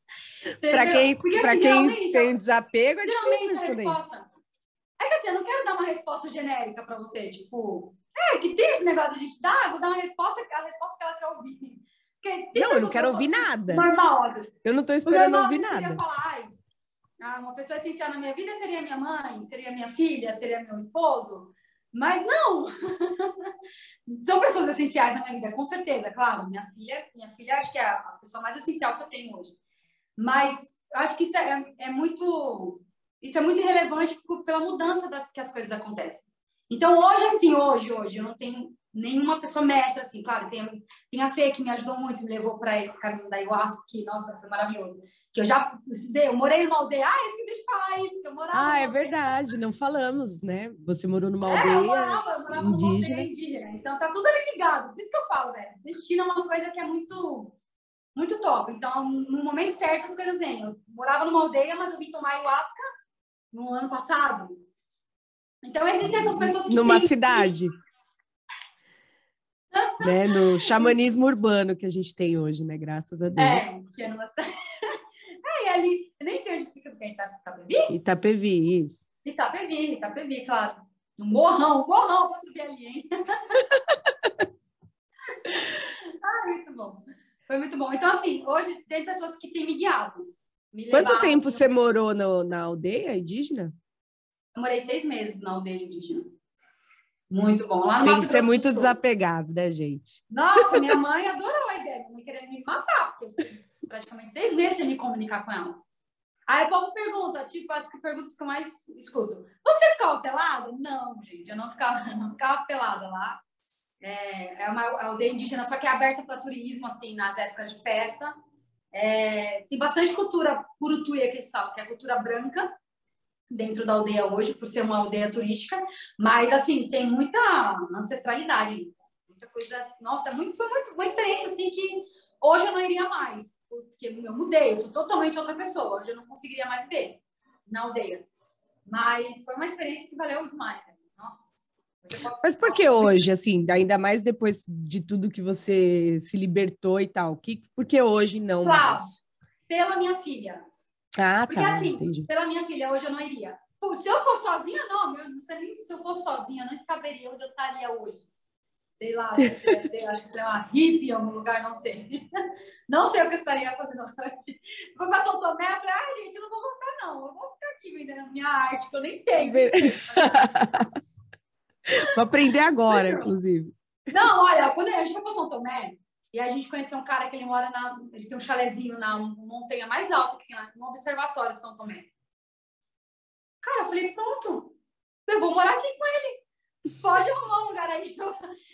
Para quem, Porque, assim, quem tem desapego, é difícil responder isso. É que assim, eu não quero dar uma resposta genérica para você, tipo, é, que tem esse negócio de a gente dar, vou dar uma resposta, a resposta que ela quer ouvir. Não, eu não quero ouvir nada. Normal. Eu não estou esperando ouvir nada. Falar, ah, uma pessoa essencial na minha vida seria minha mãe, seria minha filha, seria meu esposo. Mas não! São pessoas essenciais na minha vida, com certeza, claro. Minha filha, minha filha acho que é a pessoa mais essencial que eu tenho hoje. Mas acho que isso é, é muito isso é muito relevante pela mudança das que as coisas acontecem. Então, hoje, assim, hoje, hoje, eu não tenho nenhuma pessoa mestra, assim, claro, tem, tem a Fê que me ajudou muito, me levou para esse caminho da ayahuasca, que, nossa, foi maravilhoso. Que eu já estudei, eu morei numa aldeia, ah, esqueci de falar isso, que eu morava. Ah, é verdade, não falamos, né? Você morou numa aldeia. É, eu morava, eu morava indígena. numa aldeia indígena. Então tá tudo ali ligado. Por isso que eu falo, velho. Destino é uma coisa que é muito. Muito top. Então, no momento certo, as coisas vêm. Eu morava numa aldeia, mas eu vim tomar ayahuasca no ano passado. Então, existem essas pessoas que. Numa têm... cidade. Né? No xamanismo urbano que a gente tem hoje, né? Graças a Deus. É, que é numa é, e ali, nem sei onde fica, porque é Itapevi? Itapevi, isso. Itapevi, Itapevi, claro. Um morrão, um morrão pra subir ali, hein? ah, muito bom. Foi muito bom. Então, assim, hoje tem pessoas que têm me guiado. Me Quanto tempo assim, você morou no, na aldeia indígena? Eu morei seis meses na aldeia indígena. Muito bom. Lá no Tem que ser muito desapegado, né, gente? Nossa, minha mãe adorou a ideia. Minha mãe queria me matar, porque eu praticamente seis meses sem me comunicar com ela. Aí o povo pergunta, tipo, as perguntas que eu mais escuto. Você ficava pelada? Não, gente, eu não ficava, não ficava pelada lá. É, é uma aldeia indígena, só que é aberta para turismo, assim, nas épocas de festa. É, tem bastante cultura purutuia que eles falam, que é a cultura branca, dentro da aldeia hoje, por ser uma aldeia turística, mas assim, tem muita ancestralidade, muita coisa, assim, nossa, muito, foi muito, uma experiência assim que hoje eu não iria mais, porque eu mudei, eu sou totalmente outra pessoa, hoje eu não conseguiria mais ver na aldeia. Mas foi uma experiência que valeu demais. Nossa, Mas por que hoje, assim, ainda mais depois de tudo que você se libertou e tal? Que, por que hoje não Uau, mais? Pela minha filha. Ah, Porque, tá. assim, entendi. pela minha filha, hoje eu não iria. Pô, se eu for sozinha, não, eu não sei nem se eu fosse sozinha, eu não saberia onde eu estaria hoje. Sei lá, sei, sei, acho que seria uma hippie em algum lugar, não sei. Não sei o que eu estaria fazendo hoje. Vou para São Tomé, eu falei, ah, gente, eu não vou voltar, não. Eu vou ficar aqui vendendo minha arte, que eu nem tenho. Vou aprender agora, inclusive. Não, olha, quando a gente foi para São Tomé, e a gente conheceu um cara que ele mora na. Ele tem um chalezinho na montanha mais alta que tem lá, no Observatório de São Tomé. Cara, eu falei, pronto, eu vou morar aqui com ele. Pode arrumar um lugar aí.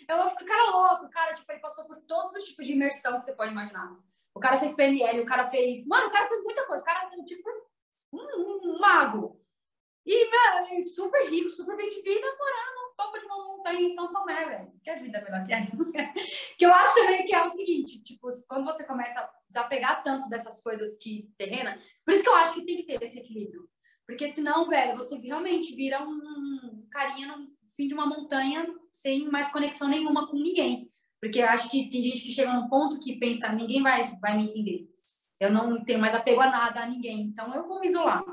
Eu, eu ficar cara louco. O cara, tipo, ele passou por todos os tipos de imersão que você pode imaginar. O cara fez PNL, o cara fez. Mano, o cara fez muita coisa. O cara é tipo um, um mago. E, meu, super rico, super bem de vida, morando no topo de uma montanha em São Tomé, velho. Que vida é melhor que essa. que eu acho também que é o seguinte, tipo, quando você começa a desapegar tanto dessas coisas que terrena, por isso que eu acho que tem que ter esse equilíbrio. Porque senão, velho, você realmente vira um carinha no fim de uma montanha sem mais conexão nenhuma com ninguém. Porque eu acho que tem gente que chega num ponto que pensa, ninguém vai, vai me entender. Eu não tenho mais apego a nada, a ninguém. Então, eu vou me isolar.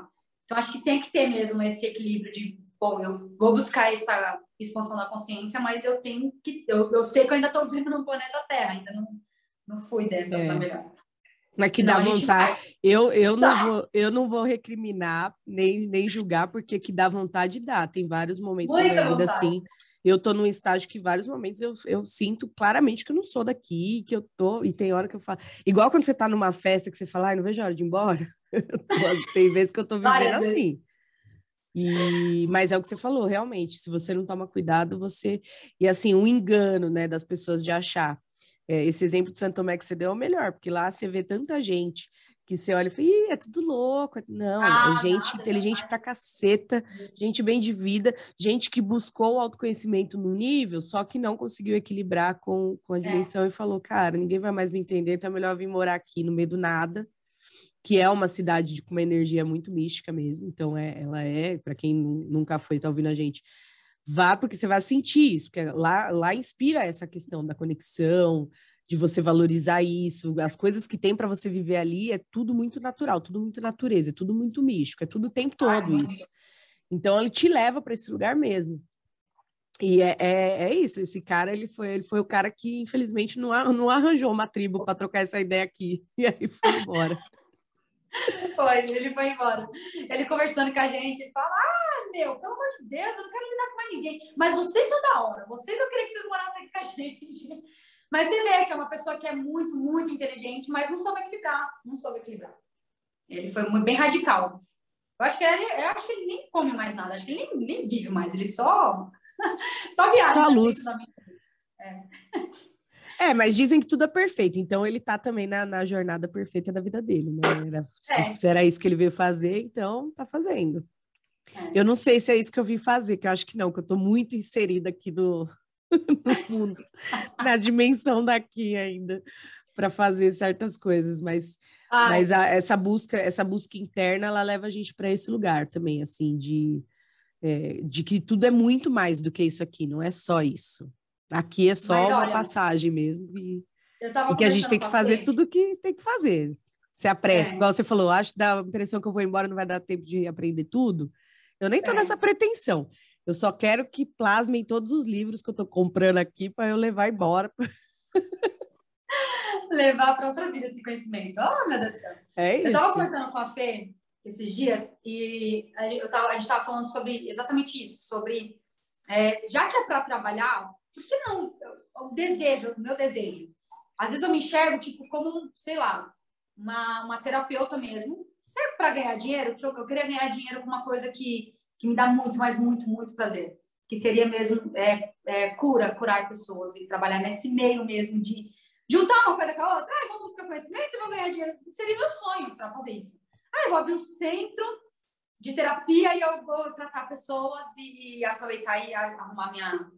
Então, acho que tem que ter mesmo esse equilíbrio de, bom, eu vou buscar essa expansão da consciência, mas eu tenho que, eu, eu sei que eu ainda estou vivendo no planeta Terra, ainda não, não fui dessa é. melhor. Mas que Senão dá vontade. Eu, eu, não vou, eu não vou recriminar, nem, nem julgar, porque que dá vontade dá. Tem vários momentos Muita da minha vida assim. Eu tô num estágio que vários momentos eu, eu sinto claramente que eu não sou daqui, que eu tô. E tem hora que eu falo. Igual quando você tá numa festa que você fala, ai, não vejo a hora de ir embora. Tô, tem vezes que eu tô vivendo assim. E, mas é o que você falou, realmente, se você não toma cuidado, você. E assim, um engano, né, das pessoas de achar é, esse exemplo de Santo Tomé que você deu é o melhor, porque lá você vê tanta gente que você olha e fala, Ih, é tudo louco. Não, ah, é gente nada, inteligente pra caceta, gente bem de vida, gente que buscou o autoconhecimento no nível, só que não conseguiu equilibrar com, com a é. dimensão é. e falou, cara, ninguém vai mais me entender, então é melhor vir morar aqui no meio do nada, que é uma cidade com uma energia muito mística mesmo. Então, é, ela é, para quem nunca foi, tá ouvindo a gente, vá porque você vai sentir isso, porque lá, lá inspira essa questão da conexão, de você valorizar isso, as coisas que tem para você viver ali é tudo muito natural, tudo muito natureza, é tudo muito místico, é tudo o tempo todo Ai, isso. Então ele te leva para esse lugar mesmo. E é, é, é, isso, esse cara ele foi, ele foi o cara que infelizmente não, não arranjou uma tribo para trocar essa ideia aqui, e aí foi embora. Foi, ele foi embora. Ele conversando com a gente, ele fala: Ah, meu, pelo amor de Deus, eu não quero lidar com mais ninguém. Mas vocês são da hora, vocês eu queria que vocês morassem aqui com a gente. Mas você vê que é uma pessoa que é muito, muito inteligente, mas não soube equilibrar. Não soube equilibrar. Ele foi bem radical. Eu acho que ele, eu acho que ele nem come mais nada, acho que ele nem, nem vive mais, ele só, só viaja. Só a luz. É. É, mas dizem que tudo é perfeito, então ele tá também na, na jornada perfeita da vida dele, né? Era, é. se, era isso que ele veio fazer, então tá fazendo. É. Eu não sei se é isso que eu vim fazer, que eu acho que não, que eu tô muito inserida aqui no, no mundo, na dimensão daqui ainda, para fazer certas coisas, mas, mas a, essa busca, essa busca interna, ela leva a gente para esse lugar também, assim, de, é, de que tudo é muito mais do que isso aqui, não é só isso. Aqui é só Mas, uma olha, passagem mesmo. E, e que a gente tem que fazer tudo que tem que fazer. Se apressa, é. igual você falou, acho que dá a impressão que eu vou embora, não vai dar tempo de aprender tudo. Eu nem tô é. nessa pretensão. Eu só quero que plasmem todos os livros que eu tô comprando aqui para eu levar embora. levar para outra vida esse conhecimento. Oh, meu Deus do céu. É isso. Eu tava conversando com a Fê esses dias e eu tava, a gente estava falando sobre exatamente isso, sobre é, já que é para trabalhar, por que não? O desejo, o meu desejo. Às vezes eu me enxergo, tipo, como, sei lá, uma, uma terapeuta mesmo. Serve para ganhar dinheiro? Que eu, eu queria ganhar dinheiro com uma coisa que, que me dá muito, mas muito, muito prazer. Que seria mesmo é, é, cura, curar pessoas e trabalhar nesse meio mesmo de juntar uma coisa com a outra. Ah, vou buscar conhecimento vou ganhar dinheiro. Seria meu sonho para fazer isso. Ah, eu vou abrir um centro de terapia e eu vou tratar pessoas e, e aproveitar e arrumar minha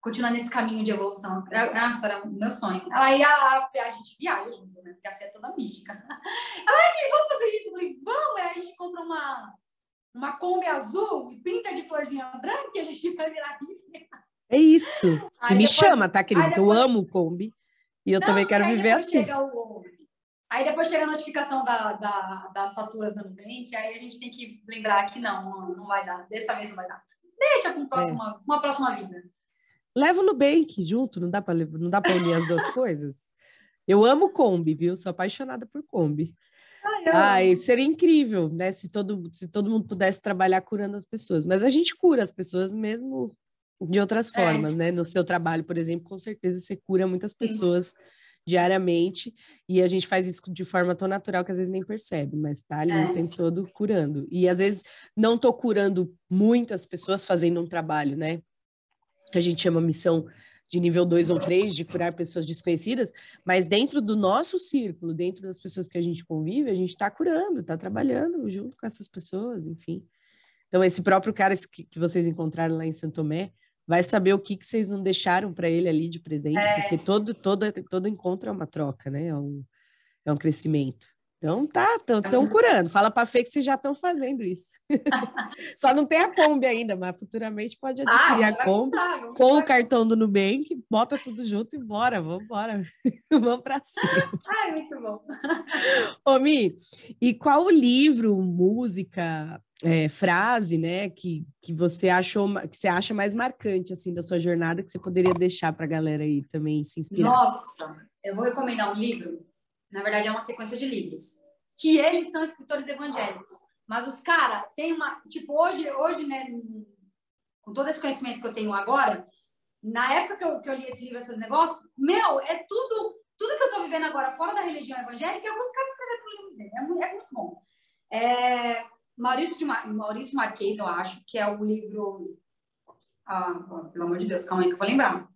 continuar nesse caminho de evolução. Nossa, era meu sonho. Ela ia lá, a gente viaja junto, né? Porque a fé é toda mística. Ela, vamos fazer isso? Eu falei, vamos, aí a gente compra uma, uma Kombi azul e pinta de florzinha branca e a gente vai virar hippie. É isso. Aí me depois, chama, tá, querido? Depois... Eu amo Kombi. E eu Não, também quero viver assim. O... Aí depois chega a notificação da, da, das faturas da Nubank, aí a gente tem que lembrar que não, não vai dar. Dessa vez não vai dar. Deixa para próxima, é. uma próxima vida. Leva o Nubank junto, não dá para unir as duas coisas. Eu amo Kombi, viu? Sou apaixonada por Kombi. Ai, seria incrível, né? Se todo, se todo mundo pudesse trabalhar curando as pessoas. Mas a gente cura as pessoas mesmo de outras é. formas, é. né? No seu trabalho, por exemplo, com certeza você cura muitas pessoas Sim. diariamente e a gente faz isso de forma tão natural que às vezes nem percebe, mas tá ali é. o tempo todo curando. E às vezes não tô curando muitas pessoas fazendo um trabalho, né? Que a gente chama missão de nível 2 ou 3, de curar pessoas desconhecidas, mas dentro do nosso círculo, dentro das pessoas que a gente convive, a gente está curando, está trabalhando junto com essas pessoas, enfim. Então, esse próprio cara que, que vocês encontraram lá em Santo Tomé, vai saber o que, que vocês não deixaram para ele ali de presente, é. porque todo, todo, todo encontro é uma troca, né? É um, é um crescimento. Então tá, estão curando. Fala para Fê que vocês já estão fazendo isso. Só não tem a Kombi ainda, mas futuramente pode adquirir ah, a Kombi com o cartão do Nubank, bota tudo junto e bora, vamos embora. vamos para cima. Ai, muito bom. Ô, Mi, e qual o livro, música, é, frase, né, que, que você achou, que você acha mais marcante, assim, da sua jornada, que você poderia deixar para a galera aí também se inspirar? Nossa, eu vou recomendar um livro na verdade é uma sequência de livros, que eles são escritores evangélicos. Mas os caras têm uma. Tipo, hoje, hoje, né, com todo esse conhecimento que eu tenho agora, na época que eu, que eu li esse livro, esses negócios, meu, é tudo. Tudo que eu estou vivendo agora fora da religião evangélica, eu vou caras escrever para livros dele. É, muito, é muito bom. É, Maurício, de Mar, Maurício Marquês, eu acho, que é o livro. Ah, pelo amor de Deus, calma aí que eu vou lembrar.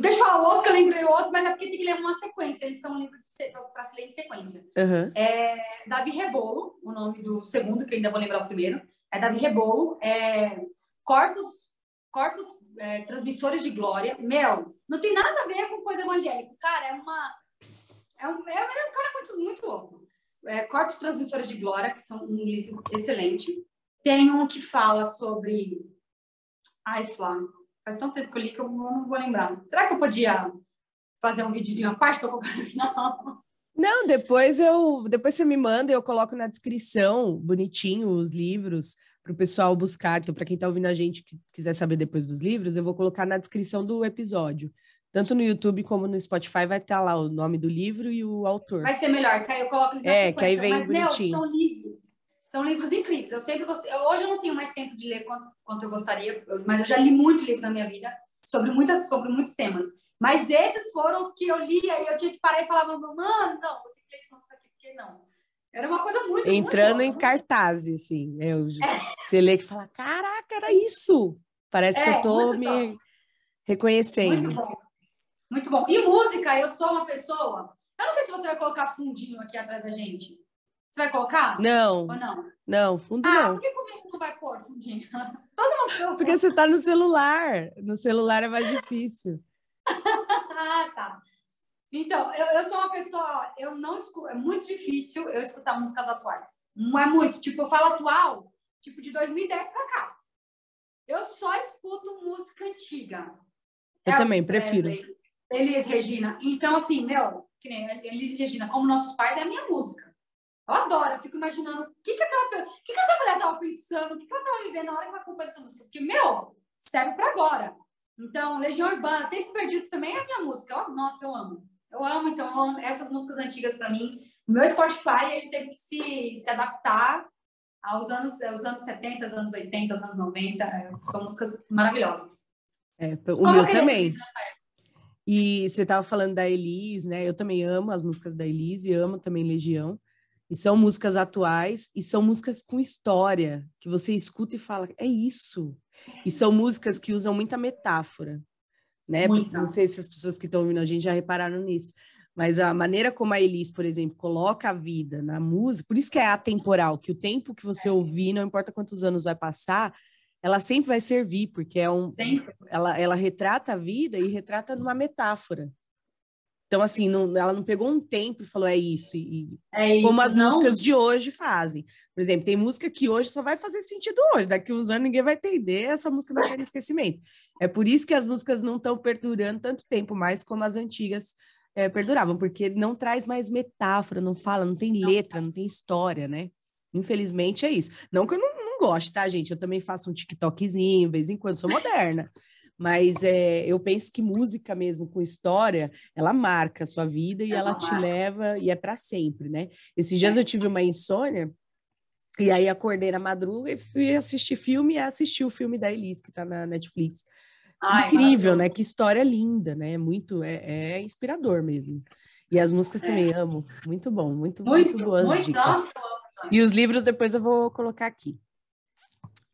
Deixa eu falar o outro, que eu lembrei o outro, mas é porque tem que ler uma sequência. Eles são livros para se ler em sequência. Uhum. É Davi Rebolo, o nome do segundo, que eu ainda vou lembrar o primeiro. É Davi Rebolo. É Corpos, corpos é, Transmissores de Glória. Meu, não tem nada a ver com coisa evangélica. Cara, é uma... É um, é, é um cara muito, muito louco. É, Corpos Transmissores de Glória, que são um livro excelente. Tem um que fala sobre... Ai, Flávio Faz tanto tempo que eu li que eu não vou lembrar. Será que eu podia fazer um videozinho à parte para colocar no final? Não, depois eu depois você me manda, eu coloco na descrição bonitinho os livros para o pessoal buscar. Então, para quem está ouvindo a gente que quiser saber depois dos livros, eu vou colocar na descrição do episódio. Tanto no YouTube como no Spotify vai estar tá lá o nome do livro e o autor. Vai ser melhor, que aí eu coloco eles na É, que aí vem Mas, bonitinho. Meu, são livros são livros incríveis. Eu sempre gostei. Hoje eu não tenho mais tempo de ler quanto, quanto eu gostaria, mas eu já li muito livro na minha vida sobre muitas sobre muitos temas. Mas esses foram os que eu lia e eu tinha que parar e falar, mano, não, vou ter que ler isso aqui, porque não. Era uma coisa muito Entrando muito em cartaz, assim. Eu, é. Você lê e fala, caraca, era isso. Parece é, que eu tô me bom. reconhecendo. Muito bom. Muito bom. E música, eu sou uma pessoa. Eu não sei se você vai colocar fundinho aqui atrás da gente. Você vai colocar? Não. Ou não? Não, fundo ah, não. por que comigo não vai pôr fundinho? Todo mundo Porque você tá no celular. No celular é mais difícil. ah, tá. Então, eu, eu sou uma pessoa, eu não escuto, é muito difícil eu escutar músicas atuais. Não é muito. Tipo, eu falo atual, tipo, de 2010 pra cá. Eu só escuto música antiga. Eu também, prefiro. Elis Regina. Então, assim, meu, que nem Elis Regina, como nossos pais, é a minha música. Eu adoro, eu fico imaginando o que, que, aquela, o que, que essa mulher estava pensando, o que, que ela estava vivendo na hora que ela compôs essa música. Porque, meu, serve para agora. Então, Legião Urbana, Tempo Perdido também é a minha música. Eu, nossa, eu amo. Eu amo, então, eu amo essas músicas antigas para mim. O meu Spotify, ele teve que se, se adaptar aos anos, aos anos 70, anos 80, anos 90. São músicas maravilhosas. É, o Como meu também. E você estava falando da Elis, né? Eu também amo as músicas da Elis e amo também Legião. E são músicas atuais e são músicas com história, que você escuta e fala, é isso. E são músicas que usam muita metáfora, né? Muita. Não sei se as pessoas que estão ouvindo a gente já repararam nisso, mas a maneira como a Elis, por exemplo, coloca a vida na música, por isso que é atemporal, que o tempo que você é. ouvir, não importa quantos anos vai passar, ela sempre vai servir, porque é um, ela, ela retrata a vida e retrata numa metáfora. Então, assim, não, ela não pegou um tempo e falou, é isso. E, é isso como as não... músicas de hoje fazem. Por exemplo, tem música que hoje só vai fazer sentido hoje. Daqui uns anos ninguém vai entender, essa música vai cair no esquecimento. É por isso que as músicas não estão perdurando tanto tempo mais como as antigas é, perduravam, porque não traz mais metáfora, não fala, não tem letra, não tem história, né? Infelizmente é isso. Não que eu não, não goste, tá, gente? Eu também faço um TikTokzinho, de vez em quando, sou moderna. Mas é, eu penso que música mesmo com história, ela marca a sua vida e ela, ela te leva e é para sempre, né? Esses dias eu tive uma insônia e aí acordei na madruga e fui assistir filme e assisti o filme da Elis, que tá na Netflix. Ai, Incrível, né? Que história linda, né? Muito, é, é inspirador mesmo. E as músicas é. também amo. Muito bom, muito, muito, muito boas muito, dicas. Nossa. E os livros depois eu vou colocar aqui.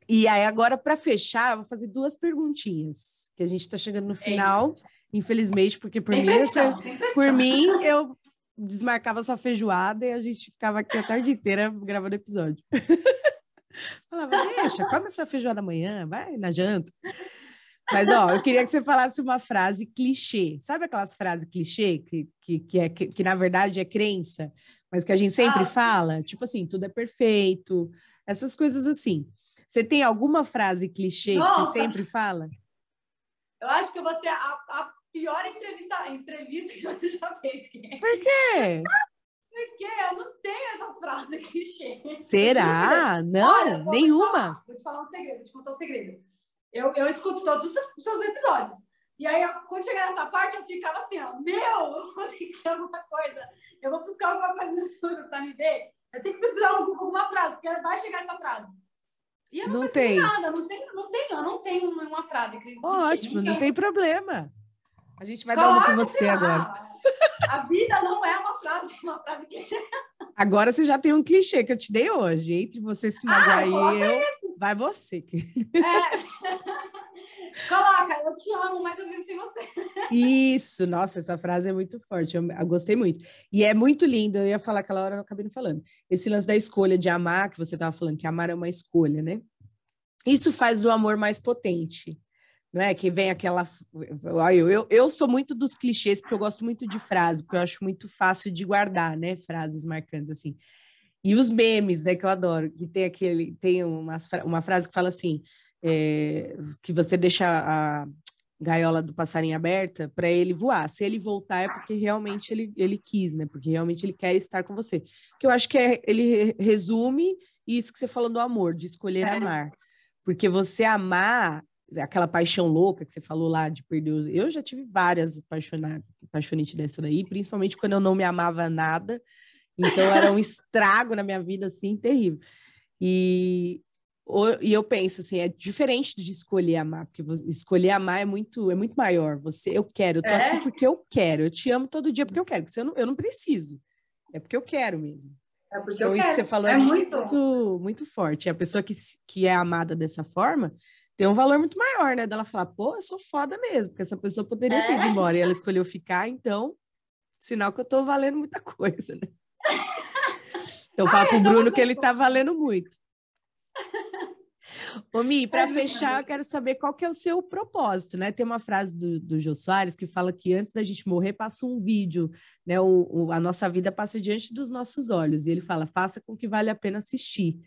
E aí, agora, para fechar, eu vou fazer duas perguntinhas, que a gente está chegando no final, infelizmente, porque por mim, pressão, por mim, eu desmarcava sua feijoada e a gente ficava aqui a tarde inteira gravando episódio. Falava, deixa, come essa feijoada amanhã, vai na janta. Mas, ó, eu queria que você falasse uma frase clichê. Sabe aquelas frases clichê que, que, que, é, que, que na verdade é crença, mas que a gente sempre ah, fala? Tipo assim, tudo é perfeito, essas coisas assim. Você tem alguma frase clichê Nossa. que você sempre fala? Eu acho que você a, a pior entrevista, entrevista que você já fez. Por quê? Porque eu não tenho essas frases clichê. Será? Não, Olha, nenhuma. Vou te, falar, vou te falar um segredo, vou te contar um segredo. Eu, eu escuto todos os seus, os seus episódios. E aí, quando chegar nessa parte, eu ficava assim, ó, meu, eu vou ter que alguma coisa. Eu vou buscar alguma coisa no YouTube para me ver. Eu tenho que pesquisar alguma frase, porque vai chegar essa frase. E eu não, não tem nada, não, sei, não tenho, eu não tenho uma frase. Que, Ótimo, não tem problema. A gente vai claro, dar uma com você agora. A vida não é uma frase, uma frase clichê. Agora você já tem um clichê que eu te dei hoje. Entre você se magoar ah, e eu, esse. vai você. É. Coloca, eu te amo, mas eu vivo sem você. Isso, nossa, essa frase é muito forte, eu, eu, gostei muito. E é muito lindo, eu ia falar aquela hora, eu acabei não falando. Esse lance da escolha de amar, que você estava falando, que amar é uma escolha, né? Isso faz do amor mais potente, não é? Que vem aquela. Eu, eu, eu sou muito dos clichês, porque eu gosto muito de frase, porque eu acho muito fácil de guardar, né? Frases marcantes assim. E os memes, né, que eu adoro, que tem aquele, tem uma, uma frase que fala assim: é, que você deixa a gaiola do passarinho aberta para ele voar. Se ele voltar é porque realmente ele, ele quis, né? Porque realmente ele quer estar com você. Que eu acho que é, ele resume isso que você falou do amor, de escolher é. amar. Porque você amar aquela paixão louca que você falou lá de perder. Os... Eu já tive várias paixonites dessa daí, principalmente quando eu não me amava nada. Então era um estrago na minha vida assim terrível. E e eu penso assim, é diferente de escolher amar, porque escolher amar é muito, é muito maior. Você, eu quero, eu tô é? aqui porque eu quero. Eu te amo todo dia porque eu quero. Porque eu não, eu não preciso. É porque eu quero mesmo. É porque então, eu isso quero. que você falou é, é muito... muito, muito forte. A pessoa que, que é amada dessa forma tem um valor muito maior, né? Dela falar, pô, eu sou foda mesmo, porque essa pessoa poderia é? ter ido embora e ela escolheu ficar, então, sinal que eu tô valendo muita coisa, né? Então, fala pro Bruno que ele tá valendo muito. Ô, Mi, para fechar, eu quero saber qual que é o seu propósito, né? Tem uma frase do, do Jô Soares que fala que antes da gente morrer passa um vídeo, né? O, o, a nossa vida passa diante dos nossos olhos. E ele fala, faça com que vale a pena assistir.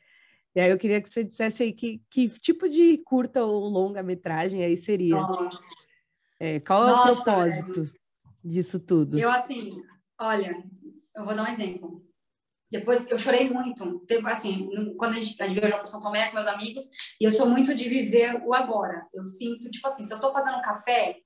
E aí eu queria que você dissesse aí que, que tipo de curta ou longa metragem aí seria. É, qual é nossa, o propósito é... disso tudo? Eu, assim, olha, eu vou dar um exemplo. Depois eu chorei muito. Assim, quando a gente, a gente viajou para São Tomé com meus amigos, e eu sou muito de viver o agora. Eu sinto, tipo assim, se eu estou fazendo café,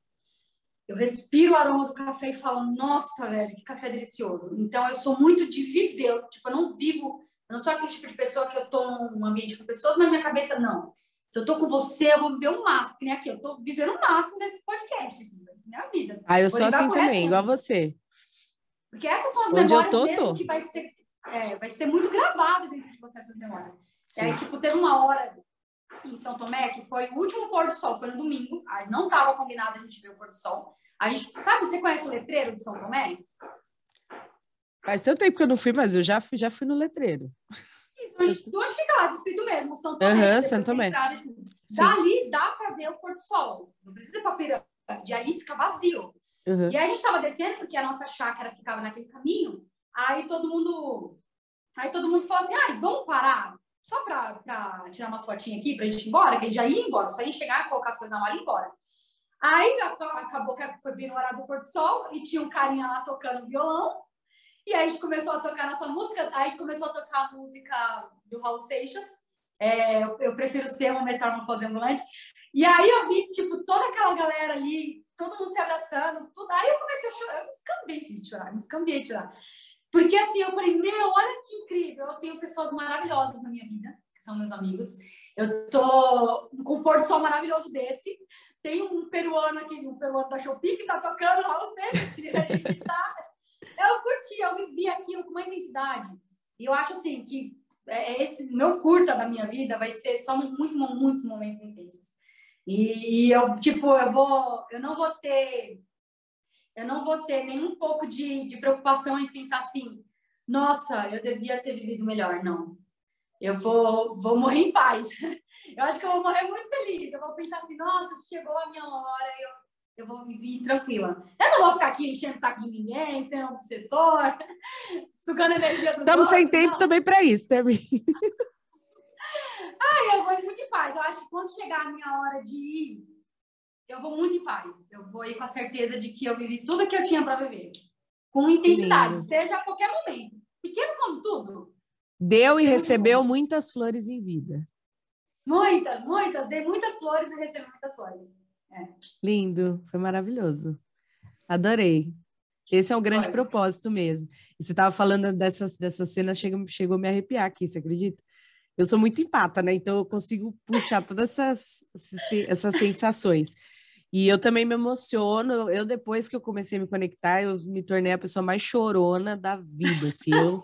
eu respiro o aroma do café e falo, nossa, velho, que café delicioso. Então eu sou muito de viver, tipo, eu não vivo, eu não sou aquele tipo de pessoa que eu tô num ambiente com pessoas, mas minha cabeça não. Se eu tô com você, eu vou viver o máximo, que nem aqui, eu tô vivendo o máximo desse podcast, minha vida. Ah, eu vou sou assim também, igual você. Porque essas são as Onde memórias eu tô, mesmo tô. que vai ser é, vai ser muito gravado dentro de você essas memórias. Sim. E aí, tipo, teve uma hora em São Tomé que foi o último pôr do sol, foi no domingo, aí não estava combinado a gente ver o pôr do sol. A gente, sabe, você conhece o letreiro de São Tomé? Faz tanto tempo que eu não fui, mas eu já fui, já fui no letreiro. Isso, onde, onde fica lá, descrito mesmo, São Tomé. Uhum, São Tomé. Dali dá para ver o pôr do sol. Não precisa ir para pirâmide, ali fica vazio. Uhum. E aí a gente tava descendo, porque a nossa chácara ficava naquele caminho. Aí todo mundo. Aí todo mundo falou assim: ai, vamos parar só pra tirar umas fotinhas aqui pra gente ir embora, que a gente já ia embora, só ia chegar, colocar as coisas na mala e ir embora. Aí acabou que foi bem no horário do Porto Sol e tinha um carinha lá tocando violão. E aí a gente começou a tocar nossa música, aí começou a tocar a música do Raul Seixas. É, eu, eu, prefiro ser uma metamorfose ambulante. E aí eu vi, tipo, toda aquela galera ali, todo mundo se abraçando, tudo. Aí eu comecei a chorar, eu me escambei de chorar, me escambei de chorar. Porque assim, eu falei, meu, olha que incrível, eu tenho pessoas maravilhosas na minha vida, que são meus amigos. Eu tô com um pôr do sol maravilhoso desse. Tem um peruano aqui, um peruano da Shopee que tá tocando lá, ou seja, a gente tá... Eu curti, eu vivi aquilo com uma intensidade. E eu acho assim que é, é esse meu curta da minha vida vai ser só muito, muitos momentos intensos. E eu, tipo, eu vou, eu não vou ter eu não vou ter nenhum pouco de, de preocupação em pensar assim, nossa, eu devia ter vivido melhor. Não. Eu vou, vou morrer em paz. Eu acho que eu vou morrer muito feliz. Eu vou pensar assim, nossa, chegou a minha hora, eu, eu vou viver tranquila. Eu não vou ficar aqui enchendo o saco de ninguém, sendo um obsessor, sugando energia do Estamos sem tempo não. também para isso, também. Ah, eu vou muito em paz. Eu acho que quando chegar a minha hora de ir, eu vou muito em paz. Eu vou ir com a certeza de que eu vivi tudo que eu tinha para viver. Com intensidade, Lindo. seja a qualquer momento. Pequenos momentos, tudo. Deu e recebeu muitas flores em vida. Muitas, muitas. Dei muitas flores e recebi muitas flores. É. Lindo, foi maravilhoso. Adorei. Esse é o grande propósito mesmo. E você estava falando dessas, dessas cenas, chegou, chegou a me arrepiar aqui, você acredita? Eu sou muito empata, né? Então eu consigo puxar todas essas, essas sensações. E eu também me emociono. Eu, depois que eu comecei a me conectar, eu me tornei a pessoa mais chorona da vida. Assim, eu...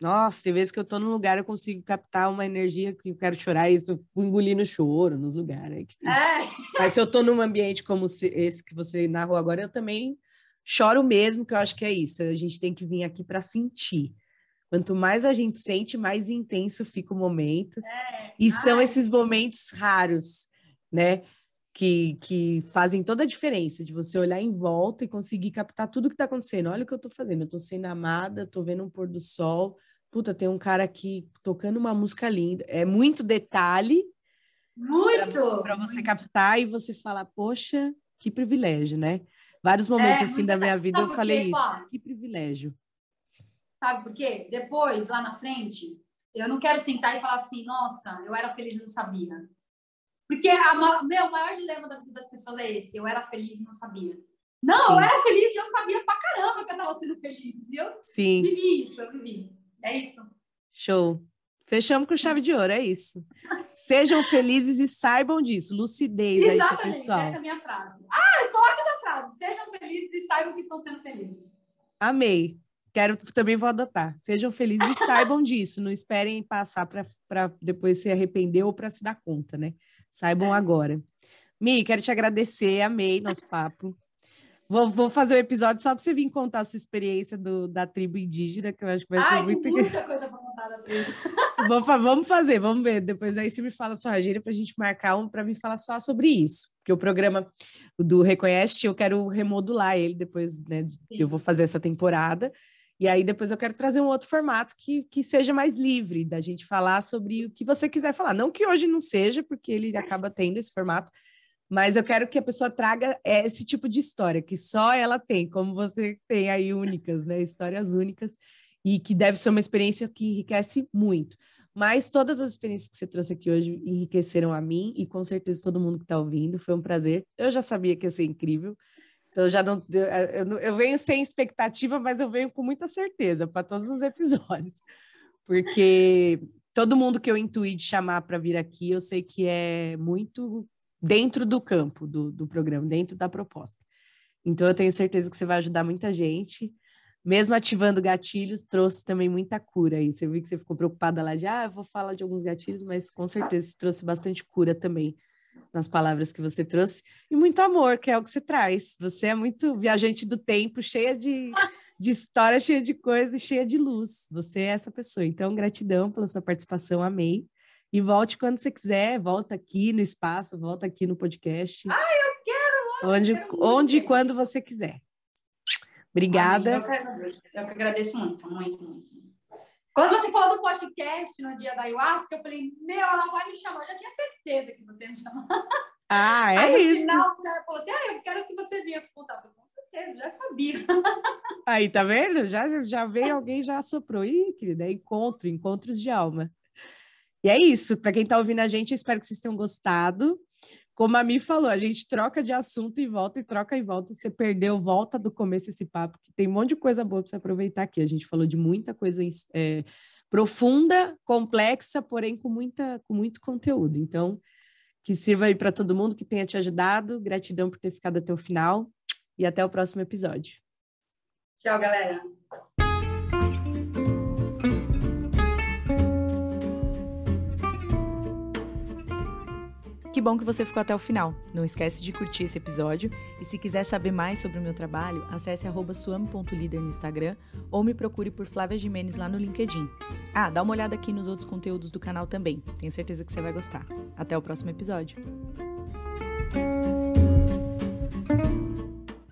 Nossa, tem vezes que eu tô num lugar, eu consigo captar uma energia que eu quero chorar e estou engolindo choro nos lugares. É. Mas se eu tô num ambiente como esse que você narrou agora, eu também choro mesmo, que eu acho que é isso. A gente tem que vir aqui para sentir. Quanto mais a gente sente, mais intenso fica o momento. É. E são esses momentos raros, né? Que, que fazem toda a diferença de você olhar em volta e conseguir captar tudo que está acontecendo. Olha o que eu estou fazendo, eu estou sendo amada, estou vendo um pôr do sol. Puta, tem um cara aqui tocando uma música linda. É muito detalhe. Muito! Para você muito. captar e você falar, poxa, que privilégio, né? Vários momentos é, assim da minha vida eu falei quê? isso. Que privilégio. Sabe por quê? Depois, lá na frente, eu não quero sentar e falar assim, nossa, eu era feliz e não sabia. Porque a, meu, o maior dilema da vida das pessoas é esse. Eu era feliz e não sabia. Não, Sim. eu era feliz e eu sabia pra caramba que eu tava sendo feliz. E eu Sim. vivi isso, eu vivi. É isso. Show. Fechamos com chave de ouro, é isso. Sejam felizes e saibam disso. Lucidez Exatamente, aí pro pessoal. essa é a minha frase. Ah, coloca essa frase. Sejam felizes e saibam que estão sendo felizes. Amei. Quero, também vou adotar. Sejam felizes e saibam disso. Não esperem passar para depois se arrepender ou para se dar conta, né? Saibam é. agora. Mi, quero te agradecer, amei nosso papo. Vou, vou fazer um episódio só para você vir contar a sua experiência do, da tribo indígena, que eu acho que vai ser Ai, muito. muita coisa para contar da tribo. Vou, vamos fazer, vamos ver. Depois aí você me fala sua agenda para a gente marcar um para me falar só sobre isso. Porque o programa do Reconhece, eu quero remodular ele depois, né? Eu vou fazer essa temporada. E aí depois eu quero trazer um outro formato que, que seja mais livre da gente falar sobre o que você quiser falar. Não que hoje não seja, porque ele acaba tendo esse formato, mas eu quero que a pessoa traga esse tipo de história que só ela tem, como você tem aí únicas, né? Histórias únicas e que deve ser uma experiência que enriquece muito. Mas todas as experiências que você trouxe aqui hoje enriqueceram a mim e com certeza todo mundo que está ouvindo. Foi um prazer. Eu já sabia que ia ser incrível. Então já não eu, eu venho sem expectativa, mas eu venho com muita certeza para todos os episódios. Porque todo mundo que eu intuí de chamar para vir aqui, eu sei que é muito dentro do campo do, do programa, dentro da proposta. Então eu tenho certeza que você vai ajudar muita gente. Mesmo ativando gatilhos, trouxe também muita cura. E você viu que você ficou preocupada lá de, ah, eu vou falar de alguns gatilhos, mas com certeza trouxe bastante cura também nas palavras que você trouxe, e muito amor, que é o que você traz. Você é muito viajante do tempo, cheia de, de história, cheia de coisas, cheia de luz. Você é essa pessoa. Então, gratidão pela sua participação, amei. E volte quando você quiser, volta aqui no espaço, volta aqui no podcast. Ai, eu quero Onde, onde e quando você quiser. Obrigada. Eu que agradeço muito, muito, muito. Quando você falou do podcast no dia da ayahuasca, eu falei, meu, ela vai me chamar. Eu já tinha certeza que você ia me chamar. Ah, é Aí, isso. No final, ela falou assim, ah, eu quero que você venha. Puta, eu falei, com certeza, já sabia. Aí, tá vendo? Já, já veio alguém, já soprou. Ih, querida, é encontro, encontros de alma. E é isso. Para quem tá ouvindo a gente, espero que vocês tenham gostado. Como a Mi falou, a gente troca de assunto e volta, e troca e volta. Você perdeu, volta do começo esse papo, que tem um monte de coisa boa para você aproveitar aqui. A gente falou de muita coisa é, profunda, complexa, porém com, muita, com muito conteúdo. Então, que sirva aí para todo mundo que tenha te ajudado. Gratidão por ter ficado até o final e até o próximo episódio. Tchau, galera. Que bom que você ficou até o final. Não esquece de curtir esse episódio e se quiser saber mais sobre o meu trabalho, acesse suame.líder no Instagram ou me procure por Flávia Jimenez lá no LinkedIn. Ah, dá uma olhada aqui nos outros conteúdos do canal também. Tenho certeza que você vai gostar. Até o próximo episódio.